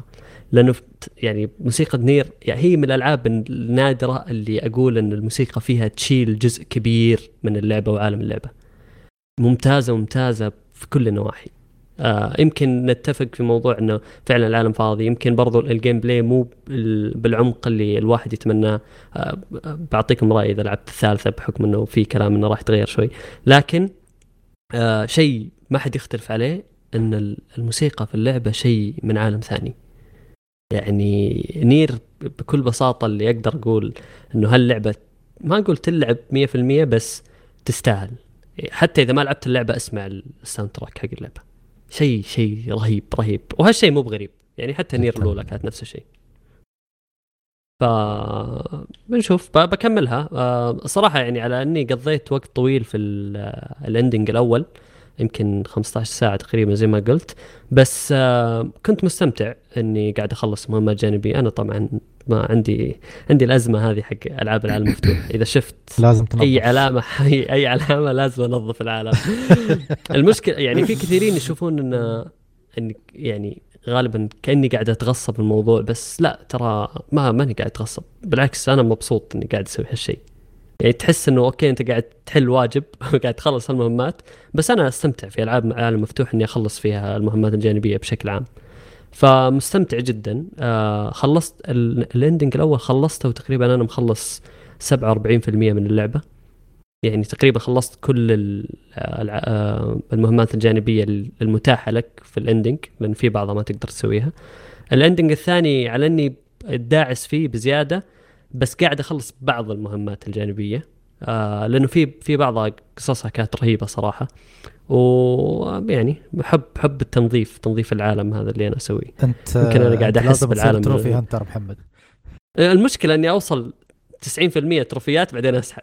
لأنه يعني موسيقى NieR يعني هي من الألعاب النادرة اللي أقول إن الموسيقى فيها تشيل جزء كبير من اللعبة وعالم اللعبة. ممتازة ممتازة في كل النواحي. آه يمكن نتفق في موضوع إنه فعلا العالم فاضي. يمكن برضو ال gameplay مو بال- بالعمق اللي الواحد يتمناه. آه بعطيكم رايي إذا لعبت الثالثة بحكم إنه في كلام إنه راح يتغير شوي. لكن آه شيء ما حد يختلف عليه إن ال- الموسيقى في اللعبة شيء من عالم ثاني. يعني NieR بكل بساطة اللي أقدر أقول إنه هاللعبة ما أقول تلعب 100% بس تستاهل. حتى إذا ما لعبت اللعبة أسمع ال soundtrack حق اللعبة. شيء شيء رهيب رهيب. وهالشيء مو بغريب. يعني حتى NieR الأولى كانت نفس الشيء. ف بنشوف بكملها. آه، صراحة يعني على أني قضيت وقت طويل في ال- ال ending الأول يمكن 15 ساعة تقريبا زي ما قلت. بس آه، كنت مستمتع إني قاعد أخلص مهمات جانبية. أنا طبعا ما عندي عندي الأزمة هذه حق ألعاب العالم المفتوح <coughs> إذا شفت لازم تنظف. أي علامة أي أي علامة لازم أنظف العالم. <laughs> المشكلة يعني في كثيرين يشوفون إن يعني غالبا كأني قاعد أتغصب الموضوع بس لا ترى ما ماني قاعد أتغصب. بالعكس أنا مبسوط إني قاعد أسوي هالشيء. يعني تحس إنه okay أنت قاعد تحل واجب <laughs> قاعد تخلص المهمات بس أنا أستمتع في ألعاب عالم مفتوح إني أخلص فيها المهمات الجانبية بشكل عام. فمستمتع جدا. آه خلصت ال- ال ending الأول خلصته وتقريبا أنا مخلص 47% من اللعبة. يعني تقريبا خلصت كل آه، المهمات الجانبية المتاحة لك في ال ending لأن في بعضها ما تقدر تسويها. ال ending الثاني على إني داعس فيه بزيادة بس قاعد أخلص بعض المهمات الجانبية. آه لأنه في في بعضها قصصها كانت رهيبة صراحة. ويعني بحب بحب التنظيف تنظيف العالم هذا اللي أنا أسويه. أنت يمكن أنا قاعد تصير بالعالم trophy hunter محمد. المشكلة إني أوصل 90% تروفيات بعدين أسحب.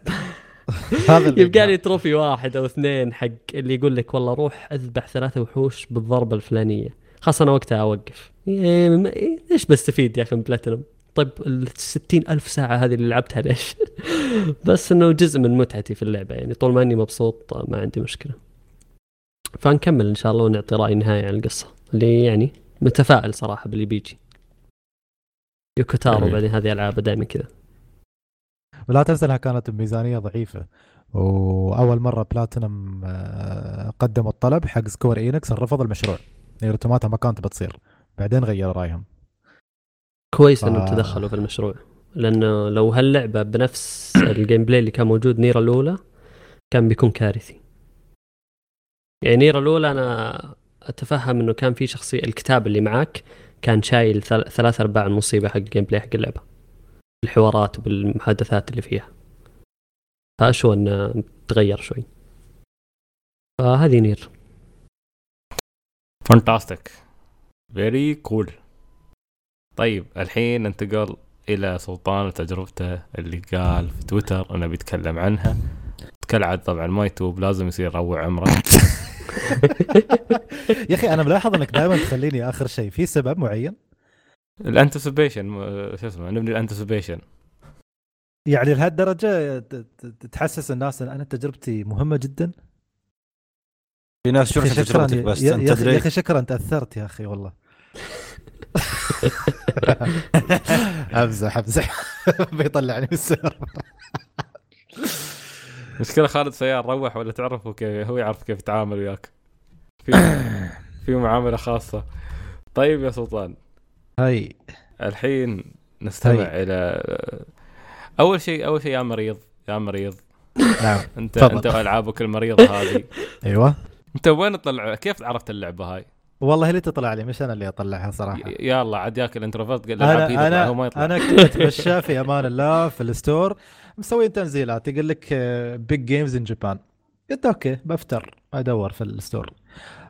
<laughs> هذا يبقى لي trophy واحد أو اثنين حق اللي يقول لك والله روح أذبح ثلاثة وحوش بالضربة الفلانية خلاص أنا وقتها أوقف إيه، إيه، إيش بستفيد يا أخي من بلاتينوم طيب ال 60 ألف ساعة هذه اللي لعبتها ليش؟ <laughs> بس إنه جزء من متعتي في اللعبة يعني طول ما إني مبسوط ما عندي مشكلة. فنكمل إن شاء الله ونعطي رأي نهائي عن القصة اللي يعني متفائل صراحة باللي بيجي. يوكوتارو. بعدين هذه العابه دائما كذا. ولا تنسى إنها كانت بميزانيه ضعيفة. وأول مرة بلاتينم آه، قدموا الطلب حق Square Enix رفض المشروع. Nier Automata ما كانت بتصير. بعدين غيروا رأيهم. كويس انهم ف- تدخلوا في المشروع. لأنه لو هاللعبة بنفس <coughs> ال gameplay اللي كان موجود Nier الأولى كان بيكون كارثي. يعني Nier الأولى أنا أتفهم إنه كان في شخصية الكتاب اللي معك كان شايل ثل- ثلاث ارباع المصيبه حق ال gameplay حق اللعبة. بالحوارات وبالمحادثات اللي فيها. فاشو انه تغير شوي. فهذه Nier. fantastic very cool طيب الحين ننتقل إلى سلطان وتجربته اللي قال في تويتر أنه بيتكلم عنها. كالعادة طبعا ما يتوب لازم يصير روع عمره. <laughs> يا أخي أنا ملاحظ أنك دائما تخليني آخر شيء. في سبب معين؟ ال anticipation شو اسمه نبني ال anticipation. يعني لهالدرجة ت- ت- تحسس الناس إن أنا تجربتي مهمة جدا؟ في ناس شكرا تجربتك بس؟ يا, أنت يا, أخي- يا أخي شكرا تأثرت يا أخي والله. <laughs> امزح امزح <laughs> بيطلعني من السيرفر مشكلة خالد سيار روح ولا تعرفه كيف هو يعرف كيف يتعامل وياك. في في معاملة خاصة. طيب يا سلطان. هاي. الحين نستمع هاي. إلى أول شيء أول شيء يا مريض يا مريض. نعم. <laughs> أنت تفضل. أنت والعابك المريضة <laughs> هذه. أيوه. أنت وين تطلع كيف عرفت اللعبة هاي؟ والله اللي تطلع لي مش أنا اللي أطلعها صراحة. يلا عاد ياك ال introvert قال العاب فيه أنا هو ما أنا يطلع. أنا كنت اتمشى في أمان الله في ال store مسوين تنزيلات يقول لك big games in Japan قلت okay بفتر أدور في ال store.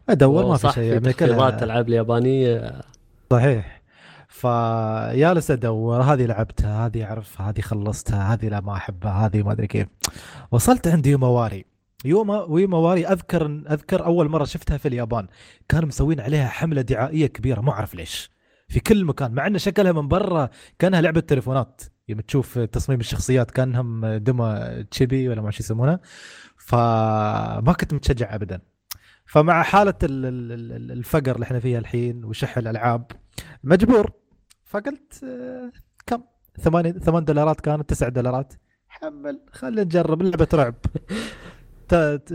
أدور ما في شيء في يعني تخفيضات ألعاب اليابانية. صحيح. فجالس ادور هذه لعبتها هذه أعرفها هذه خلصتها هذه لا ما أحبها هذه ما أدري كيف. وصلت عند Yomawari. يوما و Yomawari أذكر أذكر أول مرة شفتها في اليابان. كانوا مسوين عليها حملة دعائية كبيرة ما أعرف ليش. في كل مكان مع ان شكلها من برا كأنها لعبة تليفونات. يوم تشوف تصميم الشخصيات كأنهم دمى تشيبي ولا ما شو يسمونها فما كنت متشجع ابدا. فمع حالة ال- ال- ال- الفقر اللي إحنا فيها الحين وشح الألعاب مجبور. فقلت آه، كم؟ ثمانية ثمان دولارات كانت تسع دولارات. حمل خلينا نجرب لعبة رعب؟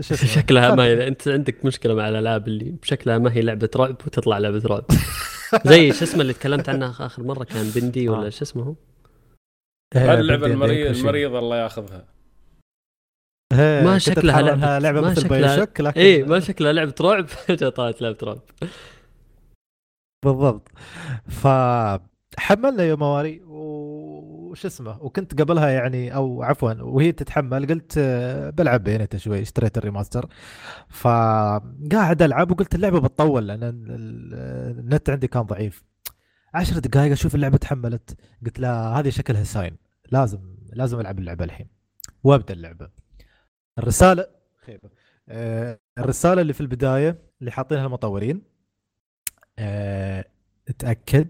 <laughs> شكلها ما هي انت عندك مشكلة مع الألعاب اللي بشكلها ما هي لعبة رعب وتطلع لعبة رعب. <laughs> زي شو اسمه اللي تكلمت عنه آخر مرة؟ كان Bendy ولا آه. شو اسمه هو؟ اللعبة المريض الله ياخذها. ما شكلها إنها لعبة ما مثل شكلها- BioShock لكن اي ما شكلها لعبة رعب. <laughs> فجاه طلعت لعبة رعب. بالضبط. فحملنا Yomawari. وش اسمه وكنت قبلها يعني أو عفوا وهي تتحمل قلت آه، بلعب Bayonetta شوي اشتريت ال remaster. فقاعد ألعب وقلت اللعبة بتطول لأن ال- ال- النت عندي كان ضعيف. عشر دقائق أشوف اللعبة تحملت. قلت لا هذه شكلها ساين. لازم لازم ألعب اللعبة الحين. وأبدأ اللعبة. الرسالة خيبة. آه، الرسالة اللي في البداية اللي حاطينها المطورين. آه، اتاكد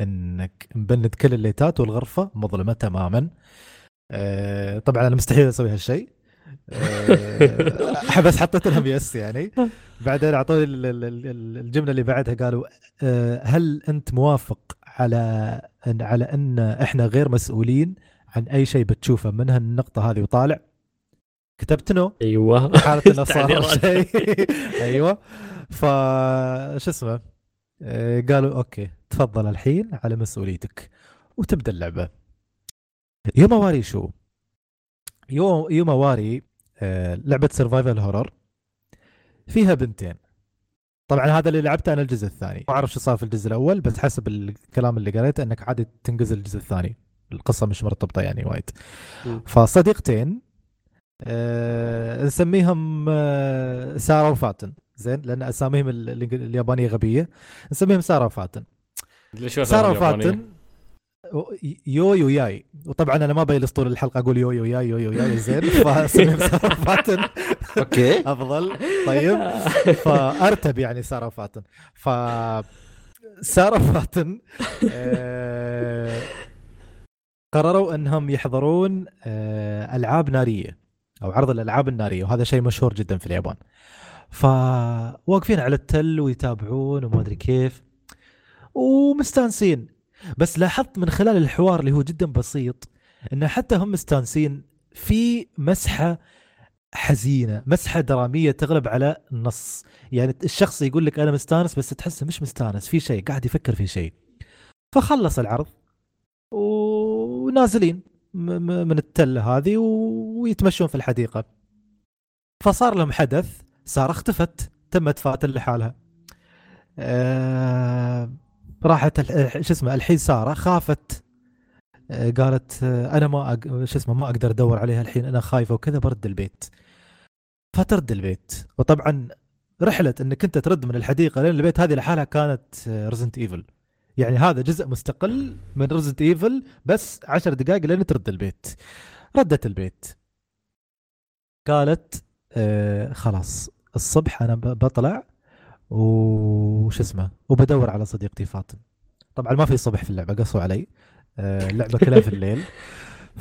إنك مبند كل الليتات والغرفة مظلمة تماما. آه، طبعا أنا مستحيل أسوي هالشيء. آه، بس حطيت لهم yes يعني. بعدين أعطوني ال- ال- ال- الجملة اللي بعدها قالوا آه، هل أنت موافق على ان على إن إحنا غير مسؤولين عن أي شيء بتشوفه؟ من هالنقطة هذه وطالع. كتبت no. أيوه. حالة إنه <laughs> صار تعليقات. شيء. أيوه. ف شو اسمه؟ قالوا okay تفضل الحين على مسؤوليتك وتبدأ اللعبة. Yomawari شو؟ يوم Yomawari آه، لعبة survival horror فيها بنتين. طبعا هذا اللي لعبته أنا الجزء الثاني. ما أعرف شو صار في الجزء الأول بس حسب الكلام اللي قريته أنك عادي تنقز الجزء الثاني. القصة مش مرتبطة يعني وايد. فصديقتين آه، نسميهم آه، سارة وفاتن. زين لأن أساميهم ال- ال- اليابانية غبية. نسميهم سارة وفاتن. سارة؟ وفاتن يو يو ياي. وطبعا أنا ما بجلس طول الحلقة أقول يو يو ياي يو يو ياي زين. <laughs> فأسميهم سارة وفاتن. okay. أفضل. طيب. فأرتب يعني سارة وفاتن. ف سارة وفاتن آه، قرروا أنهم يحضرون آه، ألعاب نارية أو عرض الألعاب النارية وهذا شيء مشهور جدا في اليابان. فواقفين على التل ويتابعون وما أدري كيف ومستانسين. بس لاحظت من خلال الحوار اللي هو جدا بسيط انه حتى هم مستانسين في مسحة حزينة مسحة درامية تغلب على النص. يعني الشخص يقول لك أنا مستانس بس تحسه مش مستانس في شيء قاعد يفكر في شيء. فخلص العرض ونازلين من التله هذه ويتمشون في الحديقة. فصار لهم حدث سارة اختفت تمت فاتن لحالها. آه راحت شو اسمه الحين سارة خافت. آه، قالت آه، أنا ما أق... شو اسمه ما أقدر أدور عليها الحين أنا خايفة وكذا برد البيت. فترد البيت. وطبعا رحلة إنك أنت ترد من الحديقة لين البيت هذه لحالها كانت Resident Evil يعني هذا جزء مستقل من Resident Evil بس عشر دقائق لين ترد البيت. ردت البيت. قالت آه خلاص. الصبح أنا بطلع وش اسمه وبدور على صديقتي فاطم طبعا ما في صبح في اللعبة قصوا علي. آه اللعبة كلها في الليل. <laughs>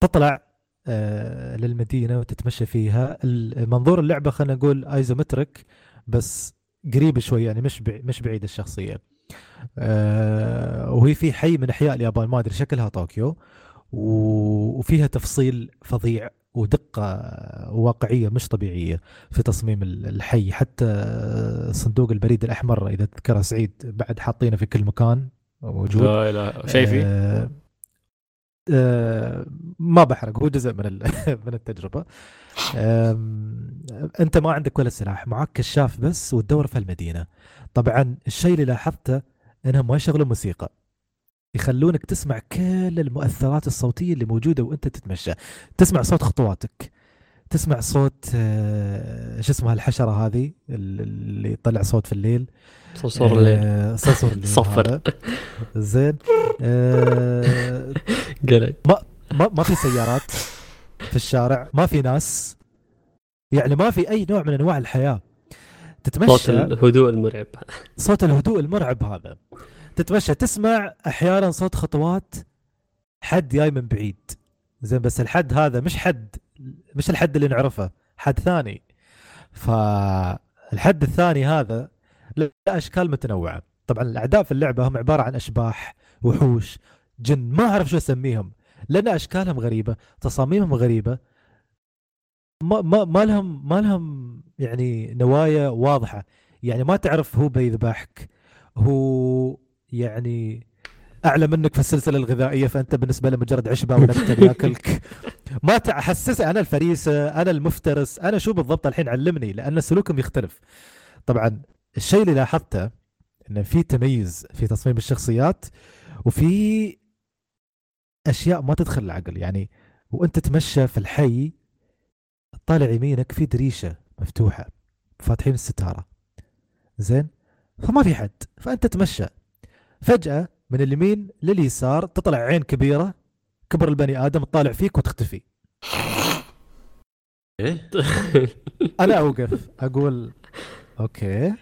فتطلع آه للمدينة وتتمشى فيها. منظور اللعبة خلينا نقول ايزومتريك بس قريب شوي يعني مش بعيد مش بعيد الشخصية. آه وهي في حي من أحياء اليابان ما أدري شكلها طوكيو. وفيها تفصيل فظيع. ودقة واقعية مش طبيعية في تصميم ال- الحي. حتى صندوق البريد الأحمر إذا تذكره سعيد بعد حاطينه في كل مكان موجود. لا لا شيء فيه؟ آه آه ما بحرق. هو جزء من <laughs> من التجربة. آم، أنت ما عندك ولا سلاح. معك كشاف بس وتدور في المدينة. طبعا الشيء اللي لاحظته إنهم ما يشغلون موسيقى. يخلونك تسمع كل المؤثرات الصوتية اللي موجودة وانت تتمشى. تسمع صوت خطواتك. تسمع صوت آه، شو اسمها الحشرة هذه؟ اللي يطلع صوت في الليل. صرصور الليل. آه، صرصور الليل صفر. زين. آه، قلق. ما ما في سيارات في الشارع. ما في ناس. يعني ما في أي نوع من أنواع الحياة. صوت تتمشى الهدوء المرعب. صوت الهدوء المرعب هذا. تتمشى تسمع أحيانا صوت خطوات حد جاي من بعيد. زين بس الحد هذا مش حد مش الحد اللي نعرفه حد ثاني. فالحد الثاني هذا له أشكال متنوعة. طبعا الأعداء في اللعبة هم عبارة عن أشباح وحوش جن ما أعرف شو أسميهم لأن أشكالهم غريبة تصاميمهم غريبة. ما ما ما لهم ما لهم يعني نوايا واضحة. يعني ما تعرف هو بيذبحك هو يعني أعلى منك في السلسلة الغذائية فأنت بالنسبة له مجرد عشبة ونكته بياكلك <laughs> ما تحسس أنا الفريسة أنا المفترس أنا شو بالضبط الحين علمني لأن سلوكهم يختلف. طبعا الشيء اللي لاحظته انه في تميز في تصميم الشخصيات وفي أشياء ما تدخل العقل. يعني وأنت تمشى في الحي طالع يمينك في دريشة مفتوحة فاتحين الستارة. زين؟ فما في حد فأنت تمشى فجأة من اليمين لليسار تطلع عين كبيرة كبر البني آدم تطالع فيك وتختفي. إيه؟ <laughs> أنا أوقف. أقول أوكي.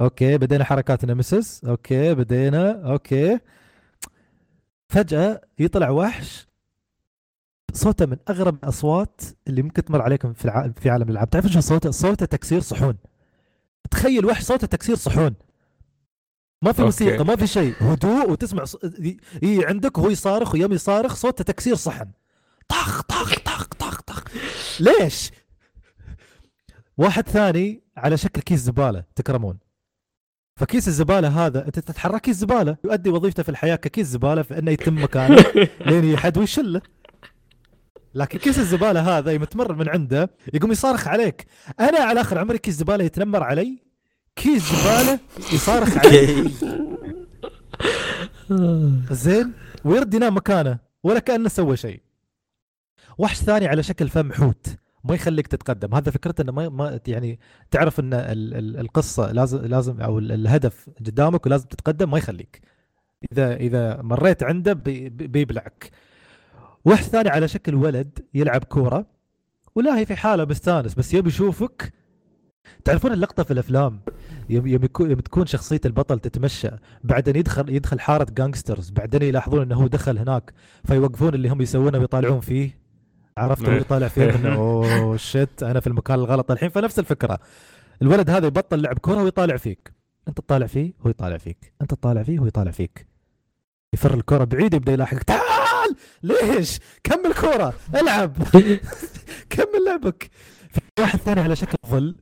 okay بدينا حركات Nemesis. okay بدينا. okay. فجأة يطلع وحش. صوته من أغرب الأصوات اللي ممكن تمر عليكم في الع... في عالم الألعاب. تعرف شو صوته؟ صوته تكسير صحون. تخيل وحش صوته تكسير صحون. ما في okay. موسيقى ما في شيء. هدوء وتسمع ص... يجي عندك وهو يصارخ ويوم يصارخ صوته تكسير صحن. طخ طخ طخ طخ طخ ليش؟ واحد ثاني على شكل كيس زبالة تكرمون. فكيس الزبالة هذا أنت تتحرك كيس زبالة يؤدي وظيفته في الحياة ككيس زبالة في إنه يتم مكانه <laughs> لين يجي حد ويشله. لكن كيس الزبالة هذا يوم تمر من عنده يقوم يصارخ عليك. أنا على آخر عمري كيس زبالة يتنمر علي؟ كيس زباله يصارخ علي زين ويرد ينام مكانه ولا كأنه سوى شيء. وحش ثاني على شكل فم حوت ما يخليك تتقدم. هذا فكرته إنه ما, ما يعني تعرف إن ال ال القصة لازم لازم أو ال- الهدف قدامك ولازم تتقدم ما يخليك. إذا إذا مريت عنده بي- بي- بيبلعك. واحد ثاني على شكل ولد يلعب كورة ولا هي في حالة مستانس بس يبي يشوفك تعرفون اللقطة في الأفلام؟ يوم تكون شخصية البطل تتمشى بعدين يدخل يدخل حارة gangsters بعدين يلاحظون إنه هو دخل هناك فيوقفون اللي هم يسوونه ويطالعون فيه. عرفت. هو يطالع فيهم <laughs> انه أوه شت أنا في المكان الغلط الحين فنفس الفكرة. الولد هذا يبطل لعب كورة ويطالع فيك. أنت تطالع فيه هو يطالع فيك. أنت تطالع فيه هو يطالع فيك. يفر الكره بعيد يبدأ يلاحقك. تعال! ليش؟ كمل كورة العب. <laughs> كمل لعبك. واحد ثاني على شكل ظل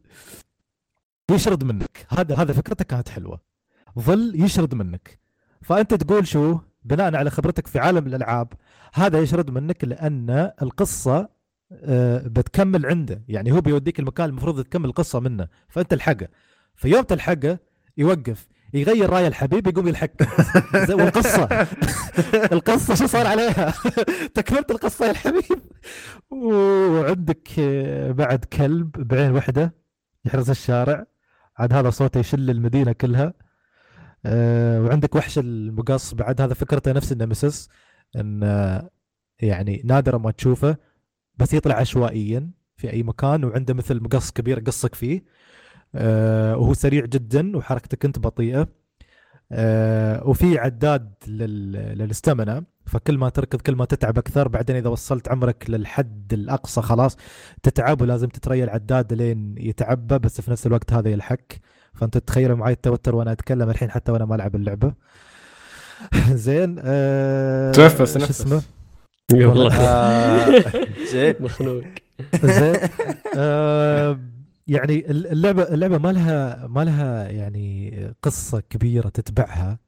يشرد منك. هذا هذا فكرته كانت حلوة. ظل يشرد منك. فأنت تقول شو؟ بناء على خبرتك في عالم الألعاب هذا يشرد منك لأن القصة آه، بتكمل عنده. يعني هو بيوديك المكان المفروض تكمل القصة منه فأنت الحقه. في يوم تلحقه يوقف. يغير رأي الحبيب يقوم يلحقك زي- والقصة. <laughs> القصة شو صار عليها؟ <laughs> تكملت القصة يا الحبيب. وعندك آه، بعد كلب بعين واحدة يحرس الشارع. عاد هذا صوته يشل المدينة كلها. آه، وعندك وحش المقص. بعد هذا فكرته نفس النمسس إن آه، يعني نادرا ما تشوفه بس يطلع عشوائيا في أي مكان وعنده مثل مقص كبير يقصك فيه. وهو سريع جدا وحركتك أنت بطيئة. آه، وفي عداد لل... للاستمنة فكل ما تركض كل ما تتعب أكثر بعدين إذا وصلت عمرك للحد الأقصى خلاص تتعب ولازم تتريى العداد لين يتعبى بس في نفس الوقت هذا يلحق. فأنت تتخيل معي التوتر وأنا أتكلم الحين حتى وأنا ما ألعب اللعبة. <laughs> زين آه تنفس شو تنفس. اسمه؟ والله آه، <laughs> زين. مخنوق. زين. <laughs> آه يعني اللعبه اللعبة ما لها ما لها يعني قصة كبيرة تتبعها.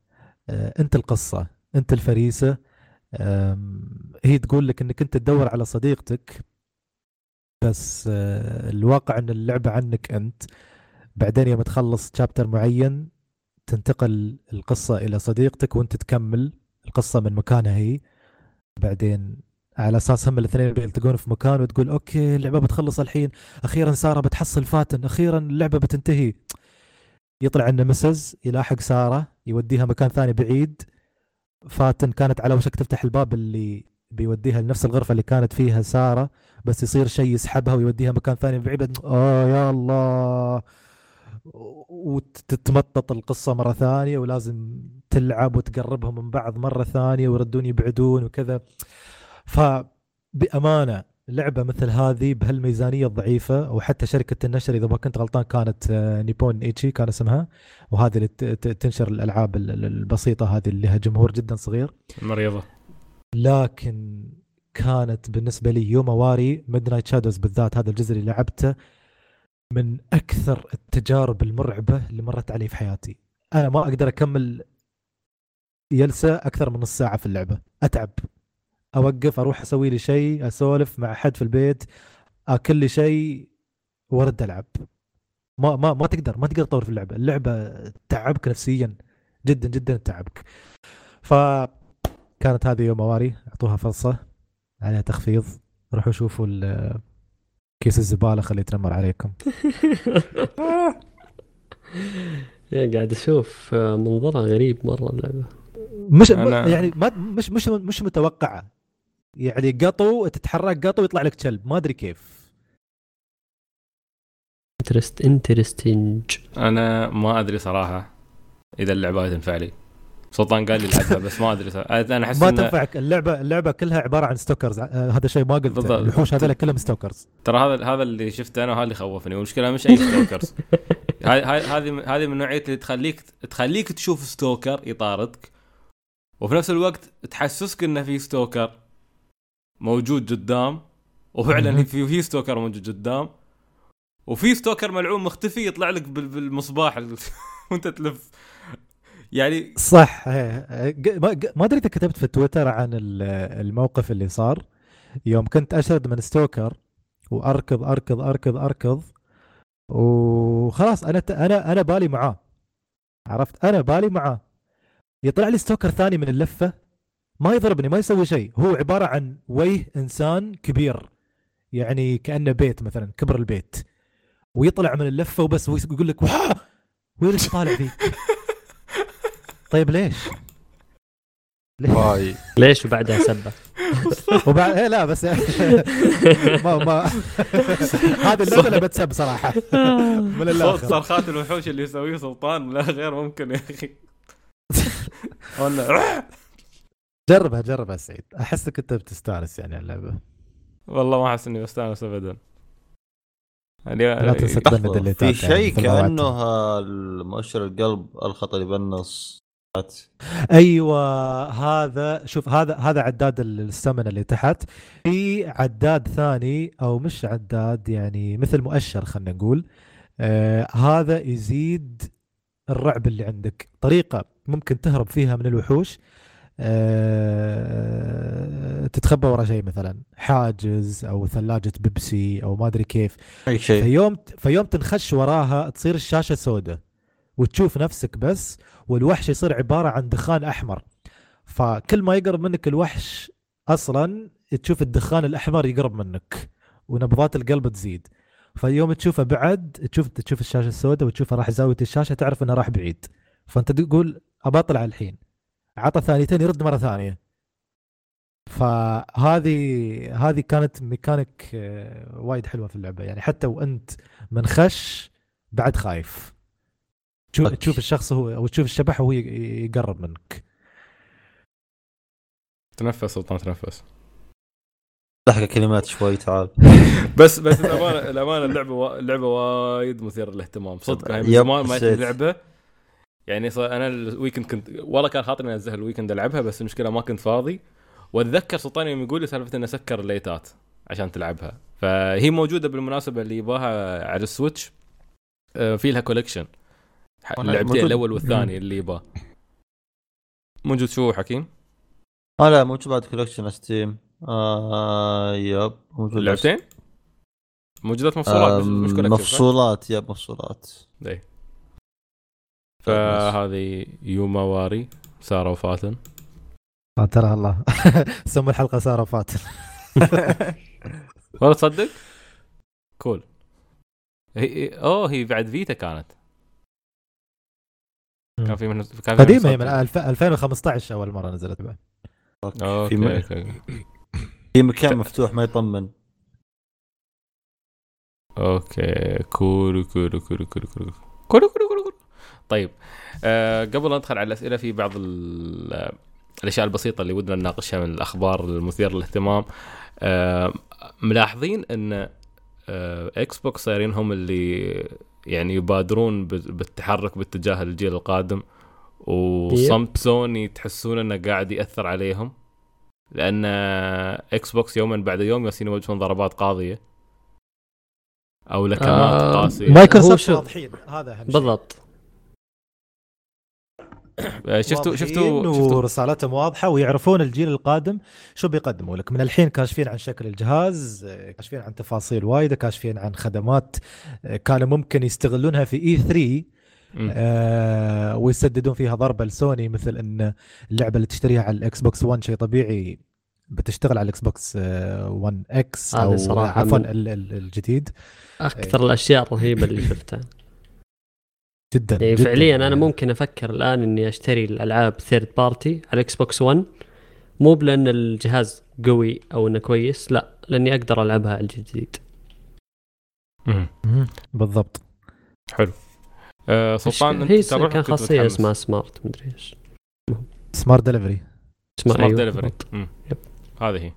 آه انت القصة انت الفريسة. هي تقول لك انك انت تدور على صديقتك بس آه الواقع ان اللعبة عنك انت. بعدين يوم تخلص شابتر معين تنتقل القصة إلى صديقتك وانت تكمل القصة من مكانها هي. بعدين على أساس هم الاثنين بيلتقون في مكان وتقول أوكي اللعبة بتخلص الحين. أخيرا سارة بتحصل فاتن. أخيرا اللعبة بتنتهي. يطلع انه مسز يلاحق سارة يوديها مكان ثاني بعيد. فاتن كانت على وشك تفتح الباب اللي بيوديها لنفس الغرفة اللي كانت فيها سارة بس يصير شيء يسحبها ويوديها مكان ثاني بعيد. آه يا الله. وتتمطط القصة مرة ثانية ولازم تلعب وتقربهم من بعض مرة ثانية ويردون يبعدون وكذا. فبأمانة لعبة مثل هذه بهالميزانية الضعيفة وحتى شركة النشر إذا ما كنت غلطان كانت آه، نيبون إيتشي كان اسمها وهذه اللي تنشر الألعاب ال- ال- البسيطة هذه اللي لها جمهور جدا صغير. مريضة. لكن كانت بالنسبة لي Yomawari Midnight Shadows بالذات هذا الجزء اللي لعبته من أكثر التجارب المرعبة اللي مرت علي في حياتي. أنا ما أقدر أكمل جلسه أكثر من نص ساعة في اللعبة. أتعب. أوقف أروح أسوي لي شيء أسولف مع حد في البيت أكل لي شيء وارد ألعب. ما ما ما تقدر ما تقدر تطور في اللعبة. اللعبة تعبك نفسيا جدا جدا تعبك. فكانت هذه يوم مواري أعطوها فرصة عليها تخفيض. روحوا شوفوا كيس الزبالة خليه يتنمر عليكم. <laughs> يا قاعد أشوف منظرها غريب مرة اللعبة. مش أنا- يعني ما مش مش مش متوقعة. يعني قطو تتحرك قطو يطلع لك كلب. ما أدري كيف. interest interesting أنا ما أدري صراحة إذا اللعبة تنفع لي. سلطان قال لي العبها بس ما أدري صراحة. أنا أحس ما إن تنفعك. اللعبه اللعبة كلها عبارة عن stalkers آه، هذا شيء ما قلته. بالضبط. الوحوش هذول كلهم stalkers ترى هذا هذا اللي شفته أنا وهذا اللي خوفني. والمشكلة مش أي stalkers <laughs> هاي- هاي- هذه هذه من نوعية اللي تخليك تخليك تشوف stalker يطاردك وفي نفس الوقت تحسسك إنه في stalker موجود قدام وفعلا. في في stalker موجود قدام. وفي stalker ملعون مختفي يطلع لك بال- بالمصباح ال- <laughs> وانت تلف. يعني صح. ما أدري إذا كتبت في تويتر عن ال- الموقف اللي صار. يوم كنت أشرد من stalker وأركض أركض أركض أركض وخلاص أنا أنا أنا بالي معاه. عرفت؟ أنا بالي معاه. يطلع لي stalker ثاني من اللفة. ما يضربني ما يسوي شيء. هو عبارة عن وجه إنسان كبير يعني كأنه بيت مثلا كبر البيت. ويطلع من اللفة وبس ويقول لك واه! وين طالع فيك <laughs> طيب ليش؟ واي. ليش وبعدها سبه؟ <laughs> وبعد إيه لا بس <laughs> ما ما. هذه اللعبه اللي بتسب صراحة. من صوت صرخات الوحوش اللي يسويه سلطان لا غير ممكن يا أخي. جربها جربها سعيد. أحسك أنت بتستانس يعني على اللعبة. والله ما أحس إني بستانس ابدا. لا يعني تنسى تبند اللي في تحت يعني شيء في المواد. كأنه المؤشر القلب ألخط اللي بالنص أيوه هذا شوف هذا هذا عداد السمن اللي تحت. في عداد ثاني أو مش عداد يعني مثل مؤشر خلينا نقول. آه هذا يزيد الرعب اللي عندك. طريقة ممكن تهرب فيها من الوحوش. آه تتخبى ورا شيء مثلا حاجز أو ثلاجة بيبسي أو ما أدري كيف. أي شيء. فيوم فيوم تنخش وراها تصير الشاشة سوداء وتشوف نفسك بس والوحش يصير عبارة عن دخان أحمر. فكل ما يقرب منك الوحش أصلا تشوف الدخان الأحمر يقرب منك ونبضات القلب تزيد. فيوم تشوفه بعد تشوف تشوف الشاشة السوداء وتشوفه راح زاويه الشاشة تعرف إنه راح بعيد. فأنت تقول ابى اطلع الحين. عطى ثانيتين يرد مرة ثانية. فهذه هذه كانت ميكانيك آه، وايد حلوة في اللعبة. يعني حتى وأنت منخش بعد خايف. تشوف okay. تشوف الشخص هو أو تشوف الشبح وهو يقرب منك. تنفس سلطان تنفس. لحق كلمات شوي تعال. <laughs> بس بس <laughs> الأمانة الأمانة اللعبة وا... اللعبة وايد مثيرة للاهتمام. صدق يعني من yep، زمان ما. لعبة. يعني أنا ال weekend كنت والله كان خاطري انزلها ال weekend ألعبها بس المشكلة ما كنت فاضي. وأتذكر سلطان يوم يقول لي سالفة انه سكر الليتات عشان تلعبها. فهي موجودة بالمناسبة اللي يباها على ال Switch. آه، في لها collection اللعبتين. الأول والثاني اللي يباه. موجود شو حكيم؟ آه لا موجود بعد collection Steam آه yep موجود. اللعبتين؟ موجودات مفصولات آه صح؟ مفصولات yep مفصولات. إيه. فهذه Yomawari سارة وفاتن. آه، قاتلها الله. <laughs> سموا الحلقة سارة وفاتن. <laughs> والله تصدق؟ cool هي أوه هي بعد Vita كانت. كان في من كان قديمة هي من 2015 أول مرة نزلت بعد. okay. في مكان مفتوح ما يطمن. أوكي. كول كول cool cool cool cool cool طيب آه قبل لا ندخل على الأسئلة في بعض ال- الأشياء البسيطة اللي ودنا نناقشها من الأخبار المثيرة للاهتمام. آه، ملاحظين إن آه، Xbox صايرين هم اللي يعني يبادرون بال- بالتحرك باتجاه الجيل القادم وصمت سوني تحسون إنه قاعد يأثر عليهم؟ لأن Xbox يوما بعد يوم ياسين يواجهون ضربات قاضية أو لكمات آه، قاسية. مايكروسوفت واضحين هذا أهم شيء. بالضبط. آه، <coughs> شفتوا واضحين شفتوا شفتوا ورسالتهم واضحة ويعرفون الجيل القادم شو بيقدموا لك. من الحين كاشفين عن شكل الجهاز آه، كاشفين عن تفاصيل وايده كاشفين عن خدمات آه، كانوا ممكن يستغلونها في E3 مم. آه ويسددون فيها ضربه لسوني مثل إن اللعبة اللي تشتريها على ال Xbox 1 شيء طبيعي بتشتغل على ال Xbox 1 X أو عفوا من- ال- ال- الجديد. أكثر الأشياء الرهيبه اللي <coughs> شفتها. جدا يعني جداً. فعليا أنا ممكن أفكر الآن إني أشتري الألعاب third party على Xbox 1 مو لأن الجهاز قوي أو إنه كويس لا لأني أقدر ألعبها على الجديد. مم. مم، بالضبط. حلو. آه سلطان هي كان كنت خاصية متحمس. اسمها smart مدري إيش. smart delivery smart أيوة، دليفري. هذه هي. شو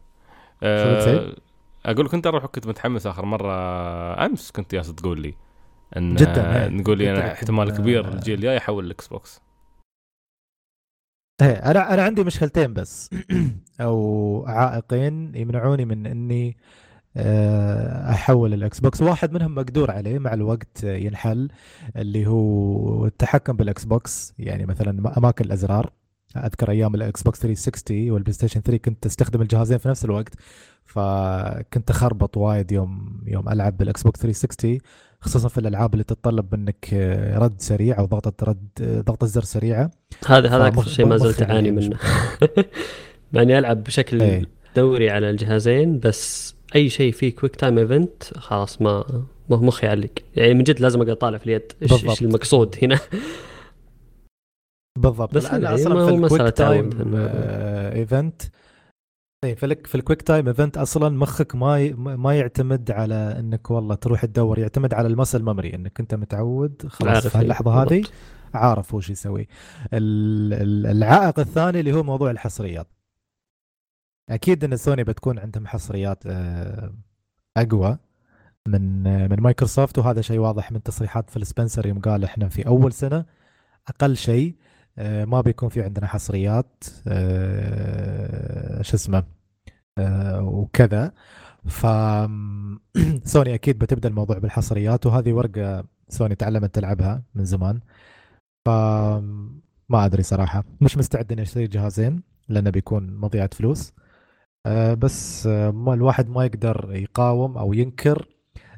آه بتسوي؟ أقول لك أنت روح كنت متحمس آخر مرة أمس كنت جالس تقول لي إن جداً، آه، إيه. نقول أنا لك احتمال كبير الجيل الجاي يحول ال Xbox. إيه أنا أنا عندي مشكلتين بس. <clears throat> أو عائقين يمنعوني من إني آه، أحول ال Xbox. واحد منهم مقدور عليه مع الوقت آه، ينحل اللي هو التحكم بال Xbox. يعني مثلا أماكن الأزرار. أذكر أيام ال Xbox 360 وال PlayStation 3 كنت أستخدم الجهازين في نفس الوقت. فكنت أخربط وايد يوم يوم ألعب بال Xbox 360 خصوصا في الألعاب اللي تتطلب منك آه، رد سريع أو ضغطة رد آه، ضغطه زر سريعة. هذا هذا أكثر شيء ما زلت أعاني مش- <laughs> منه. مع اني ألعب بشكل إيه. دوري على الجهازين بس أي شيء فيه quick time event خلاص ما مخي يعلق. يعني من جد لازم أقعد اطالع في اليد. إيش المقصود هنا؟ بالضبط. بس أنا يعني أصلا في ال quick time event اي في الك- في ال quick time event أصلا مخك ما ي- ما يعتمد على إنك والله تروح تدور يعتمد على ال muscle memory إنك أنت متعود خلاص في إيه، اللحظه هذه. عارف وش يسوي ال- ال- العائق الثاني اللي هو موضوع الحصريات أكيد إن سوني بتكون عندهم حصريات آه، أقوى من آه، من مايكروسوفت وهذا شيء واضح من تصريحات فيل سبنسر يوم قال إحنا في أول سنة أقل شيء ما بيكون في عندنا حصريات آه، شو اسمه آه، وكذا. ف <clears throat> سوني أكيد بتبدأ الموضوع بالحصريات وهذه ورقة سوني تعلمت تلعبها من زمان. ف ما أدري صراحة. مش مستعد إني أشتري جهازين لأنه بيكون مضيعة فلوس. آه، بس آه، ما الواحد ما يقدر يقاوم أو ينكر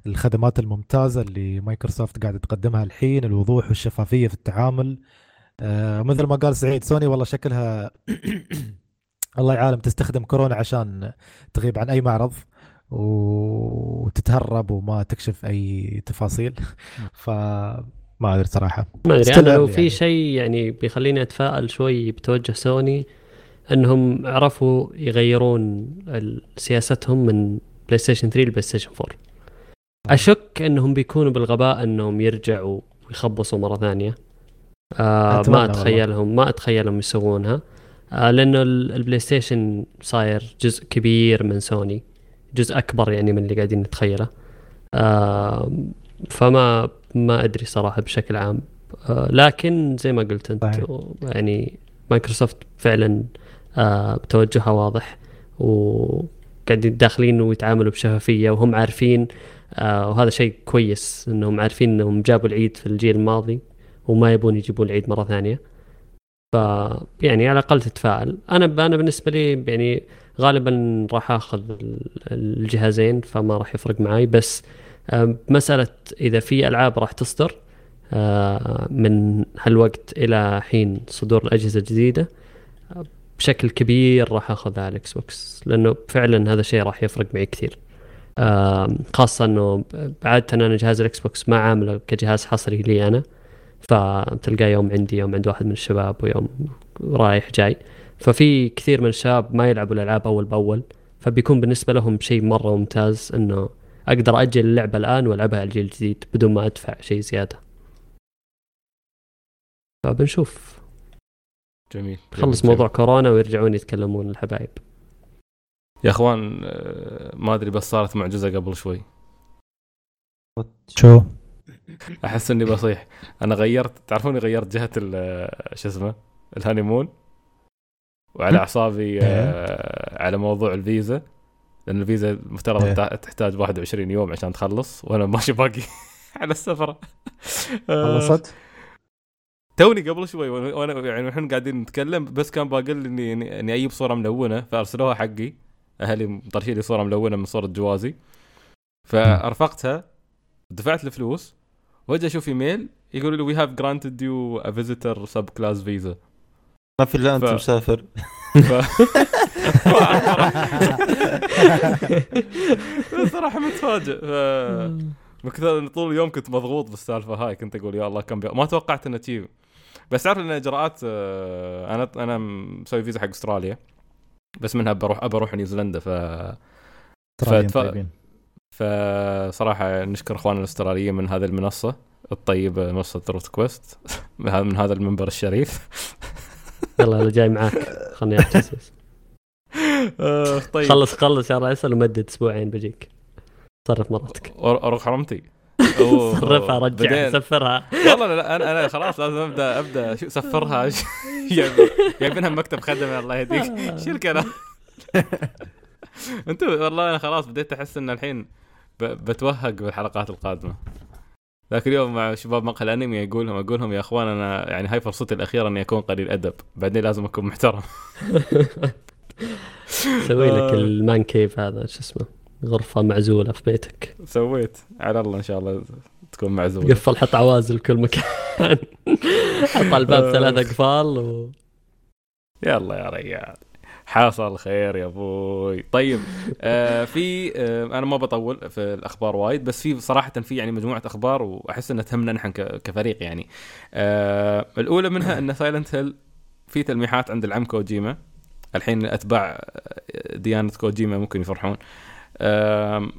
الخدمات الممتازة اللي مايكروسوفت قاعدة تقدمها الحين الوضوح والشفافية في التعامل. آه، مثل ما قال سعيد سوني والله شكلها <coughs> الله يعلم تستخدم كورونا عشان تغيب عن أي معرض وتتهرب وما تكشف أي تفاصيل. <laughs> فما أدري صراحة. ما أدري أنا لو early في يعني. شيء يعني بيخليني أتفائل شوي بتوجه سوني إنهم عرفوا يغيرون سياستهم من بلاي ستيشن 3 لبلاي ستيشن 4 أشك إنهم بيكونوا بالغباء إنهم يرجعوا ويخبصوا مرة ثانية. آه ما والله. اتخيلهم ما أتخيلهم يسوونها آه لأنه ال- البلاي ستيشن صاير جزء كبير من سوني جزء أكبر يعني من اللي قاعدين نتخيله آه فما ما أدري صراحة بشكل عام آه لكن زي ما قلت أنت صحيح. يعني مايكروسوفت فعلا آه توجهها واضح وقاعدين داخلين ويتعاملوا بشفافية وهم عارفين آه وهذا شيء كويس إنهم عارفين إنهم جابوا العيد في الجيل الماضي وما يبون يجيبون العيد مرة ثانية. ف يعني على الأقل تتفائل. أنا أنا بالنسبة لي يعني غالبا راح آخذ ال- الجهازين فما راح يفرق معي بس مسألة إذا في ألعاب راح تصدر آه، من هالوقت إلى حين صدور الأجهزة الجديدة بشكل كبير راح اخذها على الاكس بوكس لأنه فعلا هذا الشيء راح يفرق معي كثير. خاصة إنه عادة أنا جهاز الاكس بوكس ما عامله كجهاز حصري لي أنا. فتلقاه يوم عندي يوم عند واحد من الشباب ويوم رايح جاي. ففي كثير من الشباب ما يلعبوا الألعاب أول بأول فبيكون بالنسبة لهم شيء مرة ممتاز إنه أقدر أجل اللعبة الآن وألعبها على الجيل الجديد بدون ما أدفع شيء زيادة. فبنشوف. جميل. خلص جميل. موضوع كورونا ويرجعون يتكلمون الحبايب. يا أخوان آه، ما أدري بس صارت معجزة قبل شوي. شو؟ أحس إني بصيح. أنا غيرت تعرفوني غيرت جهة شو اسمه؟ ال honeymoon. وعلى أعصابي آه، على موضوع الفيزا. لأن الفيزا المفترض إيه. تحتاج 21 يوم عشان تخلص وأنا ماشي باقي <laughs> على السفرة. آه، خلصت؟ توني قبل شوي وأنا يعني إحنا قاعدين نتكلم بس كان باقي لي اني اني أجيب صورة ملونة فأرسلوها حقي. أهلي مطرشين لي صورة ملونة من صورة جوازي. فأرفقتها دفعت الفلوس وجا أشوف إيميل يقولوا لي we have granted you a visitor subclass visa ما في إلا أنت ف- مسافر. <laughs> صراحة متفاجئ. ف... من كثر إن طول اليوم كنت مضغوط بالسالفة هاي كنت أقول يا الله كم بي... ما توقعت إنه تجيب. بس تعرف إن إجراءات آه، أنا أنا مسوي فيزا حق أستراليا بس منها بروح أبى أروح نيوزيلندا ف ف- طيبين. فصراحة نشكر أخواننا الأستراليين من هذه المنصة الطيبة منصة روت كويست من هذا- من هذا المنبر الشريف. <laughs> يلا أنا جاي معاك. خلني احجز آه، طيب. خلص خلص يا رئيس ومدد أسبوعين بجيك. صرف مرتك. أر- أروح حرمتي <laughs> صرفها رجع سفرها. والله لا, أنا أنا خلاص لازم أبدأ أبدأ شو سفرها. <laughs> جايب- جايبينها مكتب خدمة الله يهديك. شو الكلام؟ أنتم والله أنا خلاص بديت أحس إن الحين بتوهق بالحلقات القادمة. ذاك اليوم مع شباب مقهى الأنمي أقول لهم أقول لهم يا أخوان أنا يعني هاي فرصتي الاخيره أني أكون قليل أدب. بعدين لازم أكون محترم. <laughs> سوي لك آه. المان كيف هذا شو اسمه؟ غرفة معزولة في بيتك. سويت. على الله إن شاء الله تكون معزول قفل حط عوازل كل مكان. <laughs> حط الباب آه. ثلاث أقفال و... يلا يا ريال. حصل خير يا أبوي. طيب آه في آه أنا ما بطول في الأخبار وايد بس في صراحة في يعني مجموعة أخبار وأحس انها تهمنا نحن كفريق يعني. آه الأولى منها إن سايلنت هيل في تلميحات عند العم كوجيما. الحين أتباع ديانة كوجيما ممكن يفرحون. آه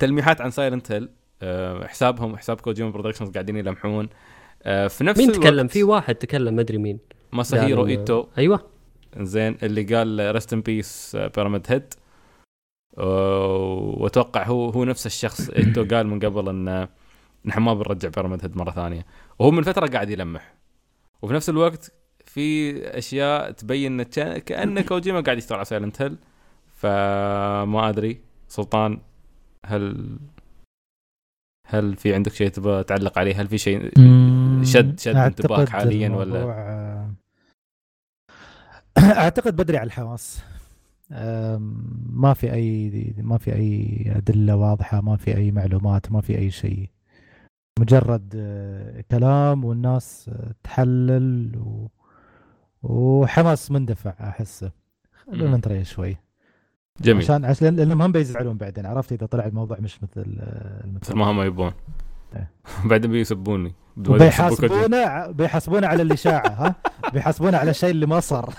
تلميحات عن سايلنت هيل آه حسابهم حساب كوجيما برودكشنز قاعدين يلمحون. آه في نفس مين الوقت تكلم في واحد تكلم ما أدري مين. ماساهيرو قال- إيتو. أيوه. زين اللي قال rest in peace بيراميد هيد وأتوقع هو هو نفس الشخص <coughs> إيتو قال من قبل إن نحن ما بنرجع بيراميد هيد مرة ثانية. وهو من فترة قاعد يلمح. وفي نفس الوقت في أشياء تبين كان- <coughs> كوجيما قاعد يشتغل على سايلنت هيل فما أدري. سلطان هل هل في عندك شيء تبغى تعلق عليه؟ هل في شيء شد شد انتباهك حاليا ولا؟ آه، <coughs> اعتقد بدري على الحماس آم، ما في أي ما في أي أدلة واضحة ما في أي معلومات ما في أي شيء. مجرد آه، كلام والناس آه، تحلل و... وحماس مندفع أحسه. خلونا مم. نتريش شوي. جميل. عشان عشان لأنهم هم بيزعلون بعدين عرفت؟ إذا طلع الموضوع مش مثل آه، مثل المثل ما هم يبون. إيه. <laughs> بعدين بيسبوني. بيحاسبونا ع- بيحاسبونا على الاشاعه ها؟ <laughs> بيحاسبونا على الشيء اللي ما صار.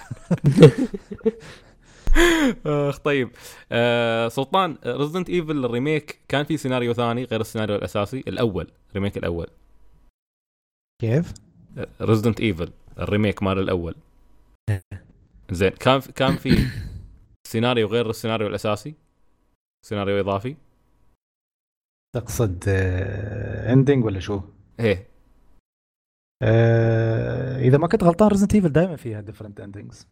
أخ طيب. آه سلطان ريزدنت ايفل ال remake كان في سيناريو ثاني غير السيناريو الأساسي الأول ال remake الأول. كيف؟ ريزدنت ايفل ال remake مال الأول. <laughs> زين كان كان في سيناريو غير السيناريو الأساسي؟ سيناريو إضافي؟ تقصد ending ولا شو؟ إيه. آه إذا ما كنت غلطان ريزدنت ايفل دائما فيها different endings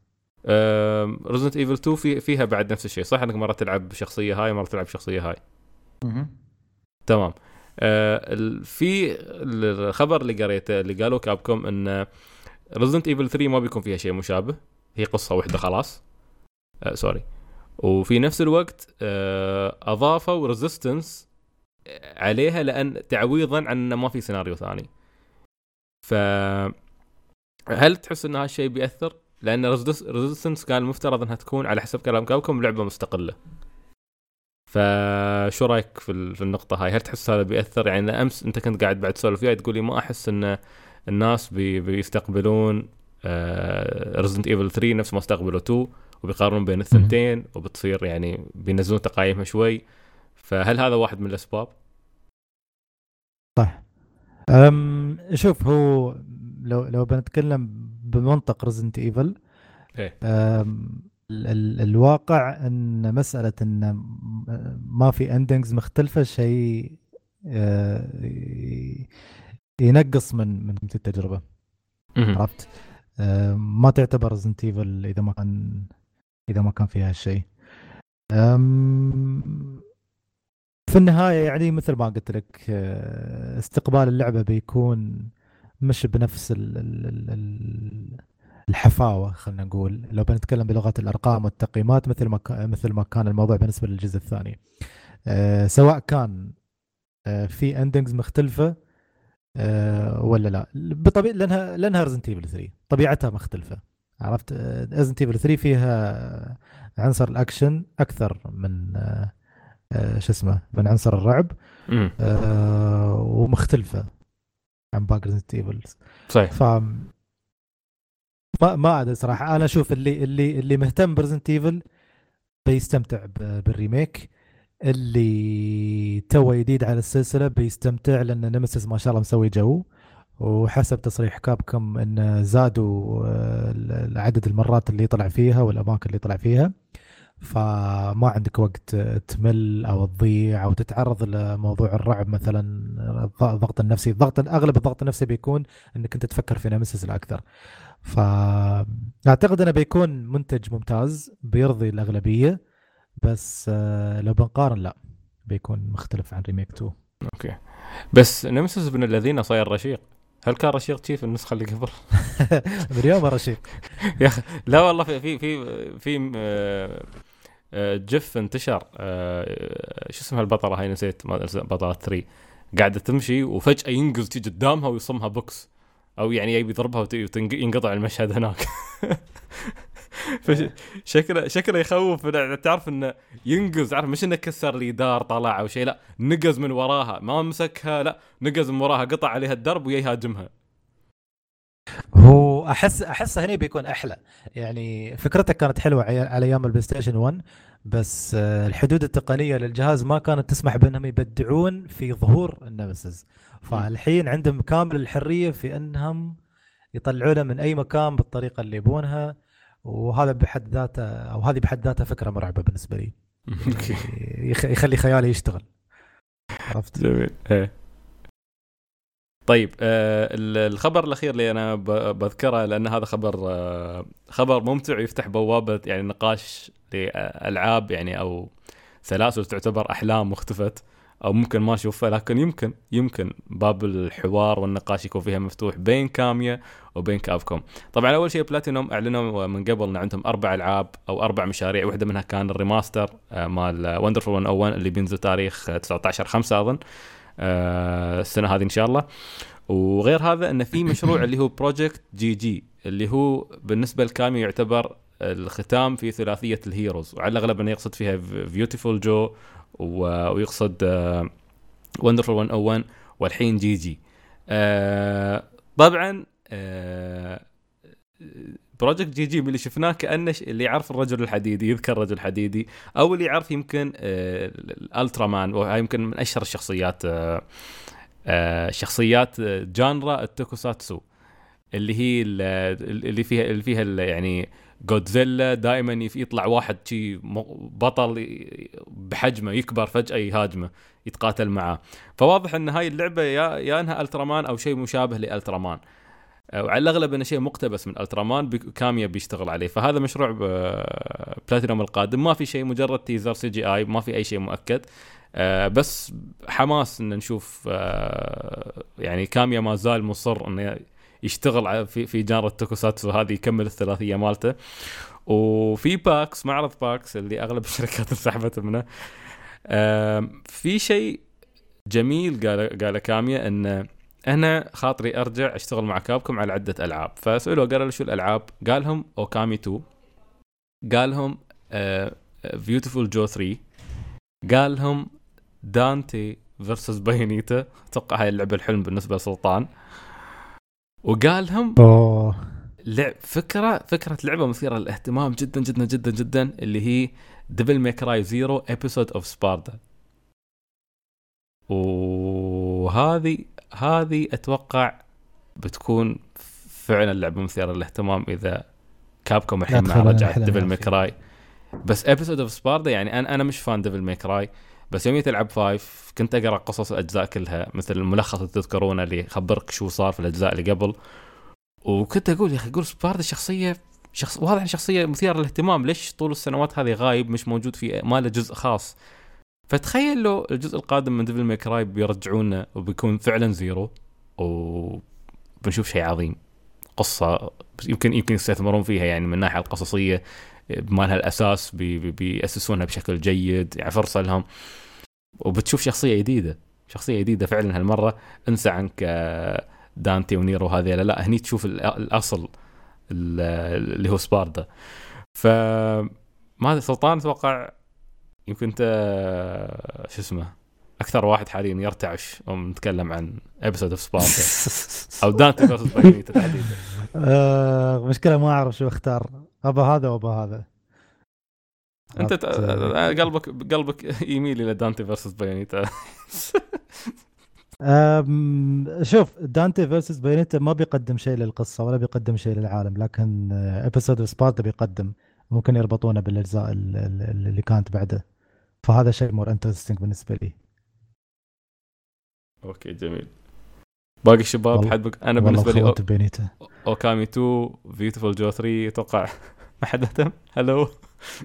ريزدنت ايفل 2 في فيها بعد نفس الشيء. صح إنك مرة تلعب بشخصية هاي مرة تلعب شخصيه هاي. تمام. آه في الخبر اللي قريته اللي قالوا كابكم إن ريزدنت ايفل 3 ما بيكون فيها شيء مشابه. هي قصة واحدة خلاص. آه sorry وفي نفس الوقت آه أضافوا ريزيستنس عليها لأن تعويضا عن إنه ما في سيناريو ثاني. ف هل تحس إن هالشيء بيأثر؟ لأن ريزيستنس كان المفترض إنها تكون على حسب كلام كابكم لعبة مستقلة فشو رأيك في ال- في النقطة هاي؟ هل تحس هذا بيأثر؟ يعني أمس أنت كنت قاعد قاعد تسولف وياي تقول لي ما أحس إن الناس بي بيستقبلون ريزدنت ايفل 3 نفس ما استقبلوا 2 وبيقارنون بين الثنتين وبتصير يعني بينزلون تقييمها شوي فهل هذا واحد من الأسباب؟ أم شوف هو لو لو بنتكلم بمنطق ريزدنت ايفل إيه. الواقع إن مسألة إن ما في endings مختلفة شيء آه، ينقص من من التجربة. عرفت ما تعتبر Resident Evil إذا ما كان إذا ما كان فيها هالشيء في النهاية يعني مثل ما قلت لك آه، استقبال اللعبة بيكون مش بنفس ال ال ال ال الحفاوة خلينا نقول. لو بنتكلم بلغة الأرقام والتقييمات مثل ما مثل ما كان الموضوع بالنسبة للجزء الثاني. آه، سواء كان آه، في endings مختلفة ولا لا. بطبيعة لأنها لأنها Resident Evil 3 طبيعتها مختلفة. عرفت؟ Resident Evil 3 فيها عنصر الأكشن أكثر من شو اسمه من عنصر الرعب. آه، ومختلفة عن باقي Resident Evil صحيح. ف ما ما أدري صراحة. أنا أشوف اللي اللي اللي مهتم ب Resident Evil بيستمتع بال remake. اللي تو جديد على السلسلة بيستمتع لأن Nemesis ما شاء الله مسوي جو. وحسب تصريح Capcom إن زادوا آه، عدد المرات اللي يطلع فيها والأماكن اللي يطلع فيها. فما عندك وقت تمل أو تضيع أو تتعرض لموضوع الرعب مثلا الض- الضغط النفسي. الضغط أغلب الضغط النفسي بيكون إنك أنت تفكر في Nemesis الأكثر. فاعتقد إنه بيكون منتج ممتاز بيرضي الأغلبية بس آه، لو بنقارن لا بيكون مختلف عن remake 2 okay. بس Nemesis ابن الذين صاير رشيق. هل كان رشيق شي في النسخة اللي قبل؟ <laughs> من يوم رشيق. <laughs> يا أخي لا والله في في في في آه، GIF انتشر آه، شو اسمها البطلة هاي نسيت بطلة 3 قاعدة تمشي وفجأة ينقز تيجي قدامها ويصمها بوكس. أو يعني يبي يضربها وينقطع المشهد هناك. <laughs> شكله شكله يخوف. تعرف إنه ينقز عارف مش إنه كسر الجدار طلع أو شيء لا نقز من وراها. ما مسكها لا نقز من وراها قطع عليها الدرب ويهاجمها هو أحس أحس هنا بيكون أحلى. يعني فكرتك كانت حلوة على أيام ال PlayStation 1 بس آه، الحدود التقنية للجهاز ما كانت تسمح بأنهم يبدعون في ظهور ال Nemesis فالحين عندهم كامل الحرية في أنهم يطلعونه من أي مكان بالطريقة اللي يبونها وهذا بحد ذاته أو هذه بحد ذاتها فكرة مرعبة بالنسبة لي. <laughs> يخ- يخلي خيالي يشتغل. عرفت؟ جميل. إيه. طيب آه ال- الخبر الأخير اللي أنا بذكره لأن هذا خبر آه خبر ممتع ويفتح بوابة يعني نقاش لألعاب يعني أو سلاسل تعتبر أحلام واختفت أو ممكن ما أشوفها لكن يمكن يمكن باب الحوار والنقاش يكون فيها مفتوح بين كاميا وبين Capcom. طبعا أول شيء بلاتينوم أعلنوا من قبل إن عندهم أربع ألعاب أو أربع مشاريع واحدة منها كان ال remaster آه، مال Wonderful 101 اللي بينزل تاريخ آه، 19 5 أظن. السنة هذه إن شاء الله. وغير هذا انه في مشروع اللي هو Project G.G. اللي هو بالنسبة لكاميا يعتبر الختام في ثلاثية ال heroes. وعلى الأغلب إنه يقصد فيها Beautiful Joe ويقصد Wonderful 101 والحين G.G.. آه، طبعا آه، Project G.G. اللي شفناه كأنه اللي يعرف الرجل الحديدي يذكر الرجل الحديدي أو اللي يعرف يمكن آه، ال Ultraman وهاي يمكن من أشهر الشخصيات آه، آه، شخصيات genre ال tokusatsu اللي هي ال- اللي فيها اللي فيها يعني جودزيلا دائما يطلع واحد شي بطل بحجمه يكبر فجأة يهاجمه يتقاتل معاه فواضح إن هاي اللعبة يا يا إنها Ultraman أو شيء مشابه ل Ultraman. وعلى الأغلب انه شيء مقتبس من Ultraman كاميا بيشتغل عليه. فهذا مشروع ب- بلاتينوم القادم. ما في شيء مجرد teaser CGI ما في أي شيء مؤكد. آه، بس حماس إن نشوف آه، يعني كاميا ما زال مصر إنه يشتغل في في genre ال tokusatsu هذه يكمل الثلاثية مالته. وفي PAX معرض PAX اللي أغلب <laughs> الشركات انسحبت منه. في شيء جميل قال قال كاميا انه أنا خاطري أرجع أشتغل مع Capcom على عدة ألعاب. فسالوه قالوا له شو الألعاب؟ قالهم Okami 2 قالهم Beautiful Joe 3 قالهم Dante versus Bayonetta أتوقع هاي اللعبة الحلم بالنسبة لسلطان. وقالهم أوه. لعب فكرة فكرة لعبة مثيرة للاهتمام جدا جدا جدا جدا اللي هي Devil May Cry Zero Episode of Sparda وهذه هذه أتوقع بتكون فعلا لعبة مثيرة للاهتمام إذا Capcom لا الحين مع نحلم Devil يا May أخي. Cry بس Episode of Sparda يعني أنا أنا مش fan Devil May Cry بس يوم تلعب five كنت أقرأ قصص الأجزاء كلها مثل الملخص اللي تذكرونه اللي يخبرك شو صار في الأجزاء اللي قبل. وكنت أقول يا أخي أقول Sparda شخصيه شخص واضح شخصية مثيرة للاهتمام ليش طول السنوات هذه غايب مش موجود في ما له جزء خاص؟ فتخيل لو الجزء القادم من Devil May Cry بيرجعونا وبيكون فعلا zero وبنشوف شيء عظيم. قصة يمكن يمكن يستثمرون فيها يعني من الناحيه القصصية ما لها الأساس بي بي بيأسسونها بشكل جيد يعني فرصة لهم. وبتشوف شخصية جديدة شخصية جديدة فعلا هالمرة. انسى عنك آه، Dante و Nero هذه لا, لا هني تشوف ال- الأصل ال- اللي هو Sparda. ف ما سلطان أتوقع يمكن انت شو اسمه أكثر واحد حاليا يرتعش يوم نتكلم عن episode of Sparda أو Dante versus Bayonetta تحديدا. آه مشكلة ما أعرف شو أختار. أبا هذا وأبا هذا. أنت ت- قلبك قلبك يميل إلى Dante versus Bayonetta شوف Dante versus Bayonetta ما بيقدم شيء للقصة ولا بيقدم شيء للعالم لكن episode of Sparda بيقدم. ممكن يربطونه بالأجزاء ال- ال- اللي كانت بعده. فهذا شيء more interesting بالنسبة لي. okay جميل. باقي الشباب حد بك... أنا بالنسبة لي خوات Bayonetta Okami 2 Viewtiful Joe 3 أتوقع <laughs> ما حد أهتم. هلو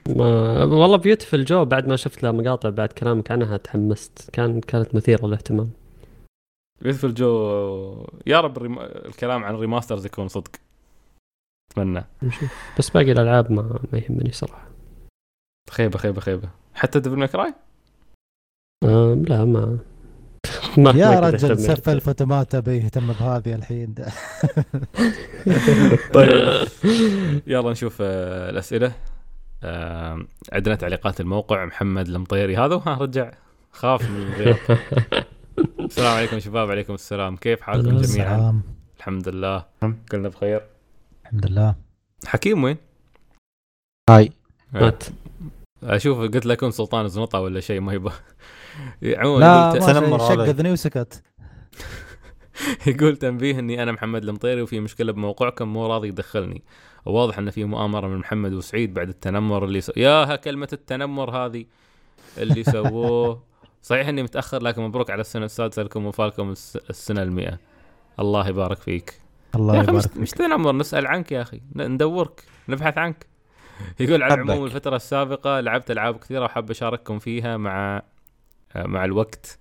ما والله Viewtiful Joe بعد ما شفت له مقاطع بعد كلامك عنها تحمست. كان كانت مثيرة للاهتمام. Viewtiful Joe يا رب الريم... الكلام عن ال remasters يكون صدق. أتمنى. بس باقي الألعاب ما ما يهمني صراحة. خيبه خيبه خيبه حتى ديفل ماي كراي آم لا ما ما يا رجل. سفل فتماتا بيهتم بهذه الحين. <laughs> طيب. يلا نشوف آه، الأسئلة. آه، عندنا تعليقات الموقع. محمد المطيري هذا ها رجع. خاف من السلام عليكم شباب عليكم السلام. كيف حالكم جميعا؟ السلام. الحمد لله. كلنا بخير. الحمد لله. حكيم وين؟ هاي. مات. أشوف قلت لك كن سلطان زنطة ولا شيء ما يبغى. <laughs> عموما لا. تنمر. شق اذني وسكت. <laughs> يقول تنبيه إني أنا محمد المطيري وفي مشكلة بموقعكم مو راضي يدخلني. وواضح إن في مؤامرة من محمد وسعيد بعد التنمر اللي س... ياها كلمة التنمر هذه اللي <laughs> سووه. صحيح إني متأخر لكن مبروك على السنة السادسة لكم وفالكم الس... السنة المئة. الله يبارك فيك. الله يا أخي مش, يبارك مش فيك تنمر نسأل عنك يا أخي. ندورك نبحث عنك. يقول على العموم حبك. الفترة السابقة لعبت ألعاب كثيرة وحاب أشارككم فيها مع مع الوقت.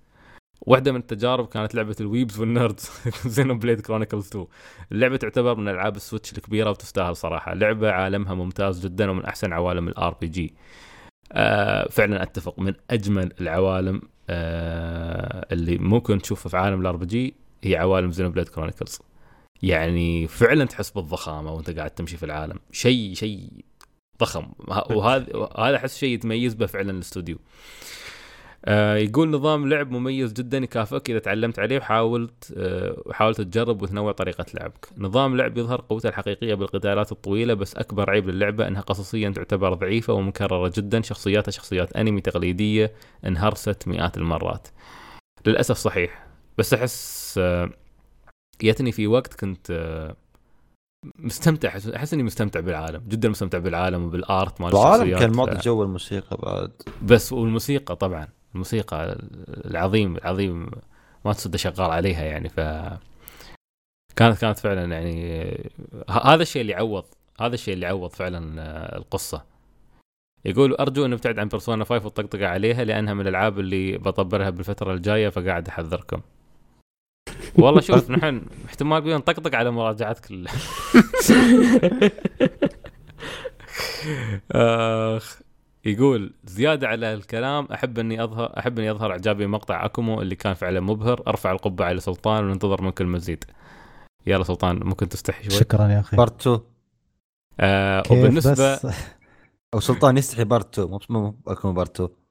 واحدة من التجارب كانت لعبة ال weebs وال nerds. <laughs> Xenoblade Chronicles 2 اللعبة تعتبر من ألعاب ال Switch الكبيرة وتستاهل صراحة. لعبة عالمها ممتاز جدا ومن أحسن عوالم ال RPG فعلا أتفق. من أجمل العوالم آه اللي ممكن تشوفها في عالم ال RPG هي عوالم Xenoblade Chronicles. يعني فعلا تحس بالضخامة وأنت قاعد تمشي في العالم. شيء شيء ضخم وه- وهذا هذا أحس شيء يتميز به فعلا الاستوديو آه يقول نظام لعب مميز جدا يكافئك إذا تعلمت عليه وحاولت آه وحاولت تجرب وتنوع طريقة لعبك. نظام لعب يظهر قوته الحقيقية بالقتالات الطويلة بس أكبر عيب للعبة إنها قصصيا تعتبر ضعيفة ومكررة جدا شخصياتها شخصيات أنمي تقليدية انهرست مئات المرات. للأسف صحيح بس أحس آه في وقت كنت آه مستمتع احس إني مستمتع بالعالم جدا مستمتع بالعالم وبالآرت مال العالم كان معطي جو الموسيقى بعد. بس والموسيقى طبعا الموسيقى العظيم العظيم ما تسد شغال عليها يعني ف كانت كانت فعلا يعني هذا الشيء اللي عوض هذا الشيء اللي عوض فعلا آه، القصة. يقول أرجو أن نبتعد عن بيرسونا 5 والطقطقه عليها لأنها من الألعاب اللي بطبرها بالفترة الجاية فقاعد أحذركم. والله شوف نحن احتمال بينا نطقطق على مراجعتك <laughs> أخ يقول زيادة على الكلام أحب أني أظهر أحب أني أظهر إعجابي بمقطع أكومو اللي كان فعلا مبهر أرفع القبعة لسلطان وننتظر منك المزيد يلا سلطان ممكن تستحي شوي؟ شكرا يا أخي. بارت 2 آه كيف وبالنسبة بس؟ أو سلطان يستحي بارت 2 مو مو اكون بارت 2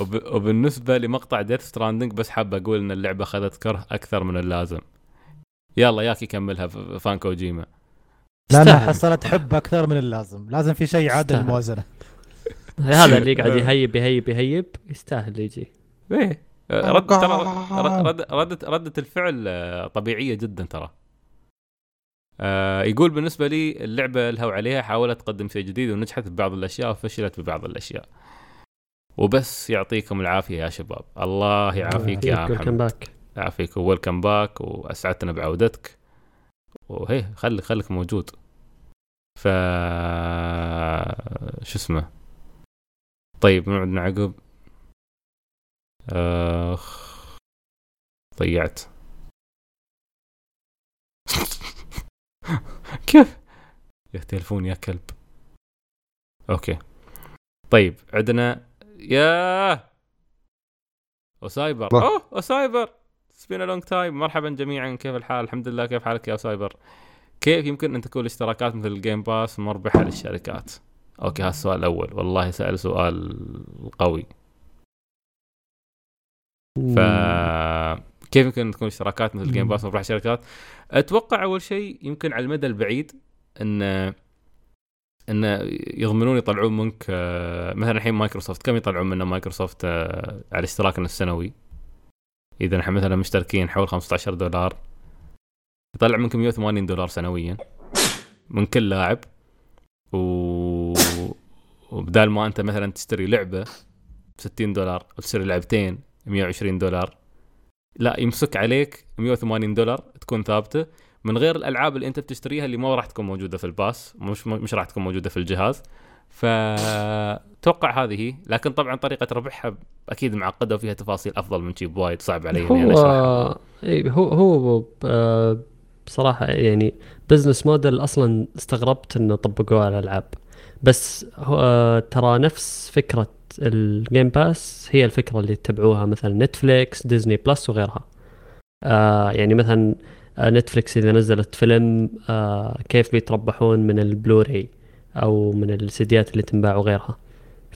وب... وبالنسبة لمقطع ديث ستراندنج بس حاب أقول إن اللعبة أخذت كره أكثر من اللازم. يلا ياك يكملها ف- فان كوجيما لانها يستاهل. حصلت حب أكثر من اللازم. لازم في شيء يعادل يستاهل. الموازنه هذا اللي قاعد <laughs> يهيب يهيب يهيب. يستاهل يجي. إيه. رد ترى رد رد ردة ردة الفعل آه، طبيعية جدا ترى. آه يقول بالنسبة لي اللعبة لها وعليها حاولت تقدم شيء جديد ونجحت ببعض الأشياء وفشلت ببعض الأشياء. وبس يعطيكم العافية يا شباب. الله يعافيك يا محمد. يعافيك ويلكم باك وأسعدتنا بعودتك. وهي خلي خليك موجود. ف شو اسمه؟ طيب من عندنا عقب أخ ضيعت. <laughs> كيف؟ يا تلفون يا كلب. Okay. طيب عندنا يا وسايبر. أوه و Cyber 's been long time مرحبا جميعا. كيف الحال؟ الحمد لله. كيف حالك يا سايبر؟ كيف يمكن أن تكون الاشتراكات مثل ال Game Pass مربحة للشركات؟ okay هذا السؤال الأول. والله سأل سؤال قوي. ف كيف يمكن أن تكون اشتراكات مثل Game Pass مربحة للشركات؟ أتوقع أول شيء يمكن على المدى البعيد أن إن يضمنون يطلعون منك آه، مثلا الحين مايكروسوفت كم يطلعون منا مايكروسوفت آه، على اشتراكنا السنوي؟ إذا نحن مثلا مشتركين حول 15 دولار يطلع منكم 180 دولار سنويا من كل لاعب. و... وبدال ما أنت مثلا تشتري لعبة ب 60 دولار أو تشتري لعبتين 120 دولار لا يمسك عليك 180 دولار تكون ثابتة. من غير الألعاب اللي أنت بتشتريها اللي ما راح تكون موجودة في الباس مش مش راح تكون موجودة في الجهاز. فتوقع هذه لكن طبعا طريقة ربحها أكيد معقدة وفيها تفاصيل أفضل من شيب وايد صعب علي إني أنا أشرحها. هو هو هو آه، بصراحة يعني business model أصلا استغربت إنه طبقوه على الألعاب. بس هو آه، ترى نفس فكرة ال Game Pass هي الفكرة اللي يتبعوها مثلا Netflix Disney Plus وغيرها. آه يعني مثلا آه، Netflix إذا نزلت فيلم آه كيف بيتربحون من البلوراي أو من السيديات اللي تنباع وغيرها.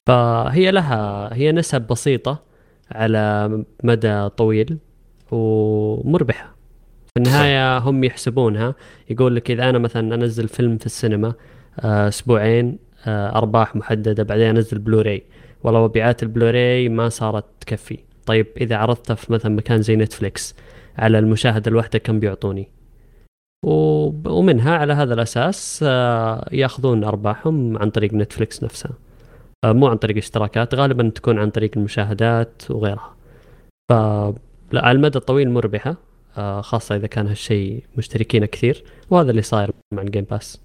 فهي لها هي نسب بسيطة على مدى طويل ومربحة. في النهاية هم يحسبونها يقول لك إذا أنا مثلا أنزل فيلم في السينما آه، أسبوعين آه، أرباح محددة بعدين أنزل بلوراي والله مبيعات البلوراي ما صارت تكفي. طيب إذا عرضته في مثلا مكان زي Netflix على المشاهده الواحدة كم بيعطوني. ومنها على هذا الأساس آه، ياخذون أرباحهم عن طريق Netflix نفسها. آه، مو عن طريق اشتراكات غالبا تكون عن طريق المشاهدات وغيرها. ف لا على المدى الطويل مربحة آه، خاصة إذا كان هالشيء مشتركين كثير وهذا اللي صاير مع ال Game Pass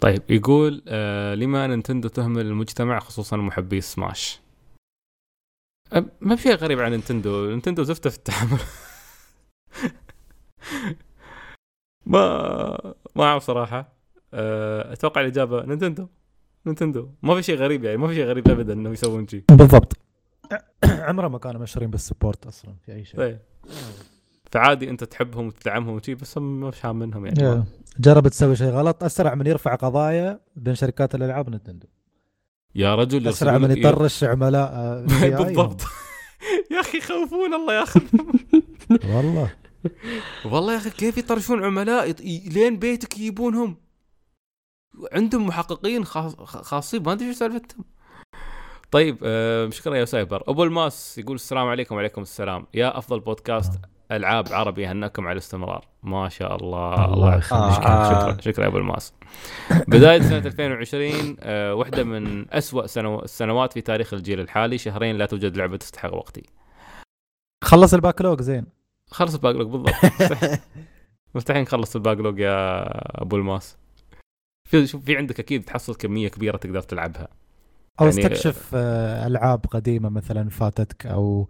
طيب يقول لما Nintendo تهمل المجتمع خصوصا محبي سماش. ما في شيء غريب عن Nintendo. Nintendo زفته في التعامل <laughs> ما ما أعرف صراحة. أه، أتوقع الإجابة نينتندو. نينتندو. ما في شيء غريب يعني ما في شيء غريب ابدا انه يسوون شيء. بالضبط. <coughs> عمره ما كانوا مشهورين بال support أصلا في أي شيء. طيب. فعادي أنت تحبهم وتدعمهم وشي بس هم ما فاهم منهم يعني. يا. جربت تسوي شيء غلط أسرع من يرفع قضايا بين شركات الألعاب نتندو يا رجل أسرع من يطرش عملاء آه، <laughs> بالضبط. يا أخي يخوفون الله ياخذهم <laughs> والله. والله يا أخي كيف يطرشون عملاء؟ لين بيتك يجيبونهم. عندهم محققين خاص- خاصين. ما أدري إيش سالفتهم طيب آه شكرا يا سايبر. أبو الماس يقول السلام عليكم وعليكم السلام. يا أفضل بودكاست. ألعاب عربي هناكم على الاستمرار. ما شاء الله. الله يخليك. آه. شكرا. شكرا. يا أبو الماس. بداية سنة 2020 آه واحدة من أسوأ سنو- السنوات في تاريخ الجيل الحالي. شهرين لا توجد لعبة تستحق وقتي. خلص ال backlog زين. خلص ال backlog بالضبط. <laughs> مستحيل- نخلص ال backlog يا أبو الماس. في شوف في عندك أكيد تحصل كمية كبيرة تقدر تلعبها. أو يعني- استكشف آه، ألعاب قديمة مثلا فاتتك أو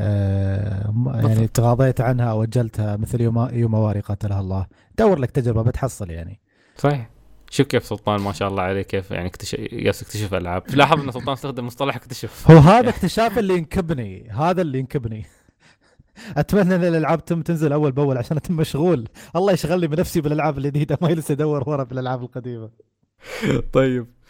يعني بالضبط. تغاضيت عنها أو أجلتها مثل يوم يوم واري قاتلها الله. دور لك تجربة بتحصل يعني. صحيح. شوف كيف سلطان ما شاء الله عليه كيف يعني اكتشف ياس اكتشف ألعاب. لاحظ إن سلطان استخدم مصطلح اكتشف. هو هذا اكتشاف اللي ينكبني. هذا اللي ينكبني. أتمنى إن الألعاب تم تنزل أول بأول عشان أتم مشغول. الله يشغلني بنفسي بالألعاب الجديدة. <laughs> ما يجلس ادور ورا بالألعاب القديمة. طيب. آه،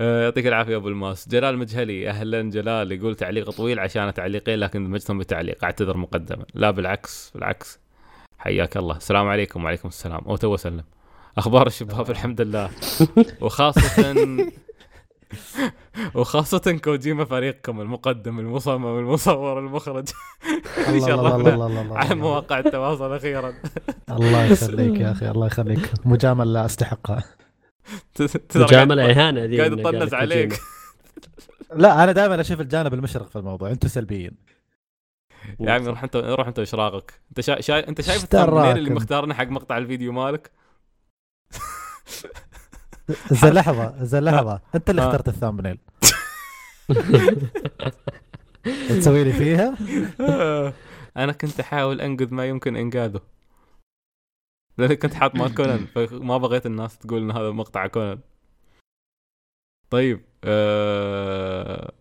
يعطيك العافية أبو الماس. جلال مجهلي أهلا جلال يقول تعليق طويل عشان تعليقين لكن دمجتهم بتعليق. أعتذر مقدما. لا بالعكس بالعكس. حياك الله. السلام عليكم وعليكم السلام. أو تو سلم أخبار الشباب الحمد لله. وخاصه <laughs> وخاصة كوجيما فريقكم المقدم المصمم المصور المخرج. <laughs> الله الله. الله الله الله على مواقع التواصل أخيرا. الله يخليك يا أخي <laughs> الله يخليك. مجاملة لا أستحقها. مجامله اهانه دي قاعد يطنز عليك. لا أنا دائما أشوف الجانب المشرق في الموضوع. أنتم سلبيين. يا عمي روح انت روح أنت إيش راغك أنت شا... شا... أنت شايف الثامنين اللي؟ مختارنا حق مقطع الفيديو مالك؟ <laughs> زين لحظة زين لحظة. أنت اللي. اخترت الثامبنيل <laughs> تسوي لي فيها؟ <laughs> أنا كنت أحاول أنقذ ما يمكن إنقاذه. لأني كنت حاط مال كونان فما بغيت الناس تقول إن هذا مقطع كونان. طيب أه...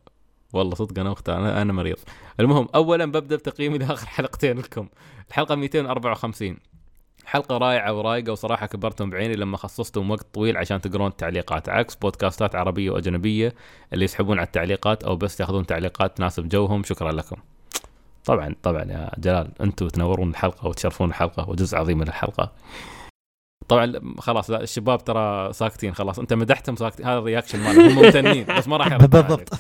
والله صدق أنا مختار أنا أنا مريض. المهم اولا ببدأ بتقييمي لآخر حلقتين لكم. الحلقة 254 حلقة رائعة ورايقة وصراحة كبرتم بعيني لما خصصتم وقت طويل عشان تقرون التعليقات. عكس بودكاستات عربية وأجنبية اللي يسحبون على التعليقات أو بس ياخذون تعليقات تناسب جوهم شكرا لكم. طبعا طبعا يا جلال أنتم تنورون الحلقة وتشرفون الحلقة وجزء عظيم من الحلقة. طبعا خلاص لا الشباب ترى ساكتين خلاص أنت مدحتهم ساكتين. هذا ال reaction مالهم هم ممتنين بس ما راح بالضبط.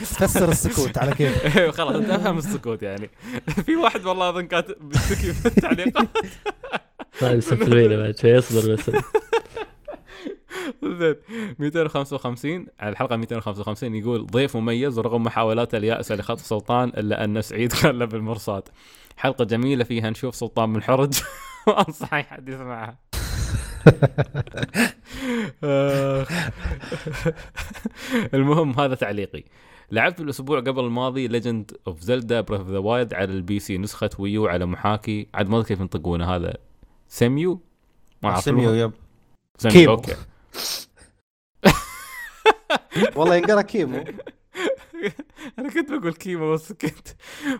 فسر <laughs> السكوت على كيف. <laughs> خلاص أنت افهم السكوت يعني. <laughs> في واحد والله أظن كاتب بيشتكي في التعليقات. طيب بعد. شوي اصبر بس. <laughs> زين. 255 على الحلقة 255 يقول ضيف مميز ورغم محاولاته اليائسه لخطف سلطان إلا أن سعيد خلى بالمرصاد. حلقة جميلة فيها نشوف سلطان بن حرج. <laughs> وانصح اي حد يسمعها. <laughs> المهم هذا تعليقي. لعبت الأسبوع قبل الماضي Legend of Zelda Breath of the Wild على ال PC نسخة Wii U على محاكي. عاد ما أدري كيف ينطقونه هذا. سيميو؟ ما أعرف. سميو yep. سيميو. okay. والله ينقرأ كيمو. <laughs> أنا كنت بقول كيمو بس سكت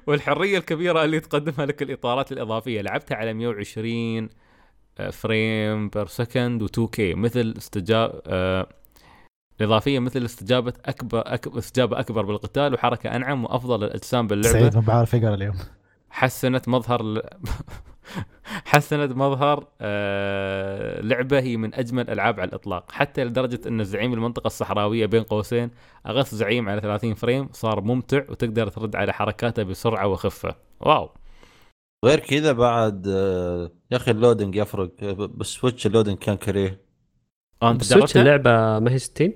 والحرية الكبيرة اللي تقدمها لك الإطارات الإضافية. لعبتها على 120 frame per second و2K مثل استجاب آه، الاضافيه مثل استجابة اكبر أك... استجابة أكبر بالقتال وحركة أنعم وأفضل الأجسام باللعبة. سعيد ما بعرف يقرا اليوم. حسنت مظهر ل... <laughs> <laughs> حسنت مظهر آه... لعبة هي من أجمل الالعاب على الإطلاق. حتى لدرجة أن زعيم المنطقة الصحراوية بين قوسين أغث زعيم على 30 frame صار ممتع وتقدر ترد على حركاته بسرعة وخفة. wow. غير كذا بعد آه، يا أخي ال loading يفرق آه، بال Switch ال loading كان كريه. أنت السويتش جربتها؟ اللعبة ما هي 60 ما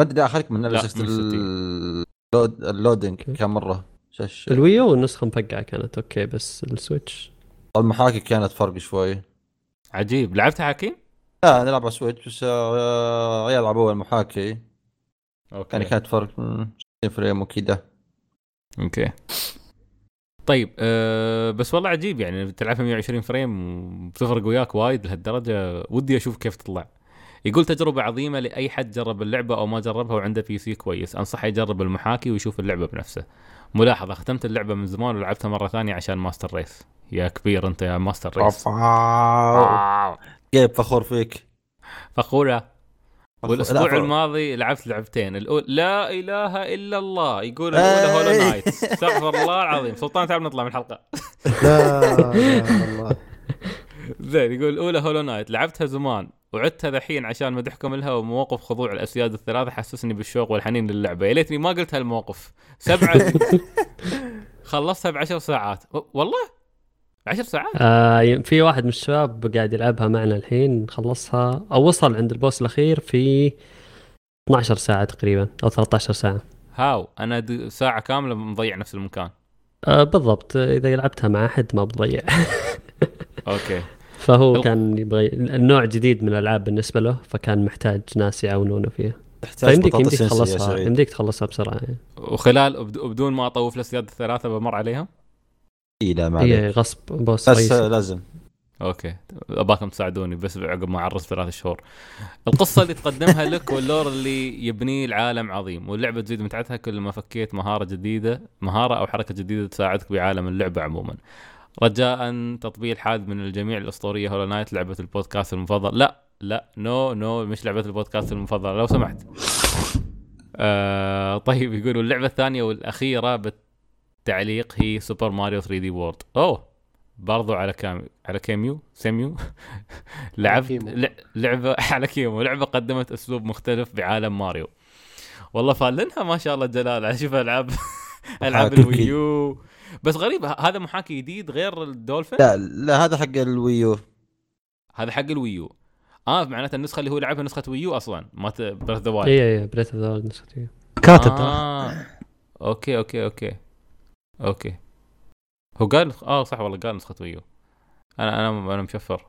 أدري اخرك من اللود اللودنج كان مرة؟ شش. الويو النسخه مفقعة كانت أوكي بس السويتش. المحاكي كانت فرق شوي. عجيب. لعبتها حكيم؟ لا نلعب على سويتش بس آه، عيال لعبوا المحاكي. أوكي. يعني كانت فرق مم، 60 فريم وكذا أوكي. طيب أه بس والله عجيب يعني تلعبها 120 فريم وبتفرق وياك وايد لهالدرجة. ودي أشوف كيف تطلع. يقول تجربة عظيمة لأي حد جرب اللعبة أو ما جربها وعنده PC كويس. أنصحه يجرب المحاكي ويشوف اللعبة بنفسه. ملاحظة ختمت اللعبة من زمان ولعبتها مرة ثانية عشان master race. يا كبير أنت يا master race. كيف فخور فيك؟ فخورة. فخور- والأسبوع لا،. الماضي لعبت لعبتين. الأولى لا إله إلا الله. يقول الأولى Hollow. Knight استغفر الله العظيم. سلطان تعال نطلع من الحلقة. <laughs> لا لا والله <laughs> زين يقول الأولى هولو نايت لعبتها زمان. وعدتها ذحين عشان مدحكم لها ومواقف خضوع الأسياد الثلاثة حسسني بالشوق والحنين للعبة. يا ليتني ما قلت هالموقف. سبعه <laughs> خلصتها بعشر ساعات. والله؟ عشر ساعات؟ آه في واحد من الشباب قاعد يلعبها معنا الحين خلصها أو وصل عند البوس الأخير في 12 ساعة تقريبا أو 13 ساعة. هاو أنا ساعة كاملة مضيع نفس المكان. آه بالضبط. إذا لعبتها مع أحد ما بضيع. <laughs> okay. فهو ال- كان يبغى النوع جديد من الألعاب بالنسبة له فكان محتاج ناس يعاونونه فيها. تحتاج يمديك يا تخلصها يمديك تخلصها بسرعة يعني. وخلال وبد- وبدون ما أطوف الاسياد الثلاثة بمر عليهم اي لا ما عليك. هي غصب boss بس رئيسي. لازم. okay. أباكم تساعدوني بس عقب ما اعرس ثلاث شهور. القصة اللي تقدمها لك <laughs> وال lore اللي يبنيه العالم عظيم واللعبة تزيد متعتها كل ما فكيت مهارة جديده مهارة أو حركة جديدة تساعدك بعالم اللعبة عموما. رجاء تطبيل حاد من الجميع الأسطورية Hollow Knight لعبة البودكاست المفضل. لا لا no no مش لعبة البودكاست المفضلة. لو سمحت. آه طيب يقولوا اللعبة الثانية والأخيرة بالتعليق هي Super Mario 3D World. أوه برضو على كام على كيميو سيميو. <laughs> لعبت لعبة <laughs> على كيمو. لعبة قدمت أسلوب مختلف بعالم ماريو. والله فالنها ما شاء الله جلال. أشوف العاب <laughs> ألعاب محاكي. الويو. بس غريب ه- هذا محاكي جديد غير الدولفين؟ لا لا هذا حق الويو. هذا حق الويو. آه معناته النسخة اللي هو لعبها نسخة ويو أصلا ما بريث ذا وايلد اي اي بريث ذا نسختي كاتب ترى. آه. أوكي أوكي أوكي. أوكي. هو قال آه صح والله قال نسخة Wii U. أنا أنا أنا مشفر.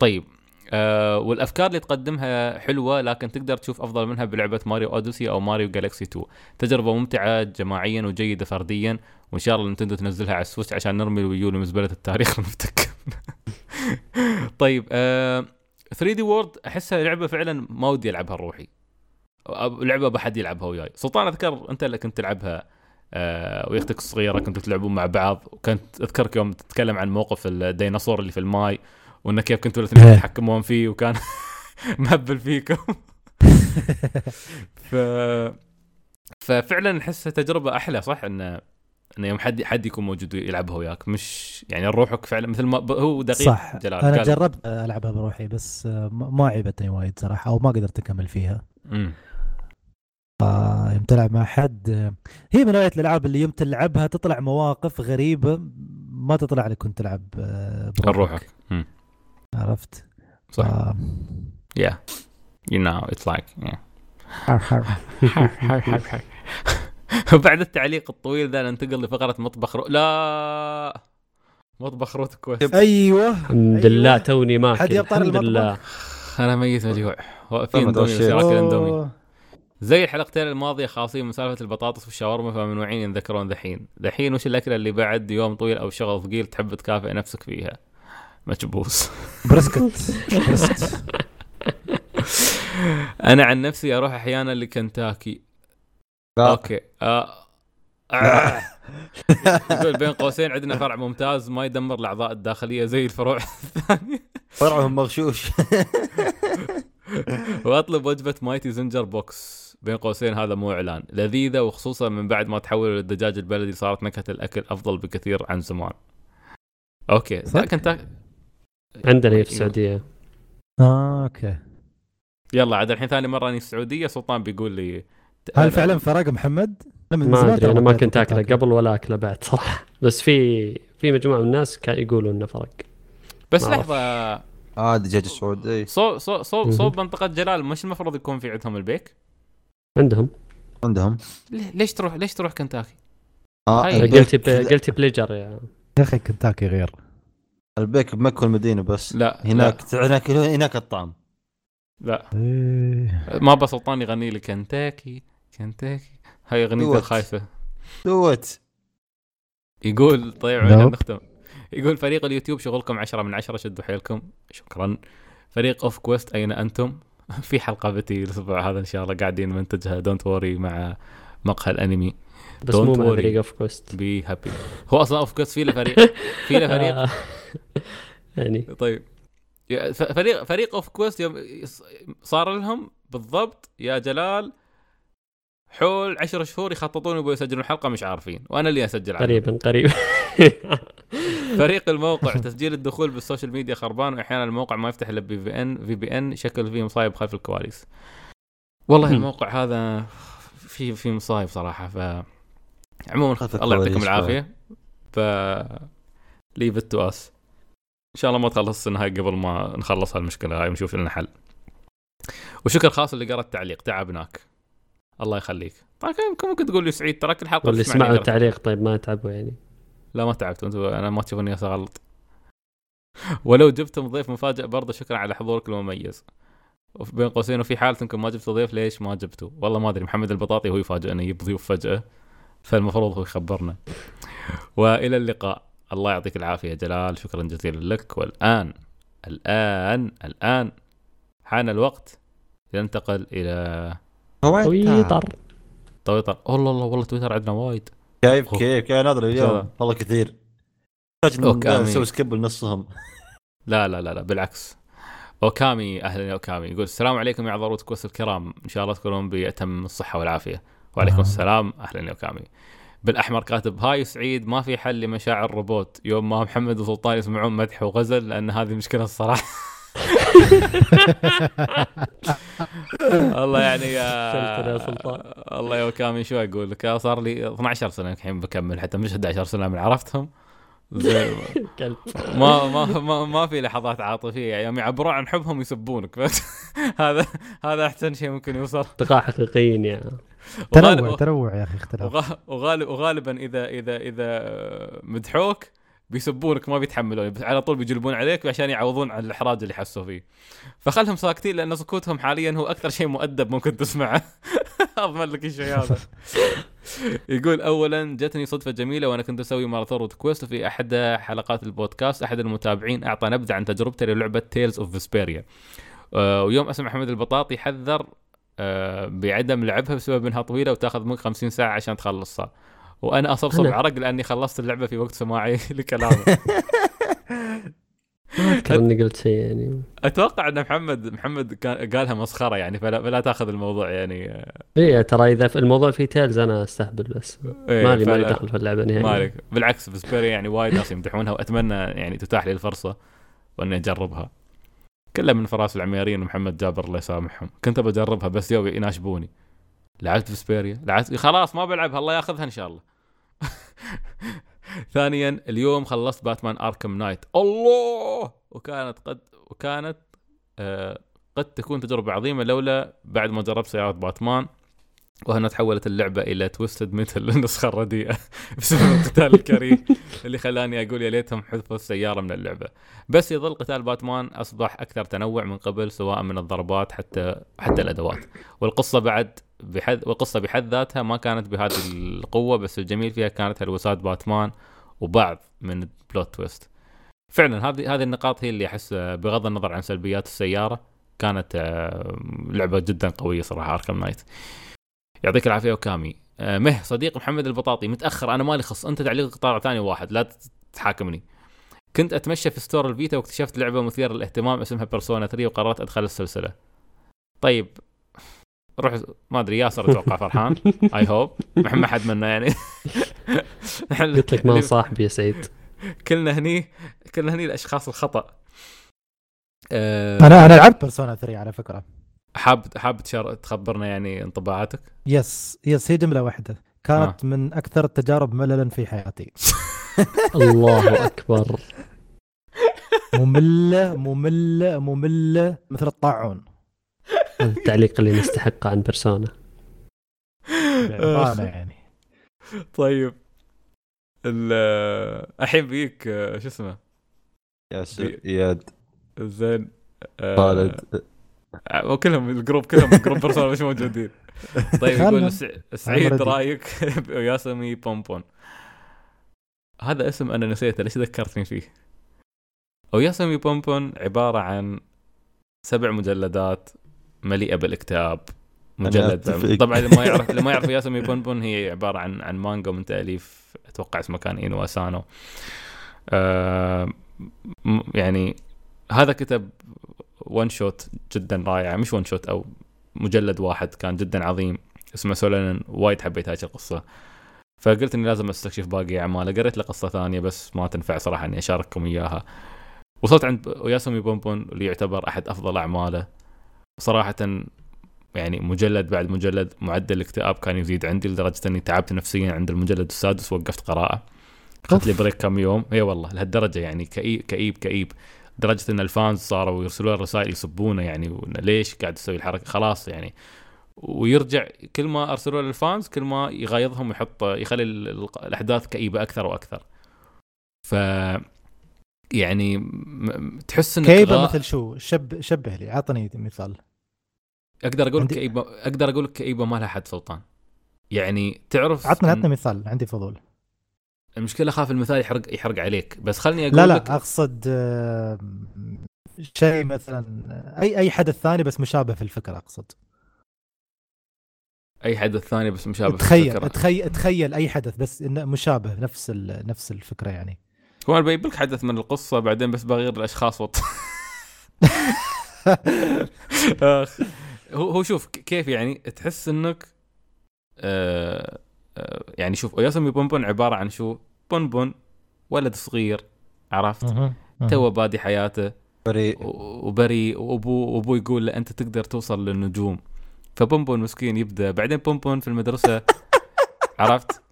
طيب. آه والأفكار اللي تقدمها حلوة لكن تقدر تشوف أفضل منها بلعبة Mario Odyssey أو Mario Galaxy 2 تجربة ممتعة جماعيا وجيدة فرديا وإن شاء الله نينتندو تنزلها على ال Switch عشان نرمي ال Wii U لمزبله التاريخ <laughs> المفتك طيب آه 3D World أحسها لعبة فعلا ما ودي ألعبها روحي. لعبة بحد يلعبها وياي. سلطان أذكر أنت اللي كنت تلعبها آه وأختك الصغيرة كنتوا تلعبون مع بعض وكانت أذكرك يوم تتكلم عن موقف الديناصور اللي في الماي وانه كيف كنتوا الاثنين إيه. تتحكمون فيه وكان <laughs> مهبل فيكم. <laughs> ف ففعلا احسها تجربة أحلى صح؟ انه انه يوم حد حد يكون موجود يلعبها وياك. مش يعني روحك فعلا مثل ما هو دقيق صح. جلال أنا قال- جربت ألعبها بروحي بس ما عجبتني وايد صراحة أو ما قدرت أكمل فيها. مم. آه، يوم تلعب مع حد هي من نوعية الألعاب اللي يوم تلعبها تطلع مواقف غريبة ما تطلع لك كنت تلعب آه، بروحك. روحك. عرفت؟ صح. yeah. You know it's like yeah. وبعد <laughs> <laughs> التعليق الطويل ذا ننتقل لفقرة مطبخ رو... لا! مطبخ روت كويست. أيوه. الحمد أيوة. لله توني ماكل. حد يبطل الحمد المطبخ؟ لله. أنا ميت من الجوع في اندومي اندومي. زي الحلقتين الماضية خاصين من سالفه البطاطس والشاورما فممنوعين ينذكرون ذحين. ذحين وش الأكلة اللي بعد يوم طويل أو شغل ثقيل تحب تكافئ نفسك فيها؟ مكبوس brisket. <laughs> brisket. أنا عن نفسي أروح أحيانا لكنتاكي. لا. okay. آه. آه. يقول بين قوسين عندنا فرع ممتاز ما يدمر الأعضاء الداخلية زي الفروع الثانية. فرعهم مغشوش. <laughs> وأطلب وجبة Mighty Zinger Box. بين قوسين هذا مو إعلان. لذيذة وخصوصا من بعد ما تحولوا للدجاج البلدي صارت نكهة الأكل أفضل بكثير عن زمان. okay. صدق؟ عندنا هي في السعودية. آه okay. يلا عاد الحين ثاني مرة أني في السعودية سلطان بيقول لي هل فعلا فرق محمد؟ ما أدري أنا ما كنت أكله. قبل ولا أكله بعد صراحة بس في في مجموعة من الناس كانوا يقولوا إنه فرق بس. لحظة. آه دجاج السعودي. صوب صوب صوب. صوب منطقة جلال مش المفروض يكون في عندهم البيك؟ عندهم. عندهم. ليه- ليش تروح ليش تروح كنتاكي؟ آه guilty guilty pleasure يا يا أخي كنتاكي غير. البيك بمكة والمدينة بس. لا هناك هناك هناك الطعم. لا, إيه. لا. ما بس سلطان يغني لي كنتاكي كنتاكي. هاي اغنيته دوت. الخايسه دوت يقول طيب لا. عشان نختم يقول فريق اليوتيوب شغلكم 10 من 10 شدوا حيلكم. شكرا. فريق Off Quest أين أنتم؟ <laughs> في حلقة بتي الأسبوع هذا إن شاء الله قاعدين ننتجها don't worry مع مقهى الأنمي. بس Don't مو مع. فريق Off Quest be happy هو أصلا Off Quest في له فريق. <laughs> في له فريق. آه. <laughs> يعني. طيب. فريق فريق Off Quest يوم صار لهم بالضبط يا جلال حول عشر شهور يخططون يبغوا يسجلون حلقة مش عارفين وأنا اللي أسجل قريبا قريبا. <laughs> فريق الموقع تسجيل الدخول بال social media خربان واحيانا الموقع ما يفتح إلا بي في ان في بي ان شكل فيه مصايب خلف الكواليس. والله. الموقع هذا في في مصايب صراحة ف عموما الله يعطيكم العافية. ف leave it to us إن شاء الله ما تخلص النهاية قبل ما نخلص هالمشكلة. هاي ونشوف لنا حل. وشكر خاص اللي قرا التعليق تعبناك الله يخليك. طيب ممكن تقول لي سعيد؟ تراك الحلقة واللي سمعوا. التعليق طيب ما تعبوا يعني. لا ما تعبت. أنا ما تشوفوني اغلط ولو جبتم ضيف مفاجئ برضه شكرا على حضورك المميز. بين قوسين وفي حالة انكم ما جبتوا ضيف ليش ما جبتوا؟ والله ما أدري. محمد البطاطي هو يفاجئنا يجيب ضيوف فجأة. فالمفروض هو يخبرنا. وإلى اللقاء. الله يعطيك العافية يا جلال. شكرا جزيلا لك. والآن الآن الآن حان الوقت لننتقل إلى تويتر. تويتر. والله الله والله تويتر عندنا وايد. كيف. كيف؟ كيف؟ شاء اليوم. الله. والله كثير. نسوي skip لنصهم. <laughs> لا لا لا لا بالعكس. أوكامي أهلا يا أوكامي. يقول السلام عليكم يا روت كويست الكرام. إن شاء الله تكونون بأتم الصحة والعافية. وعليكم آه. السلام. أهلا يا أوكامي. بالأحمر كاتب هاي سعيد ما في حل لمشاعر الروبوت يوم ما محمد وسلطان يسمعون مدح وغزل لأن هذه مشكلة الصراحة. <laughs> والله يعني يا شلتنا يا سلطان. الله يا وكامي شو أقول لك أنا صار لي 12 سنة الحين بكمل حتى مش 11 سنة من عرفتهم. <laughs> ما ما ما, ما في لحظات عاطفية يعني يوم يعبرون عن حبهم يسبونك. بس <laughs> هذا هذا أحسن شيء ممكن يوصل. اصدقاء حقيقيين يا تنوع تنوع يا أخي اختلاف. وغا- وغالب وغالبا اذا اذا إذا مدحوك بيسبونك ما بيتحملون. على طول بيجلبون عليك عشان يعوضون عن الإحراج اللي حسوا فيه. فخلهم ساكتين لأن سكوتهم حاليا هو أكثر شيء مؤدب ممكن تسمعه. <laughs> أضمن لك الشيء هذا. <laughs> يقول اولا جتني صدفة جميلة وأنا كنت أسوي ماراثون روت كويست وفي أحد حلقات البودكاست. أحد المتابعين أعطى نبذة عن تجربته للعبة Tales of Vesperia ويوم أسمع محمد البطاطي حذر آه، بعدم لعبها بسبب إنها طويلة وتاخذ منك 50 ساعة عشان تخلصها. وأنا أصبصب عرق لأني خلصت اللعبة في وقت سماعي <laughs> لكلامه. ما أذكر إني قلت شيء يعني. أتوقع إن محمد محمد كان- قالها مسخرة يعني فلا, فلا تأخذ الموضوع يعني. آه، اي ترى إذا في الموضوع فيه Tales أنا أستهبل بس. إيه، مالي مالي دخل في اللعبة نهائيا. مالك بالعكس Vesperia يعني وايد ناس يمدحونها وأتمنى يعني تتاح لي الفرصة وإني أجربها. كلها من فراس العميرين ومحمد جابر الله يسامحهم. كنت بجربها بس يو يناشبوني. لعبت Vesperia لعبت خلاص ما بلعبها الله ياخذها إن شاء الله. <laughs> ثانيا اليوم خلصت Batman Arkham Knight. الله! وكانت قد وكانت آه قد تكون تجربة عظيمة لولا بعد ما جربت سيارة باتمان. وهنا تحولت اللعبة إلى Twisted Metal النسخة الرديئة بسبب القتال الكريه <laughs> اللي خلاني أقول يا ليتهم حذفوا السيارة من اللعبة. بس يظل قتال باتمان أصبح أكثر تنوع من قبل سواء من الضربات حتى حتى الأدوات. والقصة بعد بحد والقصة بحد ذاتها ما كانت بهذه القوة بس الجميل فيها كانت هلوسات باتمان وبعض من ال plot twist فعلا هذه هذه النقاط هي اللي أحس آه، بغض النظر عن سلبيات السيارة كانت آه، لعبة جدا قوية صراحة Arkham Knight يعطيك العافية أوكامي آه، مه صديق محمد البطاطي متأخر أنا مالي خص أنت تعليق قطار ثاني واحد لا تحاكمني. كنت أتمشى في store الفيتا واكتشفت لعبة مثيرة للاهتمام اسمها Persona 3 وقررت أدخل السلسلة. طيب روح ما أدري ياسر أتوقع فرحان. I hope ما حد منا يعني. <laughs> قلت لك ما صاحبي يا سعيد. كلنا هني كلنا هني الأشخاص الخطأ. أه أنا أنا لعبت Persona 3 على فكرة. حاب حاب تشار... تخبرنا يعني انطباعاتك؟ yes yes هي جملة واحدة. كانت من أكثر التجارب مللا في حياتي. <laughs> الله أكبر. مملة مملة مملة مثل الطاعون. هذا التعليق اللي نستحقه عن بيرسونا. يعني. طيب. ال الحين بيك آه، شو اسمه؟ يا اياد زين آه، خالد آه، وكلهم ال group كلهم ال group بيرسونا مش موجودين <laughs> طيب. يقول سع- سعيد. رايك <laughs> بياسمي بومبون هذا اسم أنا نسيته ليش ذكرتني فيه وياسمي بومبون عبارة عن سبع مجلدات مليئة بالاكتئاب مجلد. طبعا اللي ما يعرف <laughs> اللي ما يعرف ياسمي بونبون هي عبارة عن عن مانجا من تأليف أتوقع اسمه كان إنيو أسانو آه يعني هذا كتب one shot جدا رائعه مش one shot أو مجلد واحد كان جدا عظيم. اسمه سولانن وايد حبيت هاي القصة. فقلت إني لازم أستكشف باقي أعماله. قريت له قصة ثانية بس ما تنفع صراحة إني أشارككم إياها. وصلت عند ياسومي بومبون اللي يعتبر أحد أفضل أعماله. صراحة يعني مجلد بعد مجلد معدل الاكتئاب كان يزيد عندي لدرجة إني تعبت نفسيا عند المجلد السادس وقفت قراءة. اخذت لي break كم يوم. اي والله لهالدرجة يعني. كئيب كئيب كئيب. لدرجه إن ال fans صاروا يرسلوا رسائل يسبونه يعني ليش قاعد تسوي الحركة؟ خلاص يعني. ويرجع كل ما أرسلوا له الفانز كل ما يغيظهم ويحط يخلي ال- ال- الأحداث كئيبة أكثر وأكثر. ف يعني تحس إنك كيبه غا- مثل شو؟ شب شبه لي عطني مثال. أقدر أقول عندي- كئيبة أقدر أقول كئيبة ما لها حد سلطان. يعني تعرف عطني إن عطني مثال عندي فضول. المشكلة خاف المثال يحرق يحرق عليك. بس خلني أقول لا لا لك أقصد شيء مثلا اي أي حدث ثاني بس مشابه في الفكرة أقصد. أي حدث ثاني بس مشابه في تخيل الفكرة. تخيل تخيل أي حدث بس إنه مشابه نفس ال- نفس الفكرة يعني. هو أنا بجيب لك حدث من القصة بعدين بس بغير الأشخاص وط... <laughs> <laughs> هو هو شوف كيف يعني؟ تحس إنك آه يعني شوف ياسمي بونبون عبارة عن شو؟ بونبون ولد صغير عرفت. تو بادي حياته. و- وبريء. وابوه وأبوه يقول له أنت تقدر توصل للنجوم. فبونبون مسكين يبدأ. بعدين بونبون في المدرسة <laughs> عرفت؟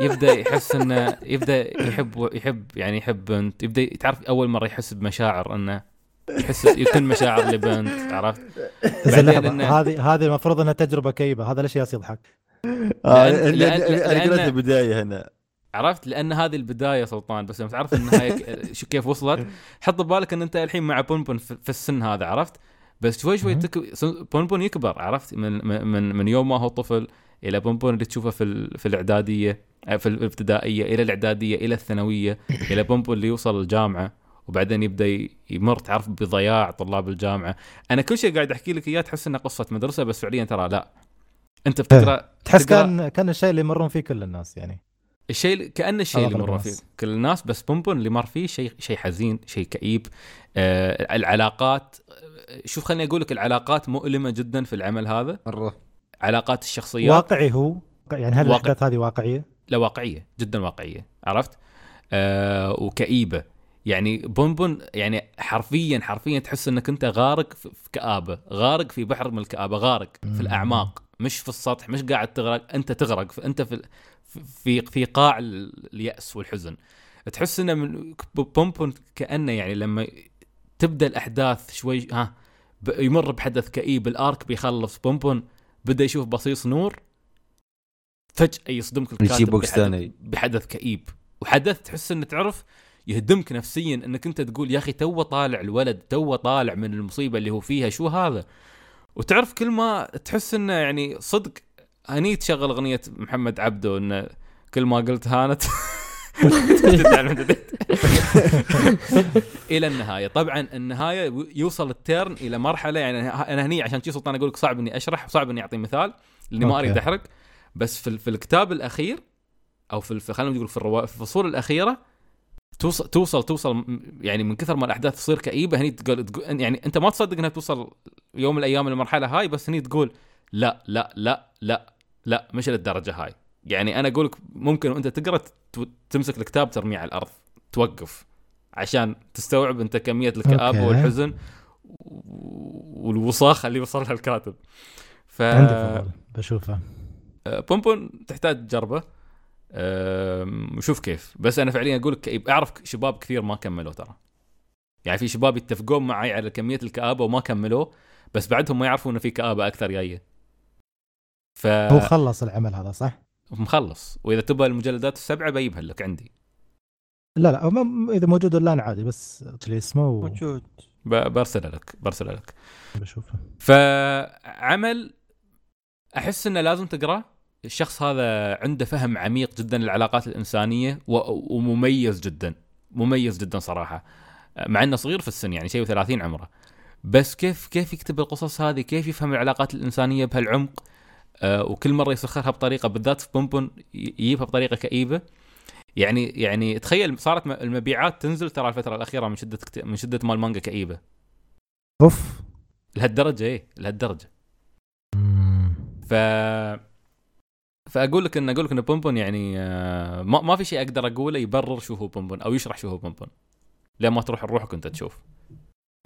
يبدأ يحس إنه يبدأ يحب يحب يعني يحب بنت. يبدأ تعرف أول مرة يحس بمشاعر إنه يحس يكون مشاعر لبنت عرفت؟ هذه هذه المفروض إنها تجربة كئيبة. هذا ليش ياس يضحك؟ آه، لأن- لأن- أنا قريت البداية هنا. عرفت؟ لأن هذه البداية سلطان بس لما تعرف النهايه <laughs> كيف وصلت حط ببالك إن أنت الحين مع بونبون في السن هذا عرفت؟ بس شوي شوي. تك... بونبون يكبر عرفت؟ من من من يوم ما هو طفل إلى بونبون اللي تشوفه في ال- في الإعدادية آه، في الإبتدائية إلى الإعدادية إلى الثانوية <laughs> إلى بونبون اللي يوصل الجامعة وبعدين يبدأ يمر تعرف بضياع طلاب الجامعة. أنا كل شيء قاعد أحكي لك إياه تحس إنه قصة مدرسة بس فعليا ترى لا. انت بتقرا تحس تقرأ- كان كان الشيء اللي يمرون فيه كل الناس يعني. الشيء كأن الشيء اللي مر فيه. كل الناس بس بونبون اللي مر فيه شيء شيء حزين شيء كئيب. آه العلاقات آه، شوف خليني أقول لك العلاقات مؤلمة جدا في العمل هذا. مرة. علاقات الشخصيات. واقعي هو؟ يعني هل واقع. الأحداث هذه واقعية؟ لا واقعية. جدا واقعية. عرفت؟ آه وكئيبة. يعني بونبون يعني حرفيا حرفيا تحس إنك أنت غارق في كآبة. غارق في بحر من الكآبة. غارق في. الأعماق. مش في السطح مش قاعد تغرق أنت تغرق. انت في في في قاع ال- اليأس والحزن. تحس إنه من بومبون كأنه يعني لما تبدأ الأحداث شوي ها يمر بحدث كئيب ال arc بيخلص بومبون بدأ يشوف بصيص نور فجأة يصدمك الكاتب بحدث- بحدث كئيب. وحدث تحس إنه تعرف يهدمك نفسيا إنك أنت تقول يا أخي تو طالع الولد تو طالع من المصيبة اللي هو فيها شو هذا؟ وتعرف كل ما تحس إنه يعني صدق هني تشغل أغنية محمد عبده إنه كل ما قلت هانت. <laughs> إلى النهاية طبعا النهاية يوصل التيرن إلى مرحلة يعني أنا هني عشان شي سلطان أقول لك صعب إني أشرح صعب إني أعطي مثال لاني ما. أريد أحرق بس في, في الكتاب الأخير أو في, في خلينا نقول في, الروا... في الفصول الأخيرة توصل توصل توصل يعني من كثر ما الأحداث تصير كئيبة هني تقول, تقول يعني أنت ما تصدق إنها توصل يوم من الأيام للمرحله هاي بس هني تقول لا لا لا لا لا مش للدرجة هاي. يعني أنا أقول لك ممكن وأنت تقرأ تمسك الكتاب ترميه على الأرض توقف عشان تستوعب أنت كمية الكآبة. والحزن والوصاخه اللي وصلها الكاتب. ف بشوفه آه، بومبون تحتاج تجربه وشوف كيف. بس أنا فعليا أقول لك. أعرف شباب كثير ما كملوا ترى. يعني في شباب يتفقون معي على كمية الكآبة وما كملوه بس بعدهم ما يعرفون إنه في كآبة أكثر جاية. ف هو خلص العمل هذا صح؟ مخلص. وإذا تبغى المجلدات السبعة بجيبها لك عندي. لا لا ما- إذا موجود اونلاين عادي بس اللي اسمه موجود. ب- برسلها لك برسلها لك. بشوفه. فعمل أحس إنه لازم تقرأه؟ الشخص هذا عنده فهم عميق جدا للعلاقات الإنسانية و- ومميز جدا مميز جدا صراحة. مع إنه صغير في السن يعني شيء و30 عمره. بس كيف كيف يكتب القصص هذه؟ كيف يفهم العلاقات الإنسانية بهالعمق؟ آه وكل مرة يسخرها بطريقة بالذات في بومبون يجيبها بطريقة كئيبة. يعني يعني تخيل صارت المبيعات تنزل ترى الفترة الأخيرة من شدة كت- من شدة ما المانجا كئيبة. أوف. لهالدرجة إيه لهالدرجة. ف فأقول لك ان أقول لك إن بومبون يعني آه، ما, ما في شيء أقدر أقوله يبرر شو هو بومبون أو يشرح شو هو بومبون لين ما تروح لروحك أنت تشوف.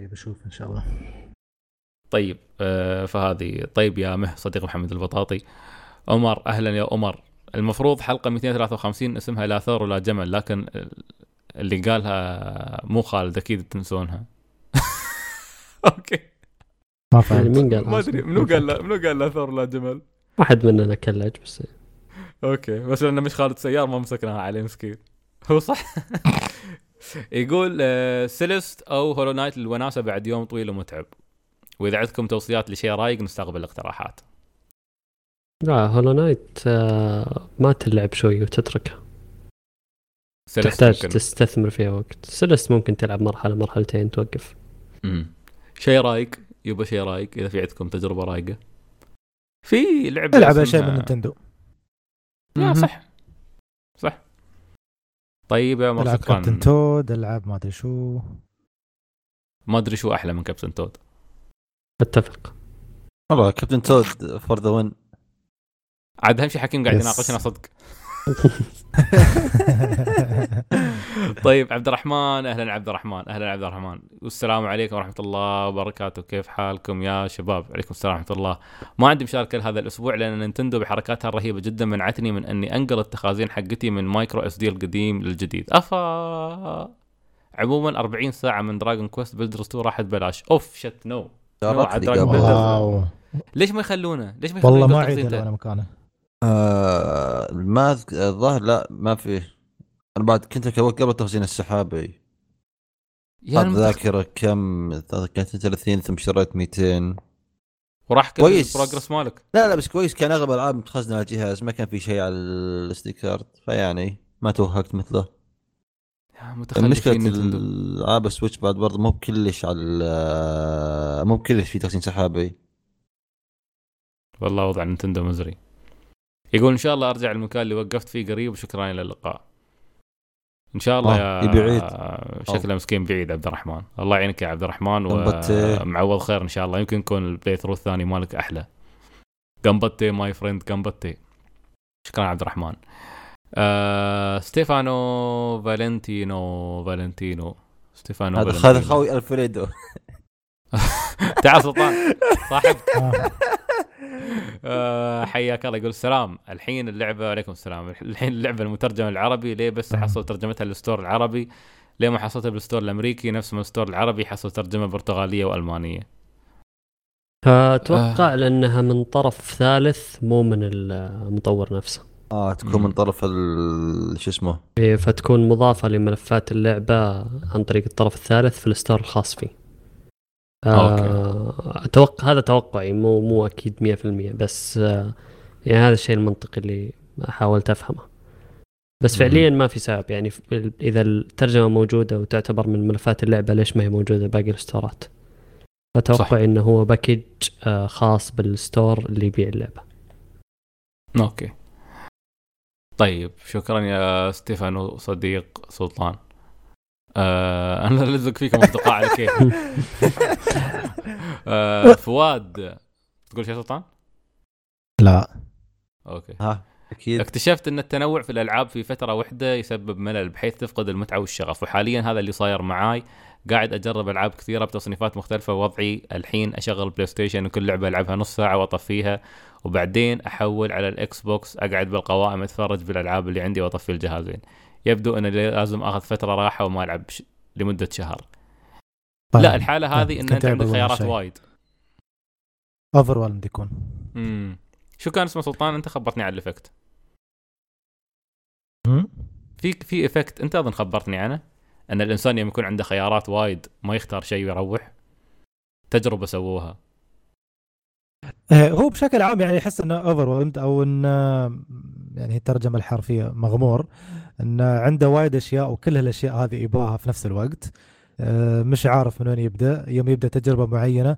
بشوف إن شاء الله. طيب آه، فهذه. طيب يا مه صديق محمد البطاطي. عمر أهلا يا عمر. المفروض حلقة 253 اسمها لا ثور ولا جمل لكن اللي قالها مو خالد أكيد تنسونها. <laughs> أوكي. ما يعني فهمت. مين قال ما أدري منو قال منو قال لا ثور ولا جمل؟ واحد مننا كلج بس أوكي. بس لأنه مش خالد سيار ما مسكناها عليه مسكين. هو صح. <laughs> يقول آه، سيليست أو هولو نايت للوناسة بعد يوم طويل ومتعب. وإذا عندكم توصيات لشيء رايق نستقبل الاقتراحات. لا هولو نايت آه، ما تلعب شوي وتتركها تحتاج ممكن. تستثمر فيها وقت. سلست ممكن تلعب مرحلة مرحلتين توقف. مم. شيء رايق يبقى شيء رايق إذا في عندكم تجربة رايقه في لعبة ألعب اسمها- اشياء من نينتندو. مهم. صح. صح. طيب يا عمر العب كابتن تود ألعب ما أدري شو. ما أدري شو أحلى من كابتن تود. أتفق. والله كابتن تود for the win عاد اهم شيء حكيم قاعد. يناقشنا صدق؟ <laughs> <laughs> <laughs> طيب عبد الرحمن. أهلا عبد الرحمن. أهلا عبد الرحمن. والسلام عليكم ورحمة الله وبركاته. كيف حالكم يا شباب؟ عليكم السلام ورحمة الله. ما عندي مشاركة هذا الأسبوع لأن نينتندو بحركاتها الرهيبة جدا منعتني من أني أنقل التخازين حقتي من micro SD القديم للجديد. أفا! عموما 40 ساعة من دراجون كويست بيلدرز 2 راحت ببلاش. oh shit no ليش ما يخلونه ليش ما يخلونه والله ما تاني؟ أنا مكانه. آه ما الظاهر لا ما في أنا بعد كنت قبل التخزين السحابي. يا المتخ- الذاكره كم؟ كانت 30 ثم اشتريت 200 وراح كويس. ال progress مالك. لا لا بس كويس. كان أغلب الألعاب متخزنة على الجهاز ما كان في شيء على ال SD card. فيعني ما توهقت مثله. يا متخلفين مشكله نينتندو. الألعاب السويتش بعد برضه مو بكلش على ال- مو بكلش في تخزين سحابي. والله وضع نينتندو مزري. يقول إن شاء الله أرجع المكان اللي وقفت فيه قريب. وشكرا إلى اللقاء. إن شاء الله آه، يا يبي يعيد. شكله مسكين بيعيد عبد الرحمن. الله يعينك يا عبد الرحمن. ومعوض خير إن شاء الله. يمكن يكون ال playthrough الثاني مالك أحلى. ganbatte my friend ganbatte شكرا عبد الرحمن. آه ستيفانو فالنتينو فالنتينو. ستيفانو هذا خوي ألفريدو. <laughs> تعال سلطان. <laughs> صاحب. آه. آه، حياك الله. يقول السلام الحين اللعبة عليكم السلام. الحين اللعبة المترجمة العربي. ليه بس احصل ترجمتها لل store العربي؟ ليه ما حصلتها بالستور الأمريكي؟ نفس ما الستور العربي حصل ترجمة برتغالية وألمانية. أتوقع لأنها من طرف ثالث مو من المطور نفسه. آه تكون. من طرف ال- شو اسمه؟ إيه، فتكون مضافة لملفات اللعبة عن طريق الطرف الثالث في الستور الخاص فيه. آه، أتوقع هذا توقعي مو مو أكيد 100% بس آه، يعني هذا الشيء المنطقي اللي حاولت أفهمه. بس. فعليا ما في سبب. يعني إذا الترجمة موجودة وتعتبر من ملفات اللعبة ليش ما هي موجودة باقي الستورات؟ أتوقع. إنه هو package آه، خاص بالستور اللي يبيع اللعبة. أوكي. طيب شكرا يا ستيفانو صديق سلطان. آه أنا لزق فيكم اصدقاء على كيف آه فؤاد تقول شيء سلطان؟ لا. أوكي. ها أكيد. اكتشفت أن التنوع في الألعاب في فترة واحدة يسبب ملل بحيث تفقد المتعة والشغف. وحاليا هذا اللي صاير معاي. قاعد أجرب ألعاب كثيرة بتصنيفات مختلفة ووضعي الحين أشغل بلاي ستيشن وكل لعبة ألعبها نص ساعة وأطفيها. وبعدين أحول على الإكس بوكس أقعد بالقوائم أتفرج بالألعاب اللي عندي وأطفي الجهازين. يبدو أن لازم أخذ فترة راحة وما ألعب ش- لمدة شهر. لا الحالة هذه إن كنت انت عندك خيارات شيء. وايد. overwhelmed يكون. امم شو كان اسمه سلطان؟ أنت خبرتني على ال effect. هم؟ في في effect أنت أظن خبرتني عنه أن الإنسان يوم يكون عنده خيارات وايد ما يختار شيء ويروح تجربة سووها. آه، هو بشكل عام يعني احس إنه over أو إنه يعني الترجمة الحرفية مغمور. انه عنده وايد أشياء وكل هالأشياء هذه يبغاها في نفس الوقت. آه، مش عارف من وين يبدأ. يوم يبدأ تجربة معينة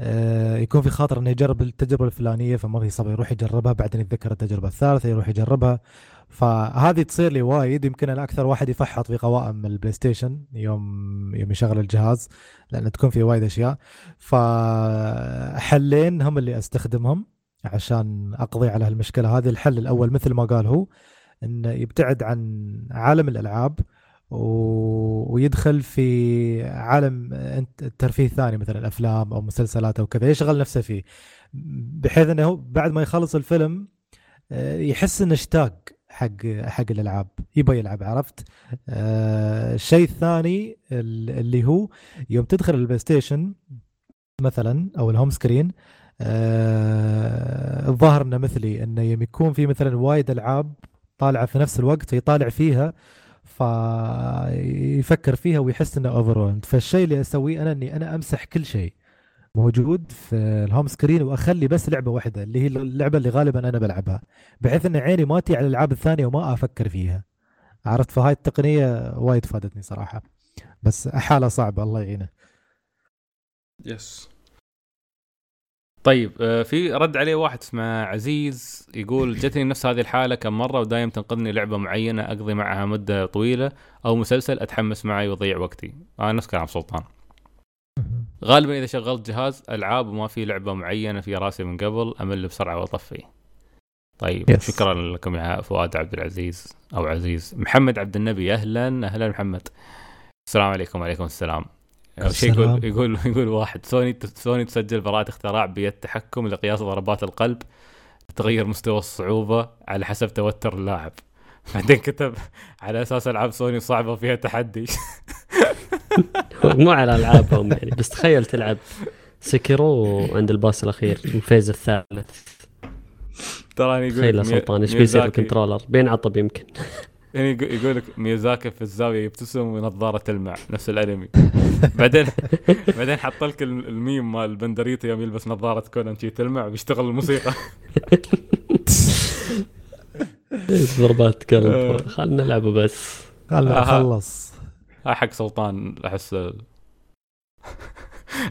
آه، يكون في خاطر إنه يجرب التجربة الفلانية فما في صبر يروح يجربها بعدين يتذكر التجربة الثالثة يروح يجربها. فهذه تصير لي وايد يمكن أنا أكثر واحد يفحط في قوائم البلاي ستيشن يوم يوم يشغل الجهاز لأن تكون في وايد أشياء. فحلين هم اللي أستخدمهم عشان أقضي على هالمشكلة هذه. الحل الأول مثل ما قال هو إنه يبتعد عن عالم الألعاب. ويدخل في عالم الترفيه الثاني مثلا الأفلام أو مسلسلات أو كذا يشغل نفسه فيه بحيث إنه بعد ما يخلص الفيلم آه، يحس إنه اشتاق حق حق الألعاب يبغى يلعب عرفت آه، الشيء الثاني ال- اللي هو يوم تدخل البلاي ستيشن مثلا أو ال home screen آه، الظاهر إنه مثلي إنه يوم يكون في مثلا وايد ألعاب طالعه في نفس الوقت فيطالع فيها فيفكر فيها ويحس إنه over فالشيء اللي أسويه أنا إني أنا أمسح كل شيء موجود في ال home screen وأخلي بس لعبة واحدة اللي هي اللعبة اللي غالبا أنا بلعبها بحيث إن عيني ما تي على الألعاب الثانية وما أفكر فيها. عرفت؟ فهاي التقنية وايد فادتني صراحة. بس حالة صعبة الله يعينه. yes طيب آه، في رد عليه واحد اسمه عزيز يقول جتني نفس هذه الحالة كم مرة ودايم تنقذني لعبة معينة أقضي معها مدة طويلة أو مسلسل أتحمس معي ويضيع وقتي. أنا نفس كلام سلطان. غالبا إذا شغلت جهاز ألعاب وما في لعبة معينة في راسي من قبل أمل بسرعة وأطفي. طيب Yes. شكرا لكم يا فؤاد عبد العزيز أو عزيز محمد عبد النبي. أهلا أهلا محمد. السلام عليكم وعليكم السلام. شيء يقول. يقول <laughs> يقول واحد سوني سوني تسجل براءة اختراع بيد تحكم لقياس ضربات القلب تغير مستوى الصعوبة على حسب توتر اللاعب. <laughs> بعدين كتب على أساس ألعاب سوني صعبة فيها تحدي. <laughs> مو على ألعابهم يعني بس تخيل تلعب سيكيرو عند ال boss الأخير ال phase الثالث. تراني يقول تخيل يا سلطان إيش بيصير ال controller؟ بينعطب يمكن. يعني يقول- يقول لك ميازاكي في الزاوية يبتسم ونظاره تلمع نفس الأنمي. <laughs> بعدين <laughs> بعدين حط لك الم- الميم مال البندريتا يوم يلبس نظارة كونان شي تلمع ويشتغل الموسيقى. <laughs> ضربات آه. قلب خلنا نلعبه بس. خلنا آه. نخلص. ها حق سلطان أحس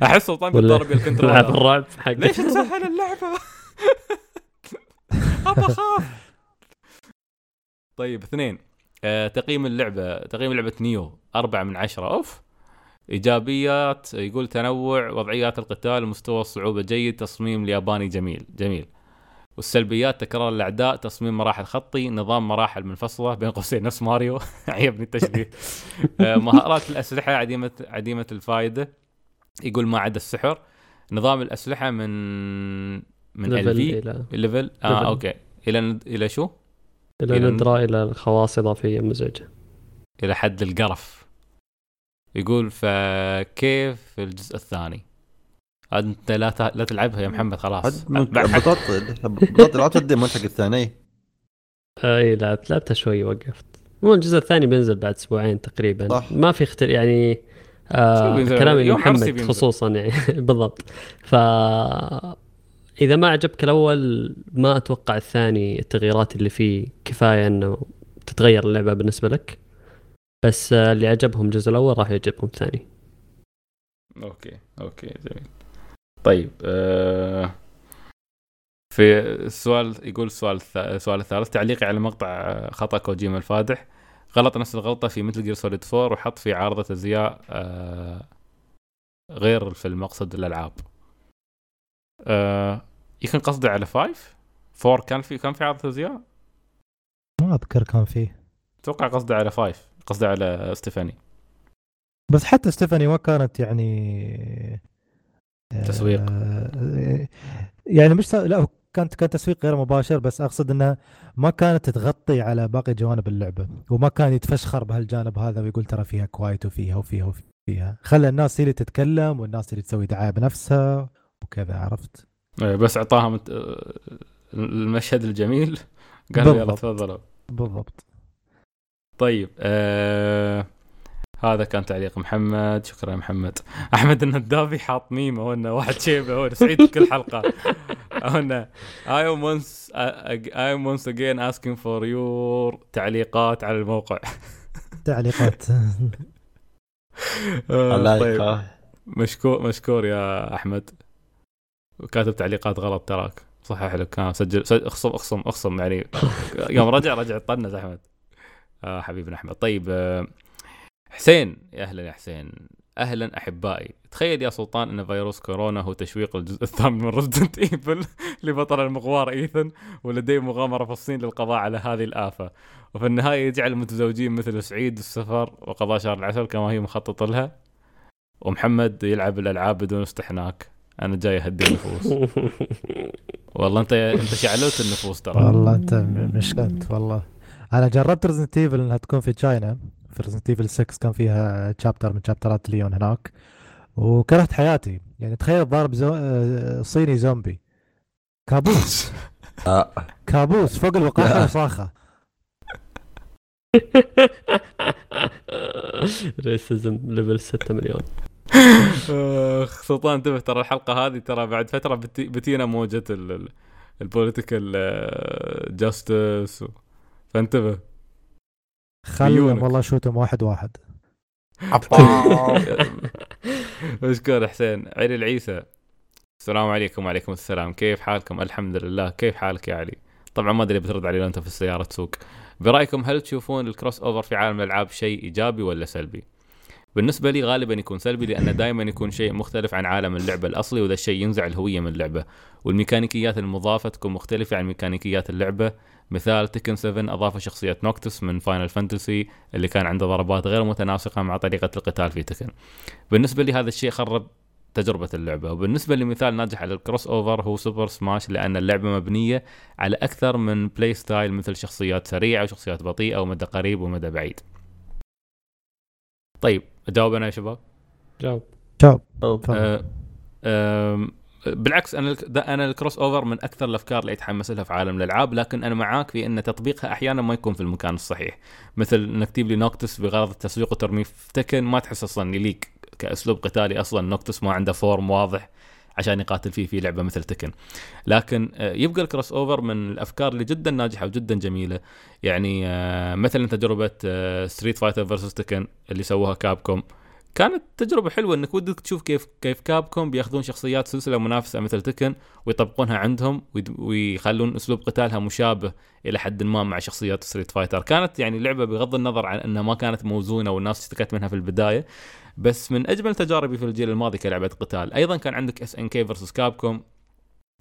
أحس سلطان بيتضرب يا لعب الرعب حق ليش تسهل اللعبة؟ ابى اخاف طيب اثنين. آه، تقييم اللعبة تقييم لعبة نيو أربعة من عشرة. أوف. إيجابيات يقول تنوع وضعيات القتال مستوى الصعوبة جيد تصميم الياباني جميل جميل. والسلبيات تكرار الأعداء تصميم مراحل خطي نظام مراحل منفصلة بين قوسين نفس ماريو. <laughs> عيبني التشبيه. آه، مهارات الأسلحة عديمة عديمة الفائده يقول ما عدا السحر. نظام الأسلحة من من ال في level آه. أوكي. إلى إلى شو؟ إلى ندرة إلى الخواص إضافية مزعجة. إلى حد القرف. يقول فكيف الجزء الثاني؟ انت لا ت- لا تلعبها يا محمد خلاص. بطاطا بطاطا لعبت الديمو حق الثاني. إي لعبت لعبتها شوي وقفت. مو الجزء الثاني بينزل بعد أسبوعين تقريبا. صح. ما في اختل يعني آه لمحمد بينزل. خصوصا يعني. <laughs> بالضبط. ف إذا ما عجبك الأول ما أتوقع الثاني التغييرات اللي فيه كفاية إنه تتغير اللعبة بالنسبة لك. بس اللي عجبهم الجزء الأول راح يعجبهم الثاني. أوكي أوكي جميل. طيب آه في السؤال يقول السؤال السؤال الثالث تعليقي على مقطع خطأ كوجيما الفادح. غلط نفس الغلطة في ميتل جير سوليد 4 وحط في عارضة أزياء آه غير في المقصد الألعاب. آه يمكن قصده على 5 4 كان في كان في عارضة أزياء؟ ما أذكر كان فيه أتوقع قصده على 5 قصده على ستيفاني. بس حتى ستيفاني ما كانت يعني تسويق. آه، يعني مش لا كانت كان تسويق غير مباشر بس أقصد إنها ما كانت تغطي على باقي جوانب اللعبة وما كان يتفشخر بهالجانب هذا ويقول ترى فيها كوايت وفيها وفيها وفيها. خلى الناس هي اللي تتكلم والناس اللي تسوي دعاية بنفسها وكذا عرفت؟ آه، بس اعطاها مت... آه، المشهد الجميل. قالوا يلا. تفضلوا بالضبط. طيب آه هذا كان تعليق محمد. شكرا يا محمد. <laughs> أحمد الندابي حاط ميم هو إنه واحد شيبه هو سعيد في كل حلقة. <laughs> هو إنه I am once I am once again asking for your تعليقات على الموقع. <laughs> تعليقات. آه، الله طيب. مشكور مشكور يا أحمد. وكاتب تعليقات غلط تراك. صحح لك. كان سجل سجل- اخصم اخصم اخصم يعني. يوم رجع رجع طنز أحمد. آه حبيبنا أحمد. طيب آه حسين يا أهلا يا حسين. أهلا أحبائي. تخيل يا سلطان أن فيروس كورونا هو تشويق الجزء الثامن من ريزدنت ايفل <laughs> لبطل المغوار ايثن ولديه مغامرة في الصين للقضاء على هذه الآفة. وفي النهاية يجعل المتزوجين مثل سعيد السفر وقضاء شهر العسل كما هي مخطط لها. ومحمد يلعب الألعاب بدون استحناك. أنا جاي أهدي النفوس. <laughs> والله أنت أنت شعللت النفوس ترى. والله انت م- مش كنت والله. أنا جربت ريزدنت ايفل إنها تكون في China في ريزدنت ايفل 6 كان فيها chapter من شابترات ليون هناك. وكرهت حياتي. يعني تخيل ضارب زو... آه، صيني زومبي. كابوس. <laughs> آه. كابوس فوق الوقاحة وصاخة. racism level 6 مليون. اخ سلطان انتبه ترى الحلقة هذه ترى بعد فترة بتي بتينا موجة ال political justice فانتبه. مليونك. والله شوتهم واحد واحد. <laughs> مشكور حسين. علي العيسى. السلام عليكم وعليكم السلام. كيف حالكم؟ الحمد لله. كيف حالك يا علي؟ طبعا ما أدري بترد علي لو انت في السيارة تسوق. برأيكم هل تشوفون ال crossover في عالم الألعاب شيء إيجابي ولا سلبي؟ بالنسبة لي غالبا يكون سلبي لأنه دائما يكون شيء مختلف عن عالم اللعبة الأصلي وذا الشيء ينزع الهوية من اللعبة. والميكانيكيات المضافة تكون مختلفة عن ميكانيكيات اللعبة. مثال Tekken 7 أضاف شخصية Noctis من Final Fantasy اللي كان عنده ضربات غير متناسقة مع طريقة القتال في Tekken بالنسبة لي هذا الشيء خرب تجربة اللعبة. وبالنسبة لمثال ناجح على ال crossover هو Super Smash لأن اللعبة مبنية على أكثر من play style مثل شخصيات سريعة وشخصيات بطيئة ومدى قريب ومدى بعيد. طيب أجاوب أنا يا شباب. جاوب. أه أم، بالعكس أنا أنا ال crossover من أكثر الأفكار اللي أتحمس لها في عالم الألعاب لكن أنا معاك في إن تطبيقها أحيانا ما يكون في المكان الصحيح. مثل إنك تجيب لي Noctis بغرض التسويق وترميه في Tekken ما تحس أصلا يليق كأسلوب قتالي أصلا Noctis ما عنده form واضح عشان يقاتل فيه في لعبة مثل Tekken لكن آه، يبقى ال crossover من الأفكار اللي جدا ناجحة وجدا جميلة. يعني آه، مثلا تجربة Street Fighter versus Tekken اللي سووها Capcom كانت تجربة حلوة إنك ودك تشوف كيف كيف Capcom بياخذون شخصيات سلسلة منافسة مثل Tekken ويطبقونها عندهم ويخلون أسلوب قتالها مشابه إلى حد ما مع شخصيات Street Fighter كانت يعني لعبة بغض النظر عن إنها ما كانت موزونة والناس اشتكت منها في البداية بس من أجمل تجاربي في الجيل الماضي كلعبة قتال. أيضا كان عندك SNK versus Capcom.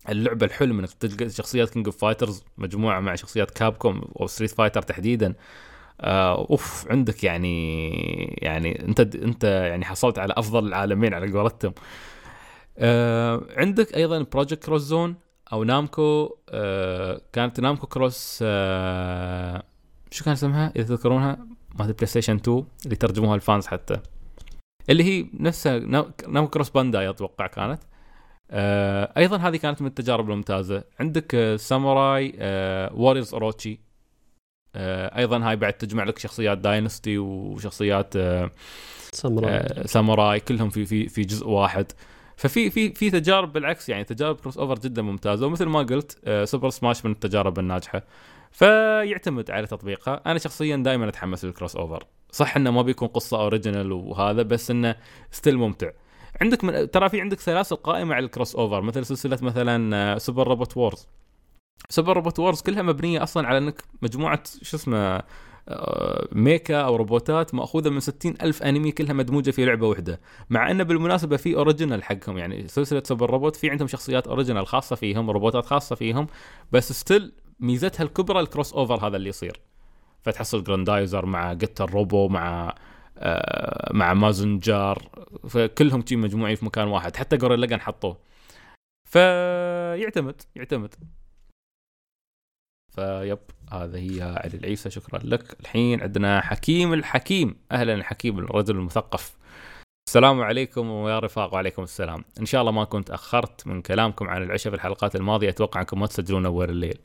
اللعبة الحلم إنك تلقى شخصيات King of Fighters مجموعة مع شخصيات Capcom أو Street Fighter تحديدا. أوف عندك يعني يعني أنت أنت يعني حصلت على أفضل العالمين على قولتهم. آه عندك أيضا Project X Zone أو Namco آه كانت Namco cross آه شو كان اسمها؟ إذا تذكرونها مالت PlayStation 2 اللي ترجموها ال fans حتى. اللي هي نفسها نا- Namco cross Bandai أتوقع كانت. آه أيضا هذه كانت من التجارب الممتازة. عندك آه ساموراي آه Warriors Orochi آه أيضا هاي بعد تجمع لك شخصيات Dynasty وشخصيات آه ساموراي. آه، ساموراي كلهم في في في جزء واحد. ففي في في تجارب بالعكس يعني تجارب crossover جدا ممتازة. ومثل ما قلت آه، Super Smash من التجارب الناجحة. فيعتمد على تطبيقها. أنا شخصيا دائما أتحمس لل crossover صح إنه ما بيكون قصة original وهذا بس إنه still ممتع. عندك من ترى في عندك سلاسل قائمة على ال crossover مثل سلسلة مثلا آه، Super Robot Wars Super Robot Wars كلها مبنية أصلا على إنك مجموعة شو اسمه آه، mecha أو روبوتات مأخوذة من 60 ألف أنمي كلها مدموجة في لعبة واحدة. مع انه بالمناسبة في original حقهم يعني سلسلة Super Robot في عندهم شخصيات original خاصة فيهم روبوتات خاصة فيهم بس still ميزتها الكبرى ال crossover هذا اللي يصير. فتحصل جراندايزر مع Getter Robo مع آه مع مازنجار فكلهم شي مجموعين في مكان واحد. حتى جوريلا حطوه. فيعتمد يعتمد. فيب هذا هي علي العيسى. شكرا لك. الحين عندنا حكيم الحكيم. أهلا الحكيم الرجل المثقف. السلام عليكم ويا رفاق وعليكم السلام. إن شاء الله ما كنت أخرت من كلامكم عن العشاء في الحلقات الماضية. أتوقع أنكم ما تسجلون أول الليل.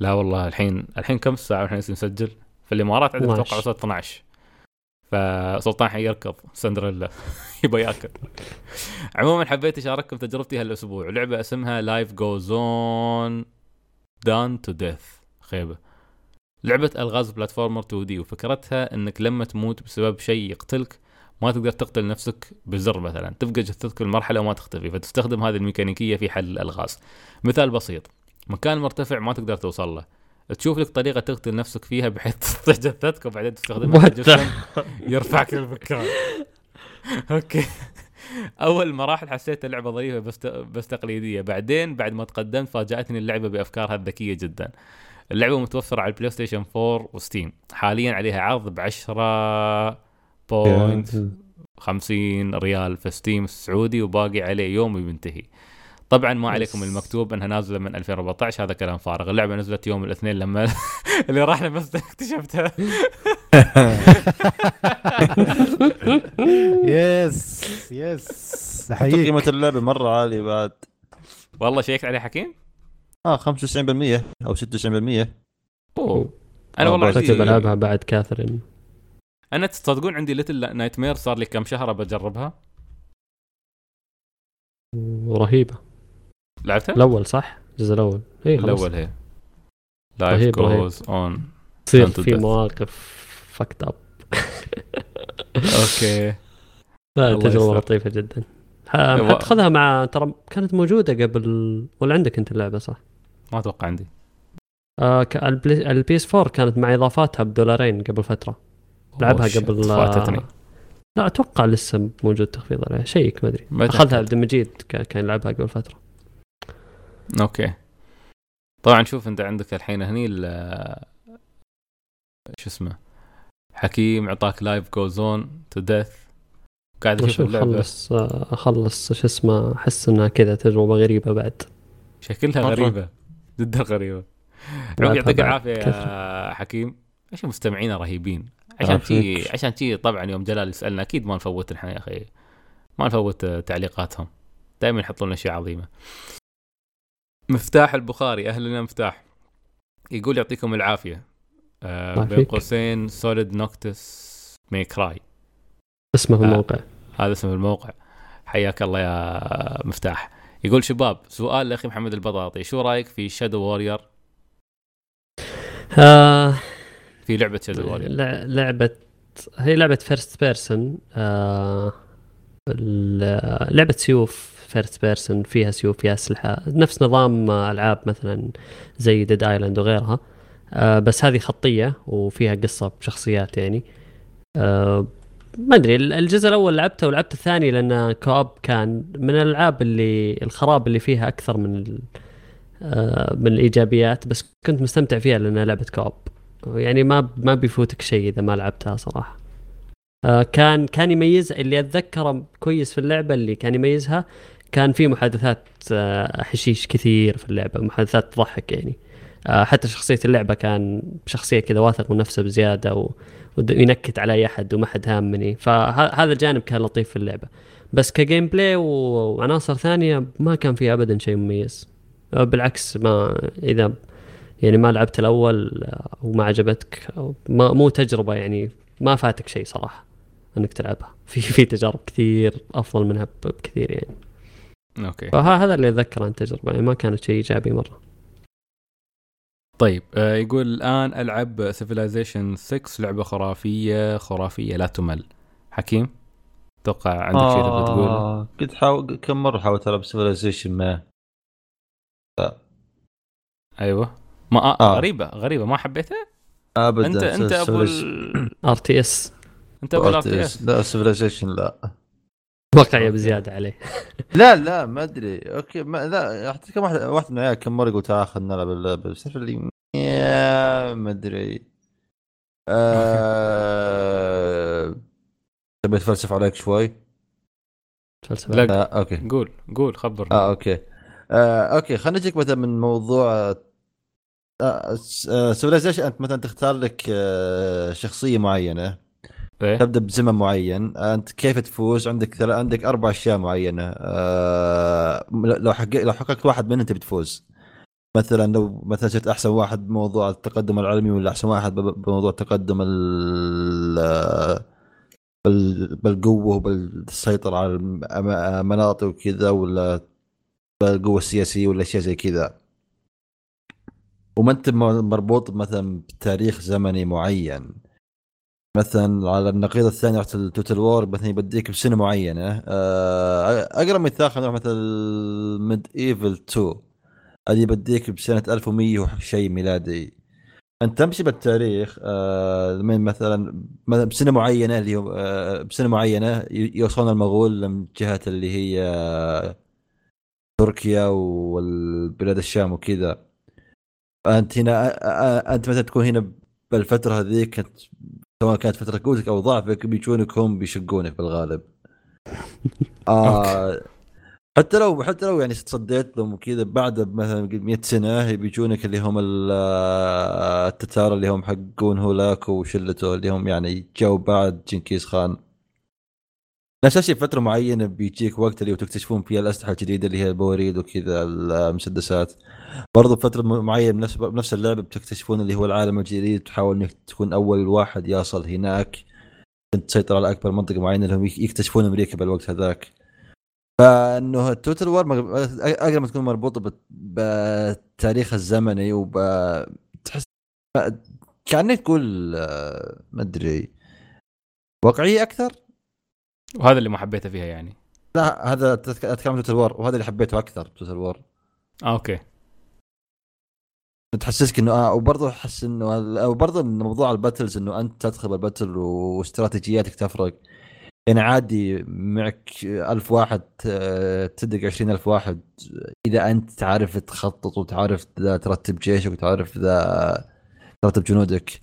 لا والله الحين الحين كم ساعة وإحنا نسجل؟ في الإمارات عندنا 12. أتوقع وصلت 12 فسلطان حيركض سندريلا. <laughs> يبغى ياكل. عموما حبيت أشارككم تجربتي هالأسبوع. لعبة اسمها Life Goes On: Done to Death خيبة. لعبة الغاز platformer 2D وفكرتها إنك لما تموت بسبب شيء يقتلك ما تقدر تقتل نفسك بزر مثلا تبقى جثتك المرحلة وما تختفي فتستخدم هذه الميكانيكية في حل الالغاز مثال بسيط مكان مرتفع ما تقدر توصل له. تشوف لك طريقة تقتل نفسك فيها بحيث <laughs> تقط جثتك وبعدين تستخدمها كجسم يرفعك <laughs> للمكان. أوكي. أول مراحل حسيت اللعبة ظريفه بس بس تقليدية. بعدين بعد ما تقدمت فاجأتني اللعبة بأفكارها الذكية جدا. اللعبة متوفرة على ال PlayStation 4 و Steam. حاليا عليها عرض ب 10 point 50 ريال في Steam السعودي وباقي عليه يوم وبينتهي طبعا ما عليكم المكتوب إنها نازلة من 2014 هذا كلام فارغ. اللعبة نزلت يوم الاثنين لما <laughs> اللي راح لمسته اكتشفتها. <laughs> يس يس. قيمة اللعبة مرة عالية بعد. والله شيكت عليه حكيم؟ آه 95% أو 96% أوه أنا آه، والله كنت بلعبها بعد Catherine أنا تصدقون عندي Little Nightmares صار لي كم شهر بجربها رهيبة لعبتها؟ الأول صح؟ الجزء الأول اي خلاص الأول هي لايف. جوز اون تصير في death. مواقف فكت اب أوكي <laughs> لا تجربة يستر. لطيفة جدا يبغى- حتاخذها مع ترى كانت موجودة قبل ولا عندك أنت اللعبة صح؟ ما أتوقع عندي. آه ك- البلاي... البي إس 4 كانت مع إضافاتها بدولارين قبل فترة. لعبها قبل آه، فاتتني لا أتوقع لسه موجود تخفيض عليها. شيك ما أدري. أخذها تأكد. عبد المجيد كان يلعبها قبل فترة. أوكي. طبعا شوف أنت عندك الحين هني ال- شو اسمه حكيم عطاك Life Goes On to Death قاعد أشوف أشوف اللعبة. أخلص أخلص شو اسمه أحس إنها كذا تجربة غريبة بعد. شكلها مرة. غريبة. جدا غريبة. يعطيك العافية يا. حكيم. إيش مستمعين رهيبين؟ عشان. شي عشان شي طبعا يوم جلال يسألنا أكيد ما نفوت نحن يا أخي. ما نفوت آه، تعليقاتهم. دائما يحطون لنا أشياء عظيمة. مفتاح البخاري أهلا مفتاح. يقول يعطيكم العافية. آه بين. قوسين سوليد نوكتس ميكراي اسمه في آه. الموقع. هذا اسم الموقع. حياك الله يا مفتاح. يقول شباب سؤال لأخي محمد البطاطي شو رأيك في Shadow Warrior آه في لعبة Shadow Warrior لع- لعبة هي لعبة first person آه لعبة سيوف first person فيها سيوف فيها أسلحة نفس نظام ألعاب مثلا زي Dead Island وغيرها آه بس هذه خطية وفيها قصة بشخصيات يعني آه ما أدري ال- الجزء الأول لعبته ولعبت الثاني لأن co-op كان من الألعاب اللي الخراب اللي فيها أكثر من ال- آه من الإيجابيات بس كنت مستمتع فيها لأنها لعبة كوب يعني ما ما بيفوتك شيء إذا ما لعبتها صراحة. آه كان كان يميز اللي أتذكره كويس في اللعبة اللي كان يميزها كان في محادثات آه حشيش كثير في اللعبة محادثات تضحك يعني. حتى شخصية اللعبة كان شخصية كذا واثق من نفسه بزيادة و... وينكت على أي أحد وما حد هامني. فهذا الجانب كان لطيف في اللعبة. بس ك gameplay وعناصر ثانية ما كان فيه ابدا شيء مميز. بالعكس ما إذا يعني ما لعبت الأول وما عجبتك ما مو تجربة يعني ما فاتك شيء صراحة إنك تلعبها. في في تجارب كثير أفضل منها بكثير يعني. أوكي. فهذا اللي أتذكره عن التجربه يعني ما كانت شيء إيجابي مرة. طيب آه يقول الآن ألعب Civilization 6 لعبة خرافية خرافية لا تمل. حكيم؟ أتوقع عندك شيء تبغى تقوله آه قد حاول كم مرة حاولت ألعب Civilization ما أيوه. ما آه. آه. غريبة غريبة. ما حبيتها؟ ابدا. أنت أنت أبو. RTS أنت أبو ال RTS لا Civilization لا. واقعيه بزياده عليه. <laughs> لا لا ما أدري. أوكي ما لا حتى كم واحد واحد من العيال كم مرة يقول تعال خلينا نلعب اللعبة؟ بس اللي يا ما ادري آه... تبي اتفلسف عليك شوي؟ فلسفه لا. آه أوكي. قول قول خبرنا آه أوكي. آه أوكي خلينا نجيك مثلا من موضوع Civilization أنت مثلا تختار لك آه شخصية معينة. إيه؟ تبدأ بزمن معين. أنت كيف تفوز؟ عندك ثلا- عندك أربع أشياء معينة. آه لو حقق لو حققت واحد منهم انت بتفوز مثلا لو مثلا صرت أحسن واحد بموضوع التقدم العلمي ولا أحسن واحد بموضوع التقدم ال بال- بالقوة وبالسيطرة على الم- أم- مناطق وكذا ولا بالقوة السياسية ولا أشياء زي كذا. وما أنت مربوط مثلا بتاريخ زمني معين. مثلا على النقيض الثاني رحت ال Total War مثلا يبديك بسنة معينة. آه، أقرب مثال خلينا Medieval 2 اللي يبديك بسنة 1100 وشيء ميلادي. انت تمشي بالتاريخ آه لمن مثلا بسنة معينة اللي آه بسنة معينة يوصلون المغول من جهة اللي هي آه، تركيا والبلاد الشام وكذا. أنت هنا أنت مثلا تكون هنا بالفترة هذيك سواء كانت فترة قوتك أو ضعفك بيجونك هم بيشقونك بالغالب. <laughs> آه حتى لو حتى لو يعني تصديت لهم وكذا بعد مثلا 100 سنة بيجونك اللي هم ال- التتار اللي هم حقون هولاكو وشلته اللي هم يعني جو بعد جنكيز خان. نفس الشيء فترة معينة بيجيك وقت اللي تكتشفون فيها الأسلحة الجديدة اللي هي البواريد وكذا المسدسات. برضو بفترة م- معينة بنفس بنفس اللعبة بتكتشفون اللي هو العالم الجديد تحاول إنك تكون أول واحد يصل هناك. تسيطر على أكبر منطقة معينة اللي هم يك- يكتشفون أمريكا بالوقت هذاك. فإنه ال Total War مغ- اقرب ما تكون مربوطة بالتاريخ الزمني وب تحس كأنك تقول آه، ما أدري واقعية أكثر؟ وهذا اللي ما حبيته فيها يعني. لا هذا اتكلم Total War وهذا اللي حبيته أكثر Total War آه أوكي. تحسسك إنه آه وبرضه أحس إنه وبرضه موضوع ال battles إنه أنت تدخل بال battle واستراتيجياتك تفرق. يعني عادي معك ألف واحد آه، تدق عشرين ألف واحد. إذا أنت تعرف تخطط وتعرف ذا ترتب جيشك وتعرف ذا ترتب جنودك.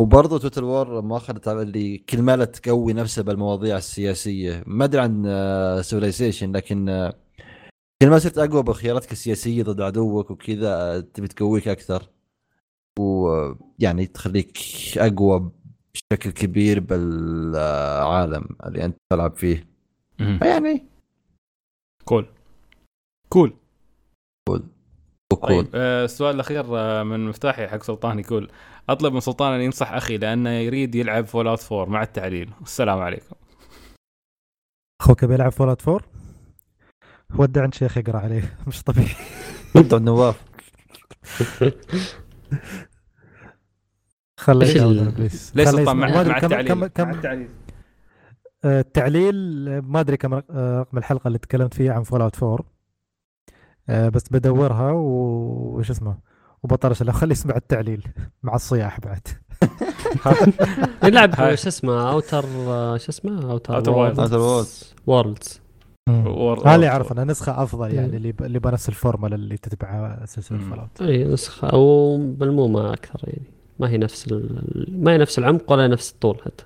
وبرضه Total War ماخذ اللي كل ما تقوي نفسها بالمواضيع السياسية. ما أدري عن Civilization لكن آه، كل ما صرت أقوى بخياراتك السياسية ضد عدوك وكذا آه، تبي تقويك أكثر. ويعني تخليك أقوى بشكل كبير بالعالم اللي أنت تلعب فيه. مهم. فيعني cool. cool. و cool. طيب آه، السؤال الأخير آه، من مفتاحي حق سلطان يقول أطلب من سلطان أن ينصح أخي لأنه يريد يلعب Fallout 4 مع التعليل. والسلام عليكم. أخوك بيلعب Fallout 4 ودع عند شيخ يقرأ عليه مش طبيعي. عند نواف <laughs> خليه إيش يجاوب ال- please ليش خليه سلطان يسمع. مع, مع كم- التعليل؟ كم كم آه، التعليل. آه، ما أدري كم آه، رقم الحلقة اللي تكلمت فيها عن Fallout 4 آه، بس بدورها وش اسمه؟ وبطرش له. خليه يسمع التعليل مع الصياح بعد. <laughs> يلعب. شو اسمه؟ Outer شو اسمه؟ اوتر Worlds. Worlds Wor- هذا اللي انها نسخة أفضل يعني اللي اللي بنفس الفورمولا اللي تتبعها سلسلة. Fallout اي نسخة. أو بالمومه أكثر يعني. ما هي نفس. ما هي نفس العمق ولا نفس الطول حتى.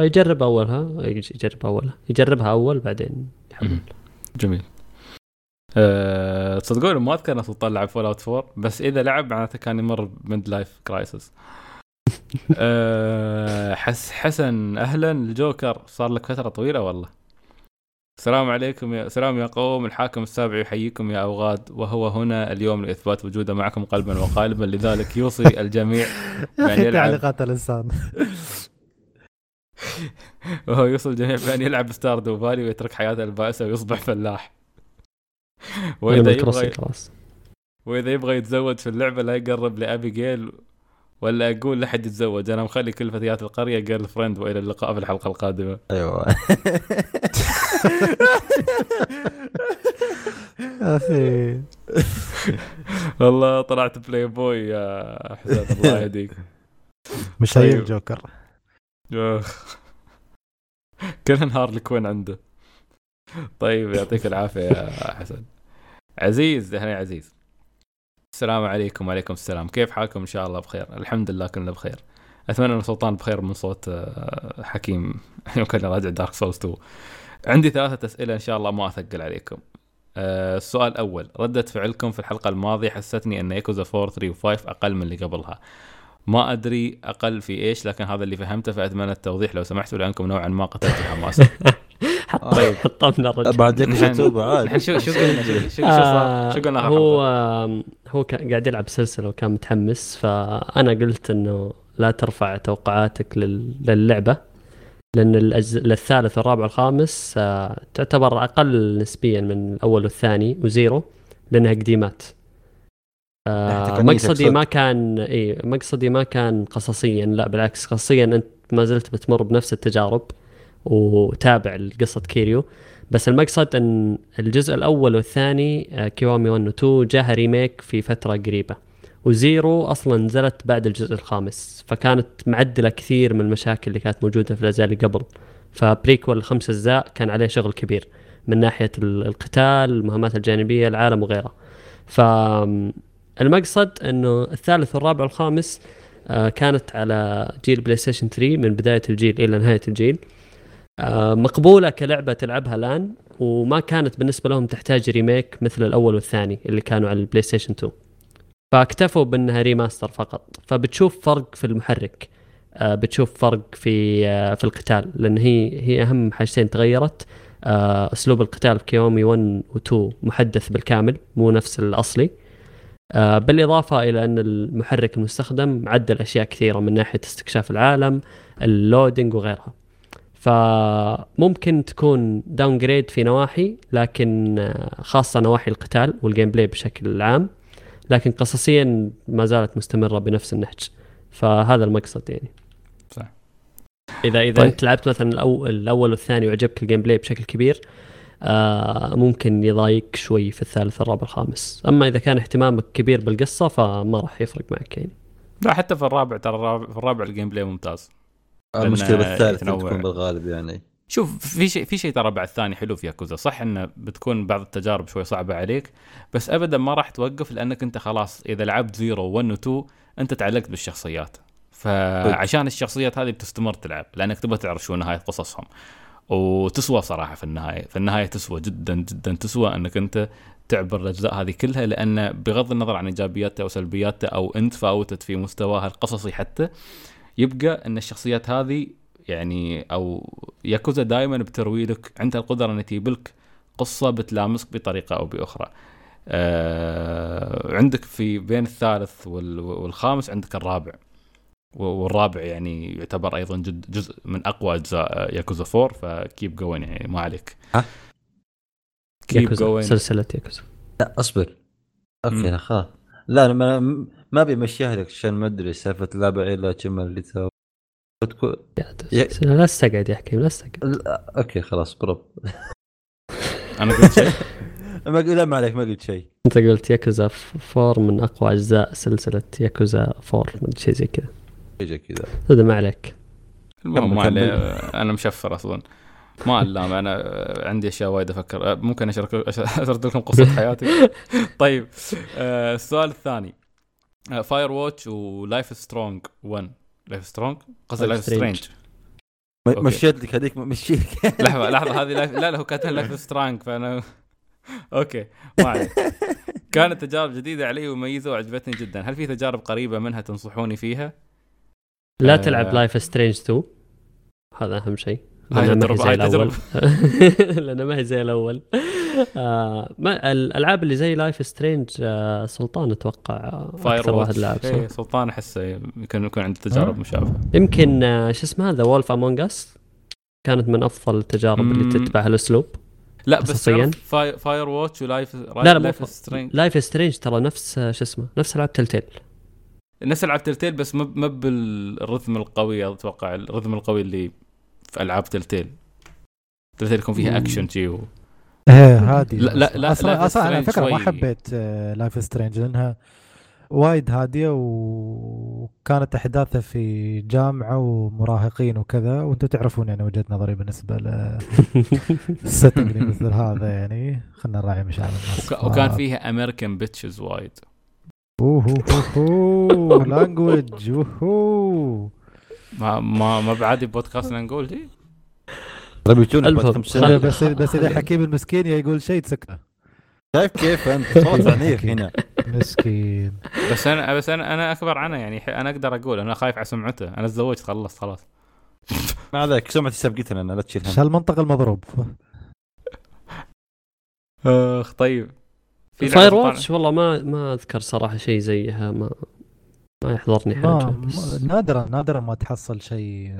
فيجرب أولها يج- يجرب أولها. يجربها أول بعدين يحمل. جميل. أه تصدقون ما أذكر ان سلطان لعب Fallout 4 بس إذا لعب معناته كان يمر ب midlife crisis <laughs> أه حس حسن أهلا. الجوكر صار لك فترة طويلة والله. السلام عليكم يا سلام يا قوم. الحاكم السابع يحييكم يا أوغاد. وهو هنا اليوم لإثبات وجوده معكم قلبا وقالبا. لذلك يوصي <laughs> الجميع أخي يلعب. تعليقات الإنسان. <laughs> وهو يوصي الجميع بأن يلعب Stardew Valley ويترك حياته البائسة ويصبح فلاح. <laughs> أنا يبغى وإذا يبغى يتزوج في اللعبة لا يقرب لأبيجيل ولا أقول لحد يتزوج. أنا مخلي كل فتيات القرية girlfriend وإلى اللقاء في الحلقة القادمة. أيوه. أخي. والله طلعت بلاي بوي يا حسين الله <laughs> يهديك. مش طيب. هي الجوكر. أخ. كل Harley Quinn عنده. طيب يعطيك العافية يا حسن عزيز هنا عزيز. السلام عليكم وعليكم السلام. كيف حالكم؟ إن شاء الله بخير. الحمد لله كلنا بخير. أتمنى إن سلطان بخير من صوت آه، حكيم. <laughs> يمكن راجع Dark Souls 2 عندي ثلاثة أسئلة إن شاء الله ما أثقل عليكم. آه، السؤال الأول ردة فعلكم في الحلقة الماضية حستني أن ياكوزا 4 3 و 5 أقل من اللي قبلها. ما أدري أقل في إيش لكن هذا اللي فهمته فأتمنى التوضيح. لو سمحتوا لانكم نوعا ما قتلتوا حماسه <laughs> طيب حطمنا الرجل بعد عاد الحين شو شو قلنا؟ شو شو- شو آه، صار؟ شو قلنا هو هو قاعد يلعب سلسلة وكان متحمس فأنا قلت إنه لا ترفع توقعاتك لل- للعبة. لأن الأز... الثالث والرابع والخامس آه، تعتبر أقل نسبيا من الأول والثاني و Zero لأنها قديمات. آه، مقصدي. ما كان إي مقصدي ما كان قصصيا لا بالعكس قصصيا أنت ما زلت بتمر بنفس التجارب وتابع قصه كيريو. بس المقصد أن الجزء الأول والثاني آه، Kiwami 1 و 2 جاها remake في فترة قريبة. و Zero أصلا نزلت بعد الجزء الخامس فكانت معدلة كثير من المشاكل اللي كانت موجودة في الأجزاء اللي قبل. ف prequel الخمس أجزاء كان عليه شغل كبير من ناحية ال- القتال المهمات الجانبية العالم وغيرها فالمقصد إنه الثالث والرابع والخامس آه، كانت على جيل بلاي ستيشن 3 من بداية الجيل إلى نهاية الجيل. آه، مقبولة كلعبة تلعبها الآن وما كانت بالنسبة لهم تحتاج remake مثل الأول والثاني اللي كانوا على البلاي ستيشن 2 فاكتفوا بأنها remaster فقط. فبتشوف فرق في المحرك. آه، بتشوف فرق في آه، في القتال. لأن هي هي أهم حاجتين تغيرت. آه، أسلوب القتال في Kiwami 1 و2 محدث بالكامل مو نفس الأصلي. بالإضافة إلى أن المحرك المستخدم عدل أشياء كثيرة من ناحية استكشاف العالم ال loading وغيرها. فممكن تكون downgrade في نواحي لكن خاصة نواحي القتال وال gameplay بشكل عام. لكن قصصيا ما زالت مستمرة بنفس النهج فهذا المقصد يعني صح. اذا إذا طيب. أنت لعبت مثلا الأول, الأول والثاني وعجبك ال gameplay بشكل كبير آه ممكن يضايق شوي في الثالث الرابع الخامس أما إذا كان اهتمامك كبير بالقصة فما راح يفرق معك يعني لا حتى في الرابع ترى في الرابع ال gameplay ممتاز المشكلة بالثالث. تكون بالغالب يعني شوف في شيء في شيء ترى بعد ثاني حلو في ياكوزا. صح إنه بتكون بعض التجارب شوي صعبة عليك بس ابدا ما راح توقف لأنك أنت خلاص إذا لعبت زيرو 1 و 2 أنت تعلقت بالشخصيات. فعشان الشخصيات هذه بتستمر تلعب لأنك تبغى تعرف شو نهاية قصصهم. وتسوى صراحة في النهاية. في النهاية تسوى جدا جدا تسوى أنك أنت تعبر الأجزاء هذه كلها لأن بغض النظر عن ايجابياتها أو سلبياتها أو أنت فاوتت في مستواها القصصي حتى يبقى إن الشخصيات هذه يعني أو ياكوزا دائما بتروي لك عندها القدرة أن تجيب لك قصة بتلامسك بطريقة أو بأخرى. آه عندك في بين الثالث وال- والخامس عندك الرابع والرابع يعني يعتبر أيضا جد جزء من أقوى أجزاء ياكوزا 4 ف keep going يعني ما عليك. ها؟ keep Yakuza going سلسلة ياكوزا لا أصبر okay. لا خلاص لا أنا ما, ما ابي امشيها لك عشان ما أدري سالفة لعبه الا كم اللي تو تكون- يا- لا استقعد يا حكيم لا استقعد. لا، أوكي خلاص برب. <laughs> أنا قلت شيء؟ <laughs> ما لا ما عليك ما قلت شيء. أنت قلت ياكوزا 4 من أقوى أجزاء سلسلة ياكوزا 4 من شيء زي كذا. شيء كذا. هذا ما عليك. المهم ما. عليه أنا مشفر أصلا. ما علام أنا عندي أشياء وايد أفكر. ممكن اشارك اشارك لكم قصة <laughs> حياتي؟ طيب آه، السؤال الثاني. Firewatch و Life Strong 1 Life Strong قصدي Life Life Strange. Strange. مشيت لك هذيك مشيك <laughs> لحظة لحظة هذه Life لا لا هو كاتب Life Strong فأنا <laughs> okay ما عليك <laughs> كانت تجارب جديدة علي ومميزه وعجبتني جدا. هل في تجارب قريبة منها تنصحوني فيها؟ لا آه. تلعب Life Strange 2 هذا أهم شيء. هاي لأنها ما هي تجربة- زي هاي الأول. لأنه ما هي زي الأول. آه ما الالعاب اللي زي Life Strange آه سلطان أتوقع آه، Fire أكثر واحد صح؟ إيه، سلطان أحسه يمكن يكون عنده تجارب ها؟ مشابهة يمكن آه شو اسمها ذا وولف امونج اس كانت من أفضل التجارب اللي. تتبع الأسلوب لا بس قصصياً؟ تعرف فاي فاير ووتش ولايف لا لا لايف سترينج لايف سترينج ترى نفس آه، شو اسمه نفس العاب تلتيل نفس العاب تلتيل بس ما ما بالرذم القوي أتوقع الرذم القوي اللي في ألعاب تلتيل تلتيل يكون فيها. اكشن و... إيه هادي لا- لا- لا، أصلا أصلا على Strange فكرة ما حبيت لايف سترينج لأنها وايد هادية وكانت أحداثها في جامعة ومراهقين وكذا وأنتم تعرفون يعني وجهة نظري بالنسبة للسيتنج اللي <laughs> مثل هذا يعني. خلينا نراعي مشاعر الناس. وك... وكان فيها امريكان بيتشز وايد. اوه لانجوج اوه ما ما ما بعادي بودكاستنا نقول دي ربي يجونك المهم، بعد خمس سنين. خل- بس بس إذا حكيم المسكين يقول شيء تسكته شايف كيف أنت؟ صوت عنيف هنا. مسكين. بس أنا بس أنا أنا أكبر عنه يعني ح- أنا أقدر أقول أنا خايف على سمعته. أنا تزوجت خلصت خلاص. <laughs> ما عليك سمعتي سبقتنا أنا لا تشيل هم. هالمنطق المضروب. أخ طيب. في فاير واتش والله ما ما أذكر صراحة شيء زيها ما ما يحضرني حاجة بس نادرا نادرا ما تحصل شيء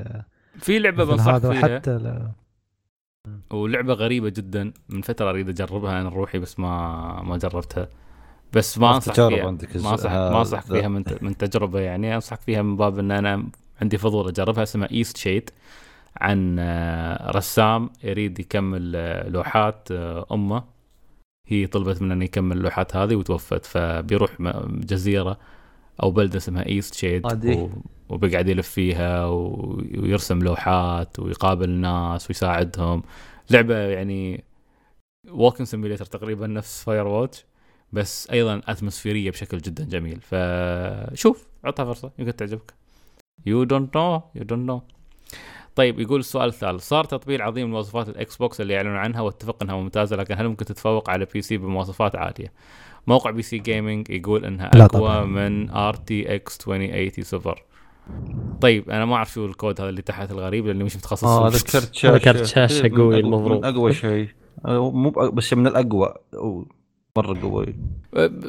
في لعبة بنصح فيها. وحتى لا- ولعبة غريبة جدا من فترة أريد أجربها أنا روحي بس ما ما جربتها بس ما أنصح فيها ما انصح ها- ما انصحك ذا. فيها من من تجربة يعني انصحك فيها من باب إن أنا عندي فضول أجربها اسمها ايست شيد عن آه، رسام يريد يكمل آه، لوحات آه، أمه هي طلبت منه إنه يكمل اللوحات هذه وتوفت فبيروح جزيرة أو بلدة اسمها Eastshade. وبيقعد يلف فيها. ويرسم لوحات ويقابل ناس ويساعدهم. لعبة يعني walking simulator تقريبا نفس Firewatch بس أيضا atmospheric بشكل جدا جميل. فشوف عطها فرصة يمكن تعجبك. you don't know you don't know طيب يقول السؤال الثالث. صار تطبيل عظيم لمواصفات الإكس بوكس اللي يعلنون عنها واتفق إنها ممتازة لكن هل ممكن تتفوق على PC بمواصفات عالية؟ موقع PC Gaming يقول إنها أقوى. من RTX 2080 سوبر طيب أنا ما أعرف شو الكود هذا اللي تحت الغريب لأني مش متخصص. آه فيه. هذا <laughs> كرت شاشة. هذا كرت شاشة إيه، قوي أقوى- المفروض. من اقوى شيء. آه، مو بس من الأقوى. مرة قوي.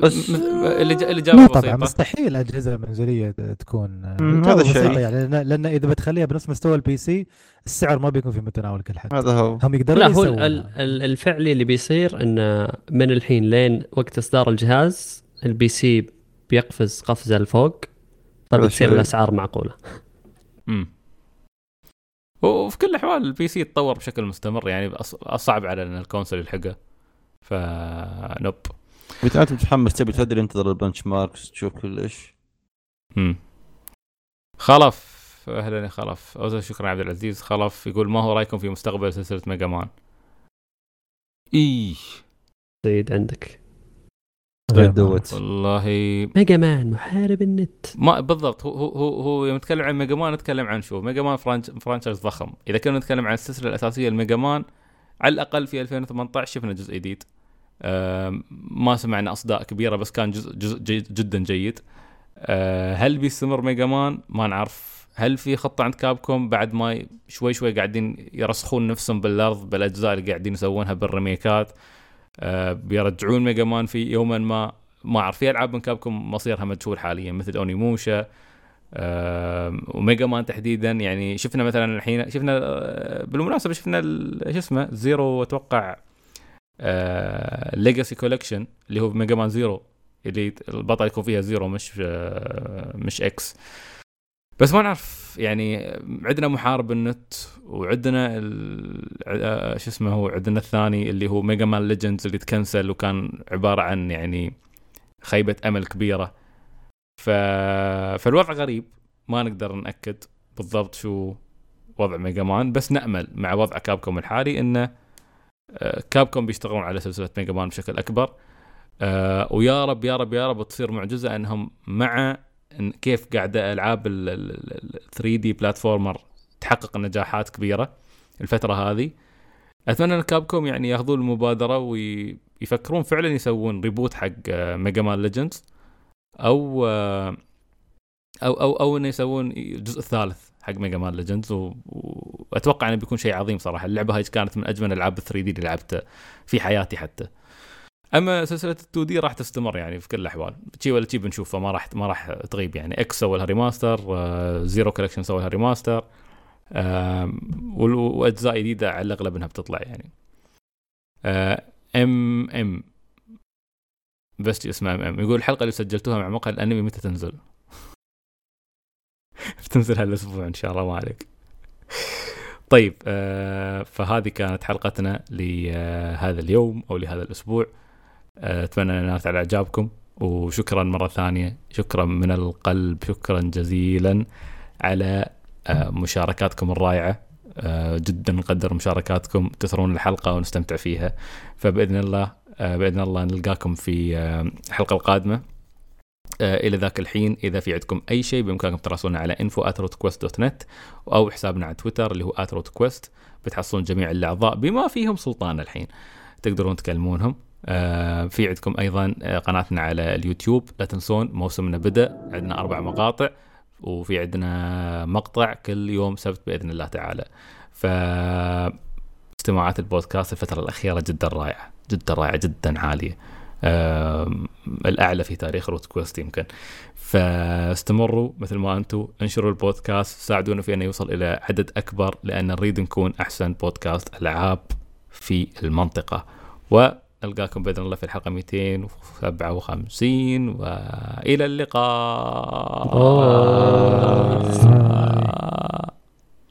بس- م- اللي ج- لا الاجابه طبعا مستحيل أجهزة منزلية تكون. هذا الشيء. يعني لأن لأن إذا بتخليها بنفس مستوى ال PC السعر ما بيكون في متناول كل حد. هذا هو. هم يقدرون لا هو الفعلي اللي بيصير إنه من الحين لين وقت إصدار الجهاز ال PC بيقفز قفزة لفوق. فبتصير شيء. الأسعار معقولة. امم وفي كل الأحوال ال PC يتطور بشكل مستمر يعني أص- صعب على إن ال console يلحقه. ف nope اذا أنت متحمس تبي تدري انتظر ال benchmarks تشوف كل إيش. امم خلف أهلا يا خلف. أوزر شكرا عبد العزيز. خلف يقول ما هو رأيكم في مستقبل سلسلة ميجا مان؟ إيه. سيد عندك. دوت والله. ميجا مان محارب النت. ما بالضبط هو هو هو, يوم نتكلم عن ميجا مان نتكلم عن شو؟ ميجا مان franch- franchise ضخم. إذا كنا نتكلم عن السلسلة الأساسية لميجا مان على الأقل في 2018 شفنا جزء جديد. ما سمعنا أصداء كبيرة بس كان جزء جزء جيد جدا جيد. آه، هل بيستمر ميجا مان؟ ما نعرف. هل في خطة عند كابكوم بعد ما شوي شوي قاعدين يرسخون نفسهم بالأرض بالأجزاء اللي قاعدين يسوونها بال remake ات؟ بيرجعون ميجا مان في يوما ما. ما أعرف في ألعاب من كابكوم مصيرها مجهول حاليا مثل أونيموشا. آم، وميجا مان تحديدا يعني شفنا مثلا الحين شفنا آه، بالمناسبة شفنا شو اسمه زيرو أتوقع Legacy Collection اللي هو ميجا مان زيرو اللي البطل يكون فيها زيرو مش آه، مش إكس بس ما نعرف يعني عندنا محارب النت وعندنا ال- آه، شو اسمه هو عندنا الثاني اللي هو ميجا مان ليجندز اللي تكنسل وكان عبارة عن يعني خيبة أمل كبيرة. ف... فالوضع غريب ما نقدر نأكد بالضبط شو وضع ميجا مان بس نأمل مع وضع كابكوم الحالي انه آه، كابكوم بيشتغلون على سلسلة ميجا مان بشكل أكبر. آه، ويا رب يا رب يا رب تصير معجزة إنهم مع كيف قاعدة ألعاب ال 3D platformer تحقق نجاحات كبيرة الفترة هذه. أتمنى إن كابكوم يعني ياخذون المبادرة ويفكرون فعلا يسوون reboot حق ميجا مان ليجندز أو آه، أو أو أو إنه يسوون الجزء الثالث حق ميجا مان ليجندز واتوقع إنه بيكون شيء عظيم صراحة. اللعبة هاي كانت من أجمل ألعاب 3D اللي لعبتها في حياتي حتى. أما سلسلة ال 2D راح تستمر يعني في كل الأحوال. شي ولا شي بنشوفها ما راح ما راح تغيب يعني. إكس سوى لها remaster زيرو collection سوى لها remaster وأجزاء جديدة على الأغلب إنها بتطلع يعني. آه، ام ام بس اسمها ام ام يقول الحلقة اللي سجلتوها مع مقهى الأنمي متى تنزل؟ <laughs> بتنزل هالأسبوع إن شاء الله ما عليك. طيب آه فهذه كانت حلقتنا لهذا اليوم أو لهذا الأسبوع. أتمنى انها نالت على إعجابكم وشكرا مرة ثانية شكرا من القلب شكرا جزيلا على آه، مشاركاتكم الرائعة. آه، جدا نقدر مشاركاتكم تثرون الحلقة ونستمتع فيها. فبإذن الله آه، بإذن الله نلقاكم في آه، الحلقة القادمة. آه، إلى ذاك الحين إذا في عندكم أي شيء بإمكانكم تراسلونا على info@rotquest.net أو حسابنا على تويتر اللي هو @rotquest بتحصلون جميع الأعضاء بما فيهم سلطان الحين. تقدرون تكلمونهم. آه، في عندكم أيضا آه، قناتنا على اليوتيوب. لا تنسون موسمنا بدا عندنا أربع مقاطع وفي عندنا مقطع كل يوم سبت بإذن الله تعالى. ف استماعات البودكاست الفترة الأخيرة جدا رائعة جدا رائعة جدا عالية. الأعلى في تاريخ روت كويست يمكن. فاستمروا مثل ما أنتم انشروا البودكاست ساعدونا في انه يوصل إلى عدد أكبر لأن نريد نكون أحسن بودكاست ألعاب في المنطقة. ونلقاكم بإذن الله في الحلقة 257 وإلى اللقاء.